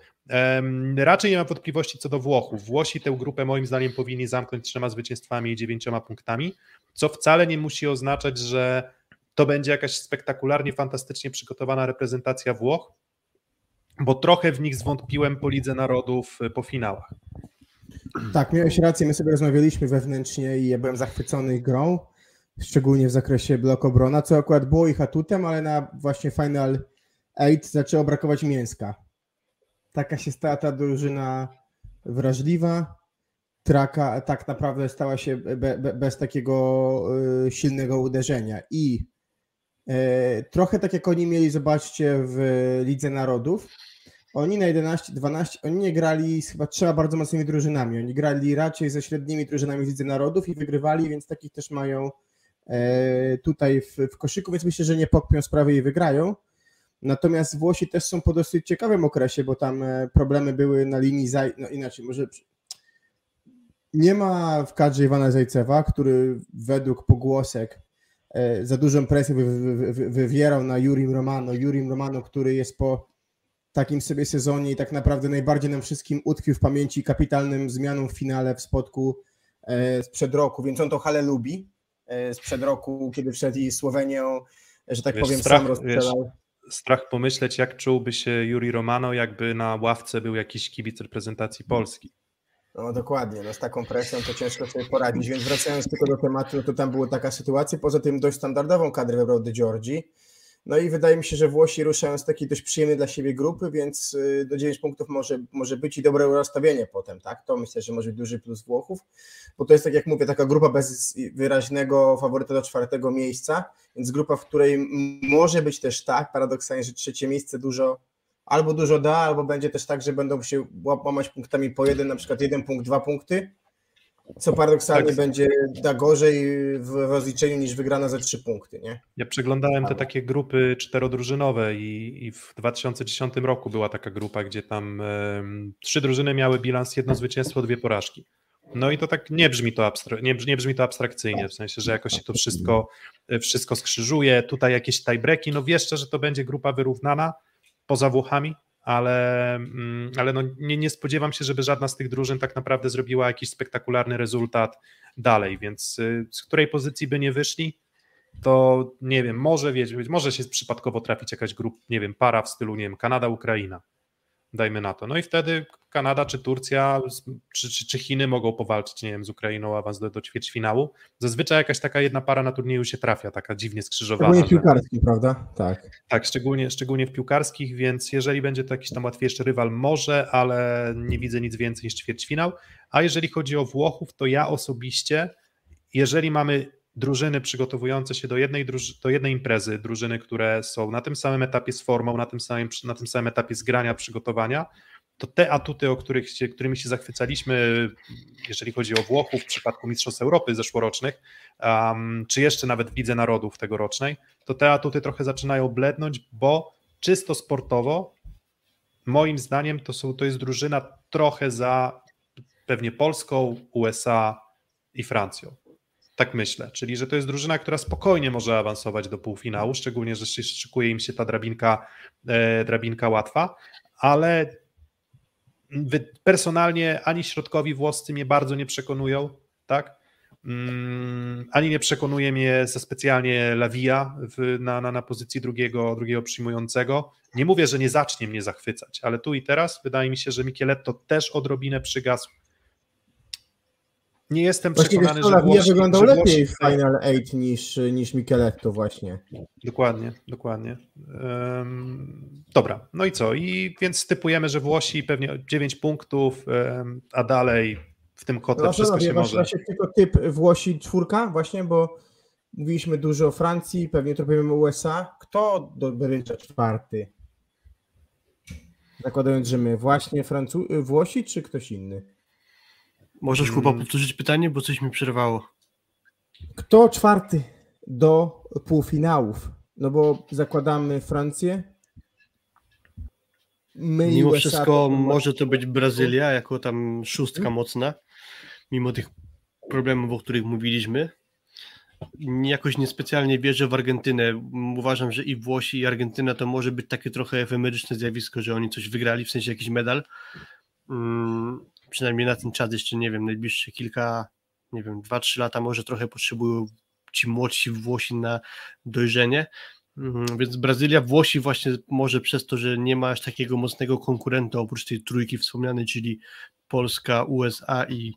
Raczej nie mam wątpliwości co do Włochów. Włosi tę grupę moim zdaniem powinni zamknąć trzema zwycięstwami i dziewięcioma punktami, co wcale nie musi oznaczać, że to będzie jakaś spektakularnie, fantastycznie przygotowana reprezentacja Włoch, bo trochę w nich zwątpiłem po Lidze Narodów y, po finałach. Tak, miałeś rację, my sobie rozmawialiśmy wewnętrznie i ja byłem zachwycony grą, szczególnie w zakresie blok obrona, co akurat było ich atutem, ale na właśnie Final Eight zaczęło brakować mięska. Taka się stała ta drużyna wrażliwa, traka tak naprawdę stała się be, be, bez takiego y, silnego uderzenia i y, trochę tak jak oni mieli, zobaczcie, w Lidze Narodów, oni na 11, 12, oni nie grali z chyba trzema bardzo mocnymi drużynami. Oni grali raczej ze średnimi drużynami z Lidzy Narodów i wygrywali, więc takich też mają e, tutaj w, w koszyku, więc myślę, że nie pokpią sprawy i wygrają. Natomiast Włosi też są po dosyć ciekawym okresie, bo tam e, problemy były na linii, zaj... no inaczej, może nie ma w kadrze Iwana Zajcewa, który według pogłosek e, za dużą presję wy, wy, wy, wywierał na Jurim Romano. Jurim Romano, który jest po takim sobie sezonie i tak naprawdę najbardziej nam wszystkim utkwił w pamięci kapitalnym zmianą w finale w spotku e, sprzed roku, więc on to hale lubi sprzed roku, kiedy wszedł i Słowenią, że tak wiesz, powiem, strach, sam rozstrzelał. Strach pomyśleć, jak czułby się Juri Romano, jakby na ławce był jakiś kibic reprezentacji Polski. No dokładnie, no z taką presją to ciężko sobie poradzić, więc wracając tylko do tematu, to tam była taka sytuacja, poza tym dość standardową kadrę wybrał De Giorgi, no i wydaje mi się, że Włosi ruszają z takiej dość przyjemnej dla siebie grupy, więc y, do 9 punktów może, może być i dobre rozstawienie potem, tak? To myślę, że może być duży plus Włochów, bo to jest tak jak mówię, taka grupa bez wyraźnego faworyta do czwartego miejsca, więc grupa, w której może być też tak, paradoksalnie, że trzecie miejsce dużo albo dużo da, albo będzie też tak, że będą się łamać punktami po jeden, na przykład jeden punkt, dwa punkty, co paradoksalnie tak. będzie da gorzej w rozliczeniu niż wygrana za trzy punkty, nie? Ja przeglądałem te takie grupy czterodrużynowe i, i w 2010 roku była taka grupa, gdzie tam um, trzy drużyny miały bilans jedno zwycięstwo, dwie porażki. No i to tak nie brzmi to, abstra- nie, nie brzmi to abstrakcyjnie, w sensie, że jakoś się to wszystko, wszystko skrzyżuje, tutaj jakieś tiebreaki, no wiesz, że to będzie grupa wyrównana poza Włochami, ale, mm, ale no nie, nie spodziewam się, żeby żadna z tych drużyn tak naprawdę zrobiła jakiś spektakularny rezultat dalej, więc y, z której pozycji by nie wyszli, to nie wiem, może wiecie, może się przypadkowo trafić jakaś grupa, nie wiem, para w stylu, nie wiem, Kanada, Ukraina, dajmy na to. No i wtedy Kanada czy Turcja czy, czy, czy Chiny mogą powalczyć, nie wiem, z Ukrainą awans do, do ćwierćfinału. Zazwyczaj jakaś taka jedna para na turnieju się trafia, taka dziwnie skrzyżowana. Szczególnie w piłkarskich, prawda? Tak. Tak, szczególnie, szczególnie w piłkarskich, więc jeżeli będzie to jakiś tam łatwiejszy rywal, może, ale nie widzę nic więcej niż ćwierćfinał. A jeżeli chodzi o Włochów, to ja osobiście, jeżeli mamy drużyny przygotowujące się do jednej, do jednej imprezy, drużyny, które są na tym samym etapie z formą, na tym samym, na tym samym etapie zgrania, przygotowania, to te atuty, o których się, którymi się zachwycaliśmy, jeżeli chodzi o Włochów w przypadku Mistrzostw Europy zeszłorocznych, um, czy jeszcze nawet w Lidze Narodów tegorocznej, to te atuty trochę zaczynają blednąć, bo czysto sportowo, moim zdaniem, to, są, to jest drużyna trochę za pewnie Polską, USA i Francją. Tak myślę, czyli że to jest drużyna, która spokojnie może awansować do półfinału, szczególnie, że szykuje im się ta drabinka, e, drabinka łatwa, ale personalnie ani środkowi włoscy mnie bardzo nie przekonują, tak? Mm, ani nie przekonuje mnie za specjalnie Lawija w, na, na, na pozycji drugiego, drugiego przyjmującego. Nie mówię, że nie zacznie mnie zachwycać, ale tu i teraz wydaje mi się, że Micheletto też odrobinę przygasł. Nie jestem Właściwie przekonany, to że Włosi, wyglądał że lepiej Włosi w Final Eight niż, niż Micheletto właśnie. Dokładnie, dokładnie. Um, dobra, no i co? I więc typujemy, że Włosi pewnie 9 punktów, um, a dalej w tym kotle No, wszystko się właśnie, może. właśnie tylko typ Włosi czwórka właśnie, bo mówiliśmy dużo o Francji, pewnie trochę powiemy USA. Kto do Brydża czwarty? Zakładając, że my właśnie Francu- Włosi czy ktoś inny? Możesz Kuba Mm. powtórzyć pytanie, bo coś mi przerwało. Kto czwarty do półfinałów? No bo zakładamy Francję. My Mimo USA wszystko może to być Brazylia jako tam szóstka Mhm. mocna, mimo tych problemów, o których mówiliśmy. Jakoś niespecjalnie wierzę w Argentynę. Uważam, że i Włosi, i Argentyna to może być takie trochę efemeryczne zjawisko, że oni coś wygrali, w sensie jakiś medal. Mm, przynajmniej na ten czas jeszcze, nie wiem, najbliższe kilka, nie wiem, dwa, trzy lata może trochę potrzebują ci młodsi Włosi na dojrzenie. Mhm, Więc Brazylia, Włosi właśnie może przez to, że nie ma aż takiego mocnego konkurenta oprócz tej trójki wspomnianej, czyli Polska, USA i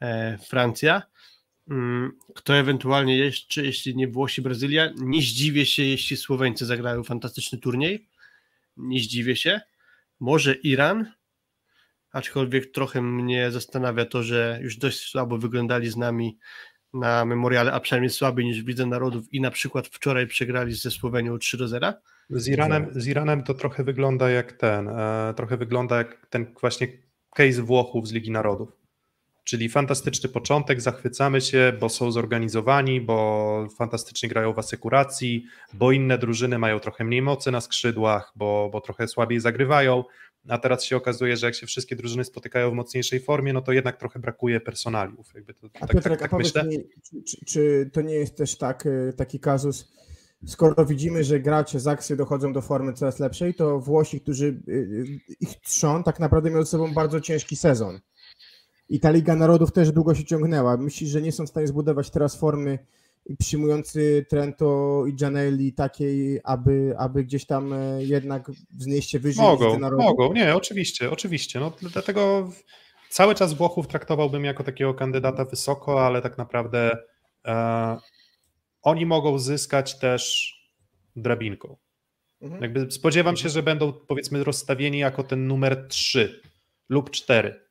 e, Francja. Mm, Kto ewentualnie jeszcze, jeśli nie Włosi, Brazylia, nie zdziwię się, jeśli Słoweńcy zagrają fantastyczny turniej. Nie zdziwię się. Może Iran, aczkolwiek trochę mnie zastanawia to, że już dość słabo wyglądali z nami na memoriale, a przynajmniej słabiej niż widzę narodów i na przykład wczoraj przegrali ze Słowenią 3 do 0. Z Iranem, z Iranem to trochę wygląda jak ten, e, trochę wygląda jak ten właśnie case Włochów z Ligi Narodów. Czyli fantastyczny początek, zachwycamy się, bo są zorganizowani, bo fantastycznie grają w asekuracji, bo inne drużyny mają trochę mniej mocy na skrzydłach, bo, bo trochę słabiej zagrywają, a teraz się okazuje, że jak się wszystkie drużyny spotykają w mocniejszej formie, no to jednak trochę brakuje personaliów. Jakby to, A tak, Piotrek, tak, a tak powiedz myślę. mi, czy, czy, czy to nie jest też tak, y, taki kazus, skoro widzimy, że gracze z Aksy dochodzą do formy coraz lepszej, to Włosi, którzy y, y, ich trzą, tak naprawdę mieli ze sobą bardzo ciężki sezon. I ta Liga Narodów też długo się ciągnęła. Myślisz, że nie są w stanie zbudować teraz formy przyjmujący Trento i Gianelli takiej, aby, aby gdzieś tam e, jednak wznieść się wyżej Mogą, mogą, nie, oczywiście, oczywiście. No, dlatego cały czas Włochów traktowałbym jako takiego kandydata wysoko, ale tak naprawdę e, oni mogą zyskać też drabinką. Mhm. Jakby spodziewam się, że będą powiedzmy rozstawieni jako ten numer 3 lub 4.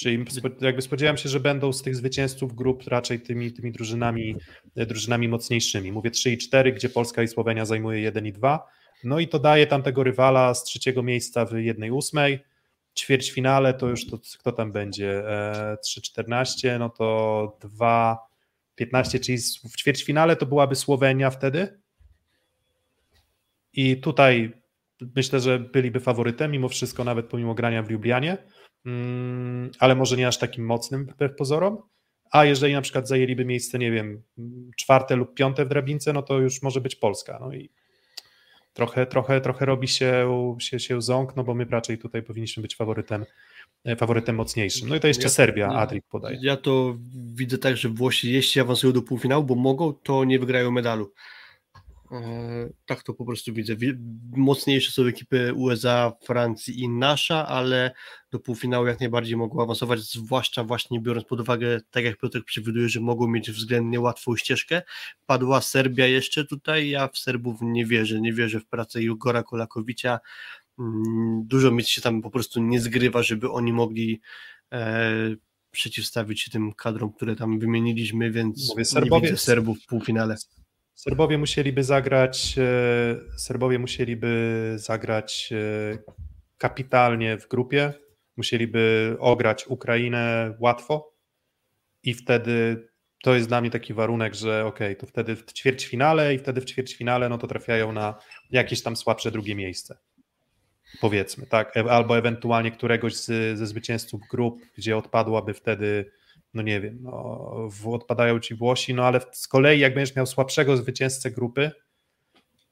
Czyli jakby spodziewam się, że będą z tych zwycięzców grup raczej tymi, tymi drużynami, e, drużynami mocniejszymi. Mówię 3 i 4, gdzie Polska i Słowenia zajmuje 1 i 2. No i to daje tam tego rywala z trzeciego miejsca w 1-8. Ćwierćfinale to już to, kto tam będzie? E, 3-14, no to 2-15, czyli w ćwierćfinale to byłaby Słowenia wtedy. I tutaj myślę, że byliby faworytem, mimo wszystko, nawet pomimo grania w Lublianie, ale może nie aż takim mocnym wbrew pozorom. A jeżeli na przykład zajęliby miejsce, nie wiem, czwarte lub piąte w drabince, no to już może być Polska. No i trochę, trochę, trochę robi się, się, się ząk, no bo my raczej tutaj powinniśmy być faworytem, e, faworytem mocniejszym. No i to jeszcze Ja- Serbia, Adrik podaje. Ja to widzę tak, że Włosi, jeśli awansują do półfinału, bo mogą, to nie wygrają medalu. E, Tak to po prostu widzę. Wi- Mocniejsze są ekipy USA, Francji i nasza, ale do półfinału jak najbardziej mogą awansować, zwłaszcza właśnie biorąc pod uwagę, tak jak Piotr przewiduje, że mogą mieć względnie łatwą ścieżkę. Padła Serbia jeszcze tutaj, ja w Serbów nie wierzę, nie wierzę w pracę Jugora Kolakowicza. Mm, Dużo mi się tam po prostu nie zgrywa, żeby oni mogli e, przeciwstawić się tym kadrom, które tam wymieniliśmy, więc Mówię, nie widzę Serbów w półfinale. Serbowie musieliby zagrać, e, Serbowie musieliby zagrać e, kapitalnie w grupie, musieliby ograć Ukrainę łatwo. I wtedy to jest dla mnie taki warunek, że ok, to wtedy w ćwierćfinale i wtedy w ćwierćfinale no to trafiają na jakieś tam słabsze drugie miejsce. Powiedzmy, tak, E- albo ewentualnie któregoś z, ze zwycięzców grup, gdzie odpadłaby wtedy no nie wiem, no, odpadają ci Włosi, no ale z kolei jak będziesz miał słabszego zwycięzcę grupy,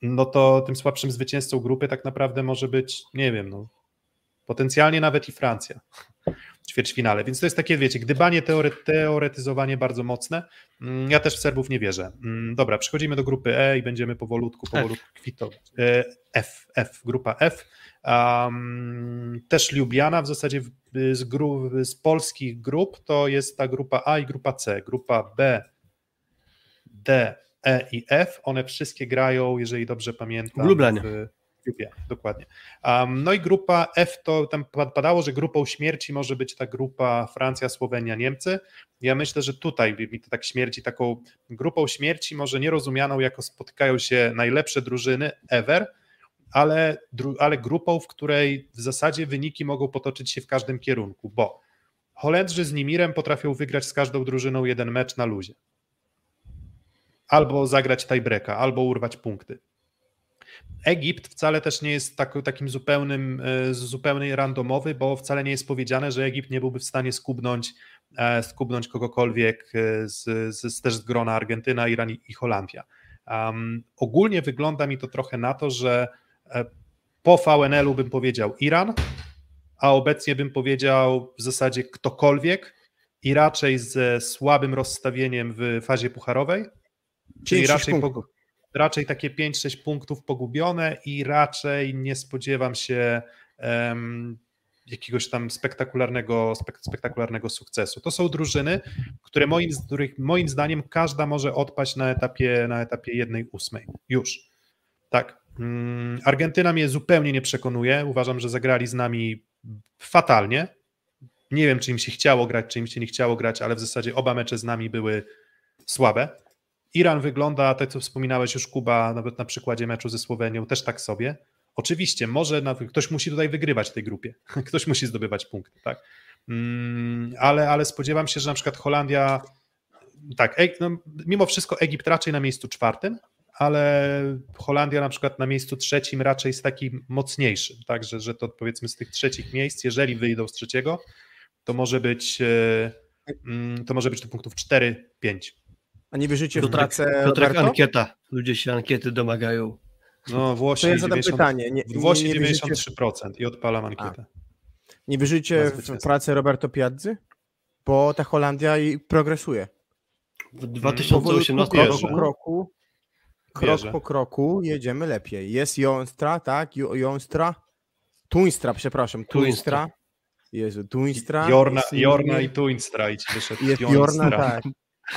no to tym słabszym zwycięzcą grupy tak naprawdę może być, nie wiem, no potencjalnie nawet i Francja. Ćwierćfinale. Więc to jest takie, wiecie, gdybanie, teore, teoretyzowanie bardzo mocne. Mm, Ja też w Serbów nie wierzę. Mm, Dobra, przechodzimy do grupy E i będziemy powolutku, powolutku kwitować. E, F, F, grupa F. Um, też Lubiana w zasadzie z, gru, z polskich grup to jest ta grupa A i grupa C. Grupa B, D, E i F. One wszystkie grają, jeżeli dobrze pamiętam. W Lublanie. W Lublianie, dokładnie. Um, no i grupa F to tam pad- padało, że grupą śmierci może być ta grupa Francja, Słowenia, Niemcy. Ja myślę, że tutaj mi to tak śmierci taką grupą śmierci, może nie rozumianą jako spotykają się najlepsze drużyny ever, ale, ale grupą, w której w zasadzie wyniki mogą potoczyć się w każdym kierunku, bo Holendrzy z Nimirem potrafią wygrać z każdą drużyną jeden mecz na luzie. Albo zagrać tiebreaka, albo urwać punkty. Egipt wcale też nie jest tak, takim zupełnym, e, zupełnie randomowy, bo wcale nie jest powiedziane, że Egipt nie byłby w stanie skubnąć, e, skubnąć kogokolwiek e, z, z, też z grona Argentyna, Iran i Holandia. Um, ogólnie wygląda mi to trochę na to, że po VNL-u bym powiedział Iran, a obecnie bym powiedział w zasadzie ktokolwiek i raczej ze słabym rozstawieniem w fazie pucharowej, czyli 5-6 raczej, punktów. pogu- raczej takie 5-6 punktów pogubione i raczej nie spodziewam się em, jakiegoś tam spektakularnego, spek, spektakularnego sukcesu. To są drużyny, które moim, których moim zdaniem każda może odpaść na etapie, na etapie 1-8. Już. Tak. Mm, Argentyna mnie zupełnie nie przekonuje. Uważam, że zagrali z nami fatalnie. Nie wiem, czy im się chciało grać, czy im się nie chciało grać, ale w zasadzie oba mecze z nami były słabe. Iran wygląda, tak co wspominałeś już Kuba, nawet na przykładzie meczu ze Słowenią, też tak sobie. Oczywiście, może ktoś musi tutaj wygrywać w tej grupie, ktoś musi zdobywać punkty, tak. Mm, ale, ale spodziewam się, że na przykład Holandia, tak, no, mimo wszystko Egipt raczej na miejscu czwartym, ale Holandia na przykład na miejscu trzecim raczej jest takim mocniejszym, tak, że, że to powiedzmy z tych trzecich miejsc, jeżeli wyjdą z trzeciego, to może być e, mm, to może być do punktów 4-5. A nie wierzycie w Piotrek, pracę Piotrek Roberto? ankieta. Ludzie się ankiety domagają. No Włosi To ja zadam 90, pytanie. Nie, w Włosi nie, nie, wierzycie, 93% i odpalam ankietę. nie wierzycie w pracę Roberto Piazzy? Bo ta Holandia i progresuje. W Powolutku, 2018 krok wierzę. po kroku, krok po kroku jedziemy lepiej. Jest Jonstra, tak? Jo- Jonstra. Tuinstra, przepraszam. Tuinstra. Tuinstra. Jezu, Tuinstra. Jorna, Jorna i Tuinstra i ci wyszedł Jest. Jorna, tak.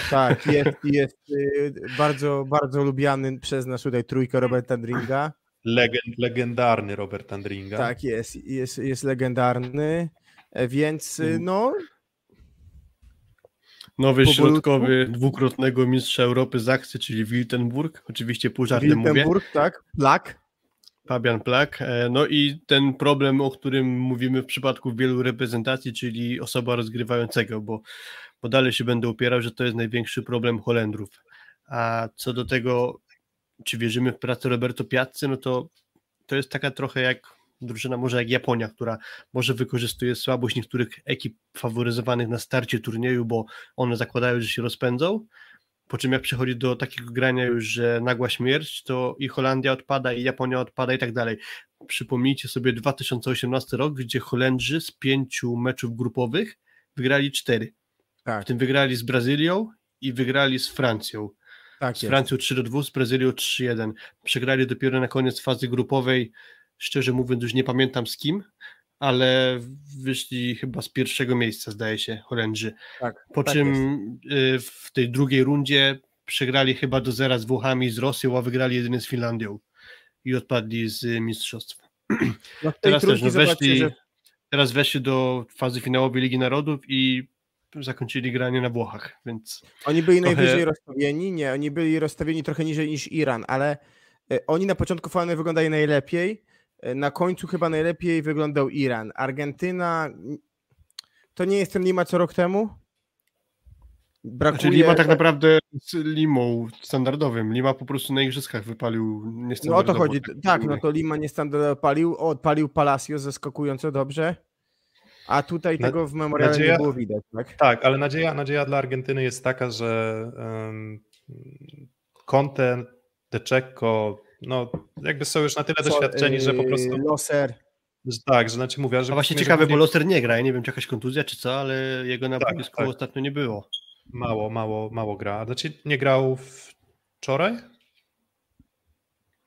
Tak, jest, jest y, bardzo, bardzo lubiany przez nas tutaj trójkę Roberta Dringa. Legend, legendarny Robert Andringa. Tak, jest, jest, jest legendarny. E, Więc y, Mm. no, Nowy Powolutku. środkowy dwukrotnego mistrza Europy z akcji, czyli Wiltenburg. Oczywiście pół żartem mówię. Wiltenburg, tak? Plak. Fabian Plak. E, No i ten problem, o którym mówimy w przypadku wielu reprezentacji, czyli osoba rozgrywającego, bo, bo dalej się będę upierał, że to jest największy problem Holendrów. A co do tego, czy wierzymy w pracę Roberto Piazzy, no to to jest taka trochę jak drużyna, może jak Japonia, która może wykorzystuje słabość niektórych ekip faworyzowanych na starcie turnieju, bo one zakładają, że się rozpędzą, po czym jak przychodzi do takiego grania już, że nagła śmierć, to i Holandia odpada, i Japonia odpada i tak dalej. Przypomnijcie sobie 2018 rok, gdzie Holendrzy z pięciu meczów grupowych wygrali cztery. Tak, W tym wygrali z Brazylią i wygrali z Francją. tak Z jest. Francją 3 do 2, z Brazylią 3-1. Przegrali dopiero na koniec fazy grupowej. Szczerze mówiąc, już nie pamiętam z kim, ale wyszli chyba z pierwszego miejsca, zdaje się, Holendrzy. Tak, Po tak czym jest. y, w tej drugiej rundzie przegrali chyba do zera z Włochami z Rosją, a wygrali jedynie z Finlandią i odpadli z y, mistrzostw. No Teraz też no, weszli, że teraz weszli do fazy finałowej Ligi Narodów i zakończyli granie na Włochach, więc oni byli trochę- najwyżej rozstawieni. Nie, oni byli rozstawieni trochę niżej niż Iran, ale e, oni na początku fajnie wyglądali najlepiej. e, Na końcu chyba najlepiej wyglądał Iran. Argentyna to nie jest ten Lima co rok temu? Brakuje... Znaczy Lima tak naprawdę z Limą standardowym. Lima po prostu na igrzyskach wypalił No o niestandardowo. to chodzi. Tak, no to Lima nie standardowo palił, odpalił Palacio zaskakująco dobrze, a tutaj Na- tego w memoriale nadzieja- nie było widać, tak? Tak, ale nadzieja, nadzieja dla Argentyny jest taka, że um, Conte, De Cecco, no jakby są już na tyle Co, doświadczeni, że po yy, prostu Loser, Że tak, że znaczy mówię, że... A właśnie ciekawe, bo Loster nie gra, ja nie wiem, czy jakaś kontuzja, czy co, ale jego na Tak, boisku tak. ostatnio nie było. Mało, mało, mało gra. Znaczy nie grał wczoraj?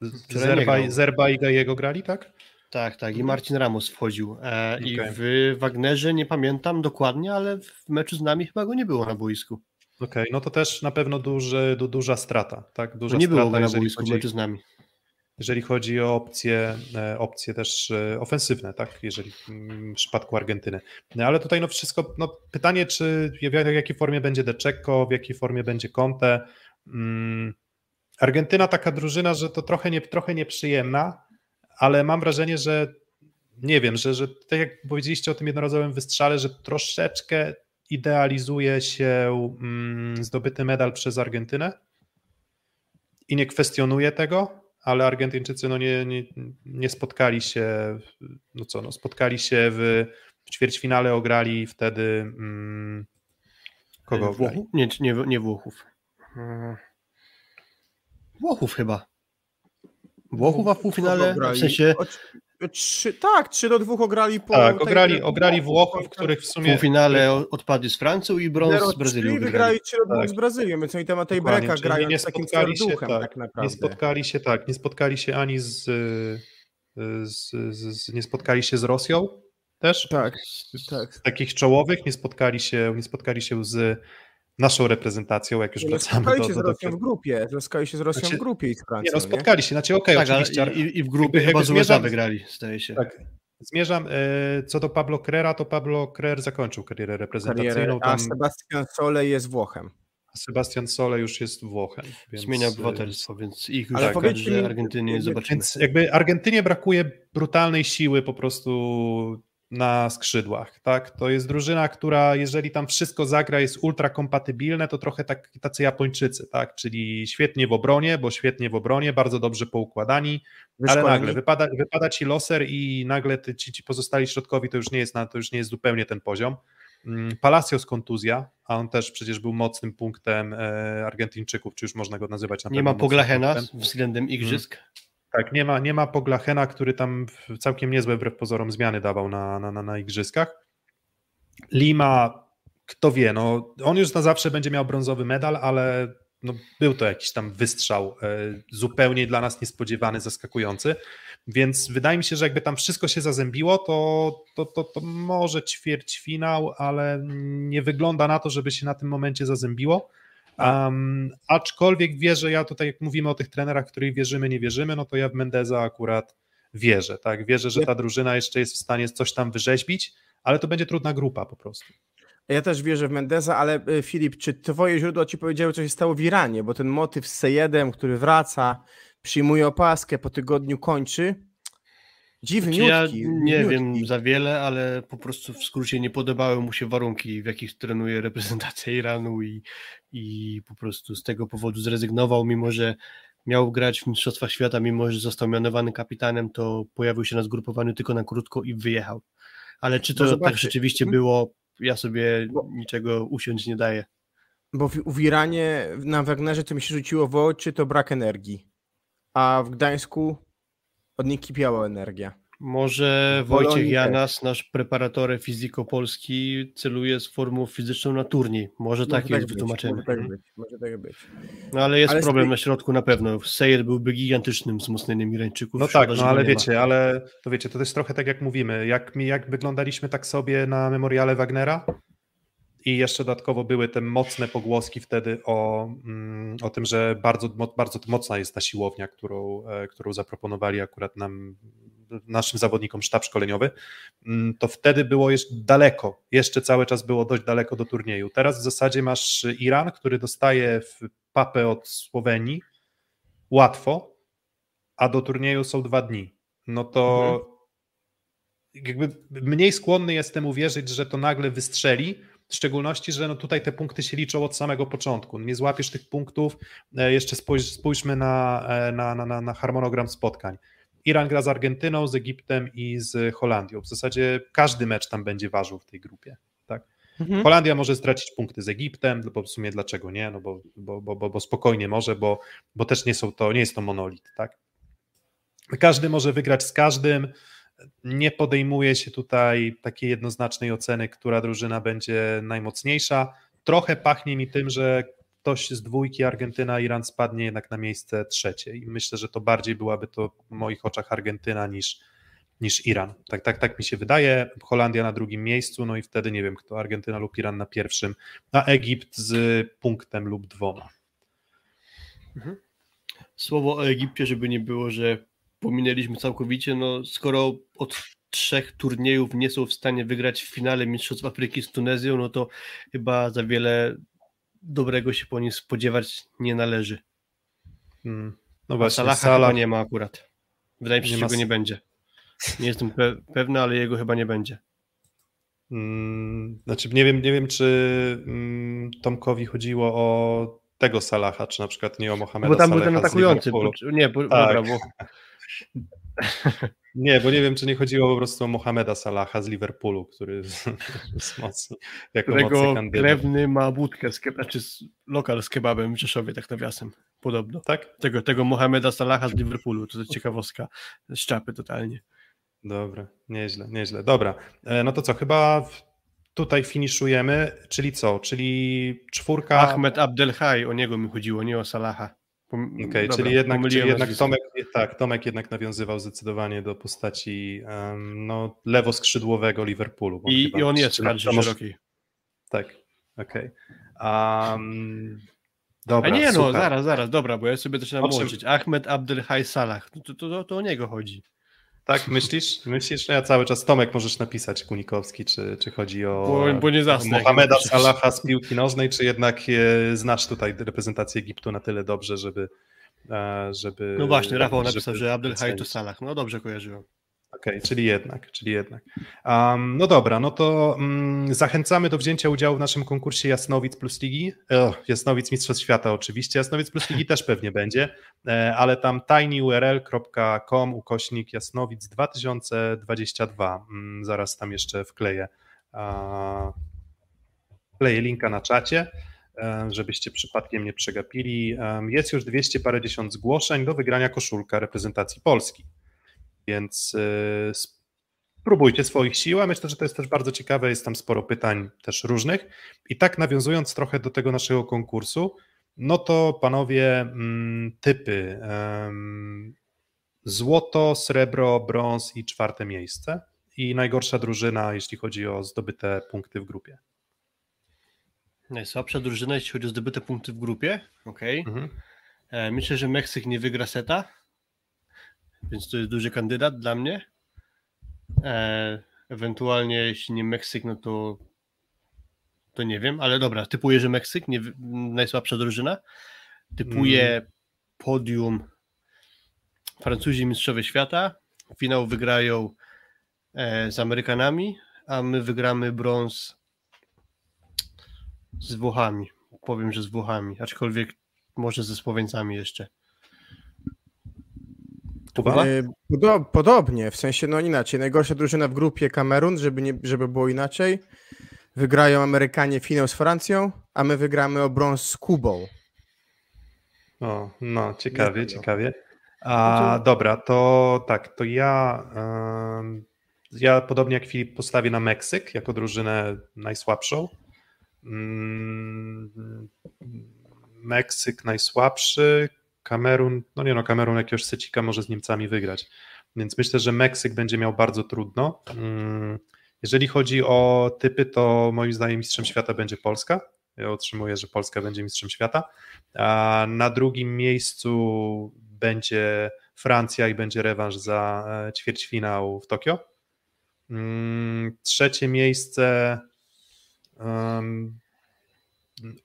Z- Wczoraj nie Zerba. Zerba i Gajego grali, tak? Tak, tak, i Marcin Ramos wchodził. E, I Okej. w Wagnerze nie pamiętam dokładnie, ale w meczu z nami chyba go nie było na boisku. Okej, no to też na pewno duży, du, duża strata, tak? Duża To nie było strata, go na boisku chodzi, meczu z nami. jeżeli chodzi o opcje, e, opcje też e, ofensywne, tak? Jeżeli mm, w przypadku Argentyny. No, ale tutaj no wszystko, no pytanie, czy w jakiej formie będzie De Cecco, w jakiej formie będzie Conte. Mm, Argentyna taka drużyna, że to trochę, nie, trochę nieprzyjemna, ale mam wrażenie, że nie wiem, że, że tak jak powiedzieliście o tym jednorazowym wystrzale, że troszeczkę idealizuje się mm, zdobyty medal przez Argentynę i nie kwestionuje tego, ale Argentyńczycy no nie, nie, nie spotkali się, no co, no spotkali się w, w ćwierćfinale, ograli wtedy mm, kogo? Włochów? Nie, nie, nie Włochów. Mm. Włochów chyba. Włochów, a w półfinale, w sensie O, trzy, tak, 3 do 2 ograli po. Tak, tej- ograli, ograli Włochów, tak. których w w sumie... półfinale o- odpadli z Francją i brąz z 0-3 Brazylią wygrali. wygrali 3 do 2 Tak. z Brazylią, więc oni na tej breka grają nie z takim spotkali się, tak, tak Nie naprawdę. spotkali się tak, nie spotkali się ani z, y, z, z, z nie spotkali się z Rosją też, Tak, tak. z takich czołowych, nie spotkali się, nie spotkali się z naszą reprezentacją, jak już Nie wracamy spotkali do, się z do, do, Rosją w grupie, spotkali się z Rosją Znaczy, w grupie i z Nie Francją, no, spotkali się, znaczy okej, Tak, ale oczywiście. i, i w grupie jakby- chyba jakby z USA zmierzam- wygrali, zdaje się. Tak. Zmierzam, e, co do Pablo Crera, to Pablo Crer zakończył karierę reprezentacyjną, karierę, a tam Sebastian Sole jest Włochem. Sebastian Sole już jest Włochem. Więc, Zmienia e, obywatelstwo, więc ich już Ale w powiedzcie kadrze mi, Argentyny nie jakby- zobaczymy. Więc jakby Argentynie brakuje brutalnej siły po prostu na skrzydłach, tak? To jest drużyna, która jeżeli tam wszystko zagra jest ultra kompatybilne, to trochę tak, tacy Japończycy, tak? Czyli świetnie w obronie, bo świetnie w obronie, bardzo dobrze poukładani, ale Wyszkoleni. nagle wypada, wypada ci loser i nagle ty, ci, ci pozostali środkowi to już nie jest na, to już nie jest zupełnie ten poziom. Mm, Palacios kontuzja, a on też przecież był mocnym punktem e, Argentyńczyków, czy już można go nazywać na Nie pewno ma mocnym Poglachena punktem. względem igrzysk. Tak, nie ma, nie ma Poglachena, który tam całkiem niezłe wbrew pozorom zmiany dawał na, na, na, na igrzyskach. Lima, kto wie, no on już na zawsze będzie miał brązowy medal, ale no, był to jakiś tam wystrzał e, zupełnie dla nas niespodziewany, zaskakujący, więc wydaje mi się, że jakby tam wszystko się zazębiło, to, to, to, to może ćwierćfinał, ale nie wygląda na to, żeby się na tym momencie zazębiło. Um, aczkolwiek wierzę, ja tutaj jak mówimy o tych trenerach, których wierzymy, nie wierzymy, no to ja w Mendeza akurat wierzę, tak, wierzę, że ta drużyna jeszcze jest w stanie coś tam wyrzeźbić, ale to będzie trudna grupa po prostu. Ja też wierzę w Mendeza, ale y, Filip, czy twoje źródła ci powiedziały, co się stało w Iranie? Bo ten motyw z Sejedem, który wraca, przyjmuje opaskę, po tygodniu kończy. Dziwniutki. Czy ja nie wiem za wiele, ale po prostu w skrócie nie podobały mu się warunki, w jakich trenuje reprezentacja Iranu i, i po prostu z tego powodu zrezygnował, mimo że miał grać w Mistrzostwach Świata, mimo że został mianowany kapitanem, to pojawił się na zgrupowaniu tylko na krótko i wyjechał. Ale czy to No tak rzeczywiście Mhm. było, ja sobie Bo- niczego usiąść nie daję. Bo w, w Iranie na Wagnerze to mi się rzuciło w oczy, to brak energii. A w Gdańsku od niej kipiała energia. Może Bolonii Wojciech też. Janas, nasz preparator fizyko polski, celuje z formą fizyczną na turniej. Może tak Może jest być, wytłumaczenie. Może tak być. Może tak być. No ale jest Ale problem tej- na środku na pewno. Sejed byłby gigantycznym wzmocnieniem Irańczyków. No tak, no ale wiecie, ale to wiecie, to jest trochę tak jak mówimy, jak, mi, jak wyglądaliśmy tak sobie na memoriale Wagnera i jeszcze dodatkowo były te mocne pogłoski wtedy o, mm, o tym, że bardzo, bardzo mocna jest ta siłownia, którą, e, którą zaproponowali akurat nam, naszym zawodnikom sztab szkoleniowy, mm, to wtedy było jeszcze daleko, jeszcze cały czas było dość daleko do turnieju. Teraz w zasadzie masz Iran, który dostaje w papę od Słowenii. Łatwo, a do turnieju są dwa dni, no to jakby mniej skłonny jestem uwierzyć, że to nagle wystrzeli, w szczególności, że no tutaj te punkty się liczą od samego początku. Nie złapiesz tych punktów, e, jeszcze spójrz, spójrzmy na, e, na, na, na, na harmonogram spotkań. Iran gra z Argentyną, z Egiptem i z Holandią. W zasadzie każdy mecz tam będzie ważył w tej grupie. Tak? Holandia może stracić punkty z Egiptem, bo w sumie dlaczego nie? No bo, bo, bo, bo, bo spokojnie może, bo, bo też nie są to, nie jest to monolit, tak? Każdy może wygrać z każdym. Nie podejmuje się tutaj takiej jednoznacznej oceny, która drużyna będzie najmocniejsza. Trochę pachnie mi tym, że ktoś z dwójki Argentyna, Iran spadnie jednak na miejsce trzecie i myślę, że to bardziej byłaby to w moich oczach Argentyna niż, niż Iran. Tak, tak, tak mi się wydaje. Holandia na drugim miejscu, no i wtedy nie wiem kto, Argentyna lub Iran na pierwszym, a Egipt z punktem lub dwoma. Słowo o Egipcie, żeby nie było, że pominęliśmy całkowicie, no skoro od trzech turniejów nie są w stanie wygrać w finale Mistrzostw Afryki z Tunezją, no to chyba za wiele dobrego się po nich spodziewać nie należy. Hmm. No właśnie, Salaha Salah, chyba nie ma akurat. Wydaje mi się, że ma go nie będzie. Nie jestem pe- pewny, ale jego chyba nie będzie. Mm, Znaczy, nie wiem, nie wiem, czy mm, Tomkowi chodziło o tego Salaha, czy na przykład nie o Mohameda Bo tam był ten Salaha atakujący. Nie, bo, Tak. dobra, bo Nie, bo nie wiem, czy nie chodziło po prostu o Mohameda Salaha z Liverpoolu, który jest mocny, jako którego krewny ma budkę, z, znaczy lokal z kebabem w Rzeszowie, tak nawiasem, podobno. Tak? Tego, tego Mohameda Salaha z Liverpoolu, to jest ciekawostka, z czapy totalnie. Dobra, nieźle, nieźle. Dobra, e, no to co, chyba tutaj finiszujemy, czyli co, czyli czwórka... Ahmed Abdelhaj, o niego mi chodziło, nie o Salaha. Okej, dobra, czyli jednak, czyli jednak. Tomek, tak, Tomek jednak nawiązywał zdecydowanie do postaci um, no, lewoskrzydłowego Liverpoolu. I, I on jest może- szerokiej. Tak, okej. Um, dobra, A nie no, zaraz, zaraz, dobra, bo ja sobie zaczynam łączyć. Ahmed Abdelhaj Salah, to, to, to, to o niego chodzi. Tak, myślisz? Myślisz? Ja cały czas, Tomek, możesz napisać Kunikowski, czy, czy chodzi o Bo, bo nie zasnę. Mohameda. Salaha z piłki nożnej, czy jednak e, znasz tutaj reprezentację Egiptu na tyle dobrze, żeby... e, żeby No właśnie, Rafał napisał, żeby że Abdelhaj to. Salah. No dobrze kojarzyłem. Okej, czyli jednak, czyli jednak. Um, no dobra, no to mm, zachęcamy do wzięcia udziału w naszym konkursie Jasnowic plus Ligi. Ech, Jasnowic Mistrzostw Świata oczywiście, Jasnowic plus Ligi też pewnie będzie, e, ale tam tinyurl.com ukośnik Jasnowic 2022. Mm, zaraz tam jeszcze wkleję, a, wkleję linka na czacie, e, żebyście przypadkiem nie przegapili. Jest już 200 parędziesiąt zgłoszeń do wygrania koszulka reprezentacji Polski więc y, spróbujcie swoich sił, a myślę, że to jest też bardzo ciekawe, jest tam sporo pytań też różnych i tak nawiązując trochę do tego naszego konkursu, no to panowie mm, typy złoto, srebro, brąz i czwarte miejsce i najgorsza drużyna, jeśli chodzi o zdobyte punkty w grupie. Najsłabsza drużyna, jeśli chodzi o zdobyte punkty w grupie. Okej. Mhm. E, Myślę, że Meksyk nie wygra seta, więc to jest duży kandydat dla mnie. E, ewentualnie, jeśli nie Meksyk, no to to nie wiem, ale dobra, typuję, że Meksyk, nie, najsłabsza drużyna. Typuję podium Francuzi mistrzowie świata. Finał wygrają e, z Amerykanami, a my wygramy brąz z Włochami. Powiem, że z Włochami, aczkolwiek może ze Słoweńcami jeszcze. Kuba? E, Podo- podobnie, w sensie no inaczej. Najgorsza drużyna w grupie Kamerun, żeby, nie, żeby było inaczej. Wygrają Amerykanie finał z Francją, a my wygramy o brąz z Kubą. O, no, ciekawie, Dlatego. ciekawie. A dobra, to tak, to ja, ja podobnie jak Filip postawię na Meksyk jako drużynę najsłabszą. Mm, Meksyk najsłabszy, Kamerun, no nie no, Kamerun jakiegoś secika może z Niemcami wygrać, więc myślę, że Meksyk będzie miał bardzo trudno. Mm, Jeżeli chodzi o typy, to moim zdaniem mistrzem świata będzie Polska. Ja utrzymuję, że Polska będzie mistrzem świata. A na drugim miejscu będzie Francja i będzie rewanż za e, ćwierćfinał w Tokio. Mm, Trzecie miejsce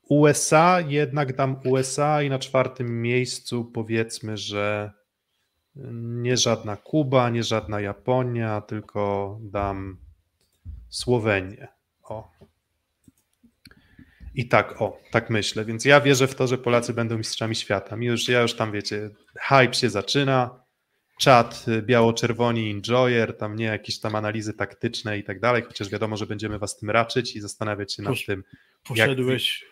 USA, jednak dam USA i na czwartym miejscu powiedzmy, że nie żadna Kuba, nie żadna Japonia, tylko dam Słowenię. O. I tak, o, tak myślę. Więc ja wierzę w to, że Polacy będą mistrzami świata. Mi już, ja już tam wiecie, hype się zaczyna. Czat y, biało-czerwoni enjoyer, tam nie jakieś tam analizy taktyczne i tak dalej, chociaż wiadomo, że będziemy was tym raczyć i zastanawiać się nad Proszę. tym. Poszedłeś,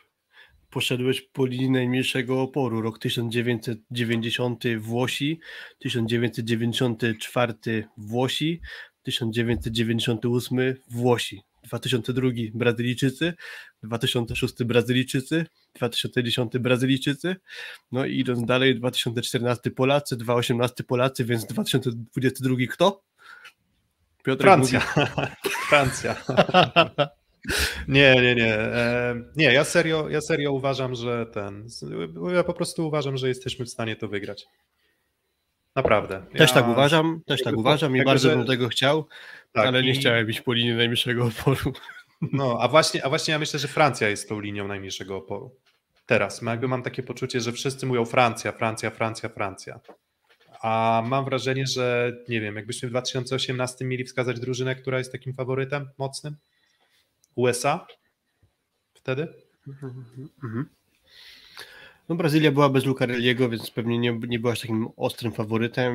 poszedłeś po linii najmniejszego oporu. Rok 1990 Włosi, 1994 Włosi, 1998 Włosi, 2002 Brazylijczycy, 2006 Brazylijczycy, 2010 Brazylijczycy, no i idąc dalej 2014 Polacy, 2018 Polacy, więc 2022 kto? Piotr Francja. Francja. Nie, nie, nie. Nie, ja serio, ja serio uważam, że ten. Ja po prostu uważam, że jesteśmy w stanie to wygrać. Naprawdę. Też tak uważam, też tak uważam i bardzo bym tego chciał, tak, ale nie i... chciałem iść po linii najmniejszego oporu. No, a właśnie, a właśnie ja myślę, że Francja jest tą linią najmniejszego oporu. Teraz. Jakby mam takie poczucie, że wszyscy mówią Francja, Francja, Francja, Francja. A mam wrażenie, że nie wiem, jakbyśmy w 2018 mieli wskazać drużynę, która jest takim faworytem mocnym, USA wtedy? Mhm. No Brazylia była bez Lucarelliego, więc pewnie nie, nie byłaś takim ostrym faworytem.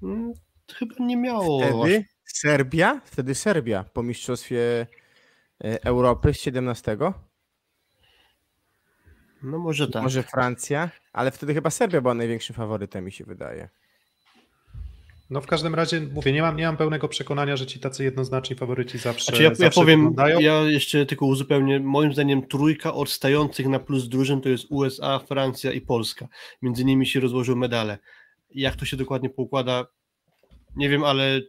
Hmm, chyba nie miało. Wtedy Serbia? Wtedy Serbia po mistrzostwie e, Europy z 17. No może tak. Może Francja, ale wtedy chyba Serbia była największym faworytem, mi się wydaje. No w każdym razie mówię, nie mam, nie mam pełnego przekonania, że ci tacy jednoznaczni faworyci zawsze. Znaczy ja, zawsze ja powiem, wyglądają. ja jeszcze tylko uzupełnię. Moim zdaniem trójka odstających na plus drużyn to jest USA, Francja i Polska. Między nimi się rozłożył medale. Jak to się dokładnie poukłada, nie wiem, ale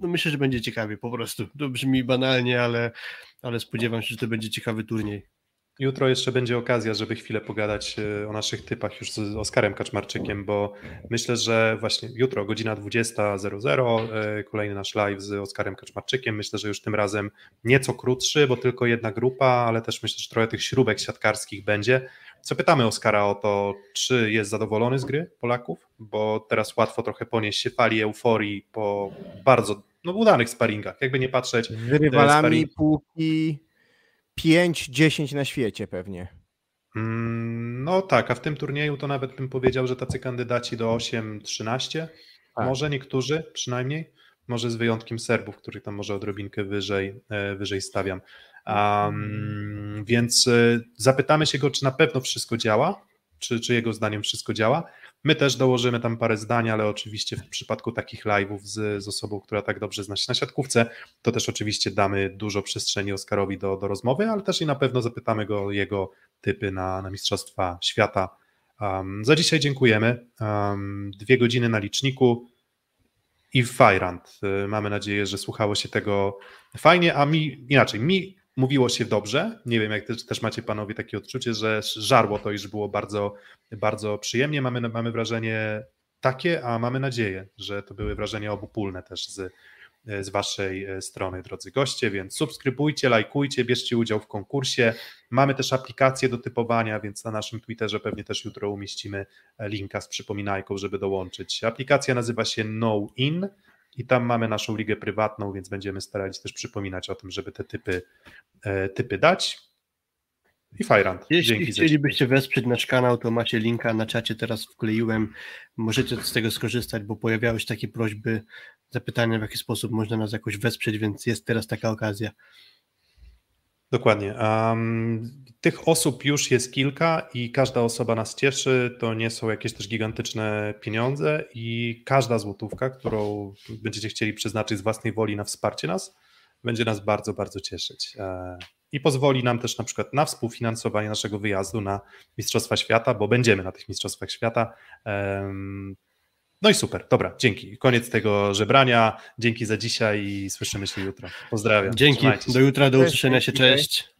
no myślę, że będzie ciekawie po prostu. To brzmi banalnie, ale, ale spodziewam się, że to będzie ciekawy turniej. Jutro jeszcze będzie okazja, żeby chwilę pogadać e, o naszych typach już z Oskarem Kaczmarczykiem, bo myślę, że właśnie jutro, godzina 20.00, e, kolejny nasz live z Oskarem Kaczmarczykiem. Myślę, że już tym razem nieco krótszy, bo tylko jedna grupa, ale też myślę, że trochę tych śrubek siatkarskich będzie. Co pytamy Oskara o to, czy jest zadowolony z gry Polaków, bo teraz łatwo trochę ponieść się fali euforii po bardzo no, udanych sparingach, jakby nie patrzeć. Z rywalami sparing... półki 5-10 na świecie pewnie. Mm, no tak, a w tym turnieju to nawet bym powiedział, że tacy kandydaci do 8-13, tak. może niektórzy przynajmniej, może z wyjątkiem Serbów, których tam może odrobinkę wyżej, e, wyżej stawiam. Um, więc e, zapytamy się go, czy na pewno wszystko działa, czy, czy jego zdaniem wszystko działa. My też dołożymy tam parę zdań, ale oczywiście w przypadku takich live'ów z, z osobą, która tak dobrze zna się na siatkówce, to też oczywiście damy dużo przestrzeni Oskarowi do, do rozmowy, ale też i na pewno zapytamy go o jego typy na, na Mistrzostwa Świata. Um, za dzisiaj dziękujemy. Um, dwie godziny na liczniku i Fajrant. Mamy nadzieję, że słuchało się tego fajnie, a mi inaczej, mi mówiło się dobrze. Nie wiem, jak też, też macie panowie takie odczucie, że żarło to, iż było bardzo, bardzo przyjemnie. Mamy, mamy wrażenie takie, a mamy nadzieję, że to były wrażenia obopólne też z, z waszej e, strony, drodzy goście, więc subskrybujcie, lajkujcie, bierzcie udział w konkursie. Mamy też aplikację do typowania, więc na naszym Twitterze pewnie też jutro umieścimy linka z przypominajką, żeby dołączyć. Aplikacja nazywa się No In i tam mamy naszą ligę prywatną, więc będziemy starali się też przypominać o tym, żeby te typy, e, typy dać. I Fajrant. Jeśli Dzięki chcielibyście wesprzeć nasz kanał, to macie linka na czacie, teraz wkleiłem. Możecie z tego skorzystać, bo pojawiały się takie prośby, zapytania, w jaki sposób można nas jakoś wesprzeć, więc jest teraz taka okazja. Dokładnie. Um, tych osób już jest kilka i każda osoba nas cieszy. To nie są jakieś też gigantyczne pieniądze i każda złotówka, którą będziecie chcieli przeznaczyć z własnej woli na wsparcie nas, będzie nas bardzo, bardzo cieszyć. E, I pozwoli nam też na przykład na współfinansowanie naszego wyjazdu na Mistrzostwa Świata, bo będziemy na tych Mistrzostwach Świata. No i super, dobra, dzięki. Koniec tego żebrania. Dzięki za dzisiaj i słyszymy się jutro. Pozdrawiam. Dzięki, do jutra, do usłyszenia się, cześć.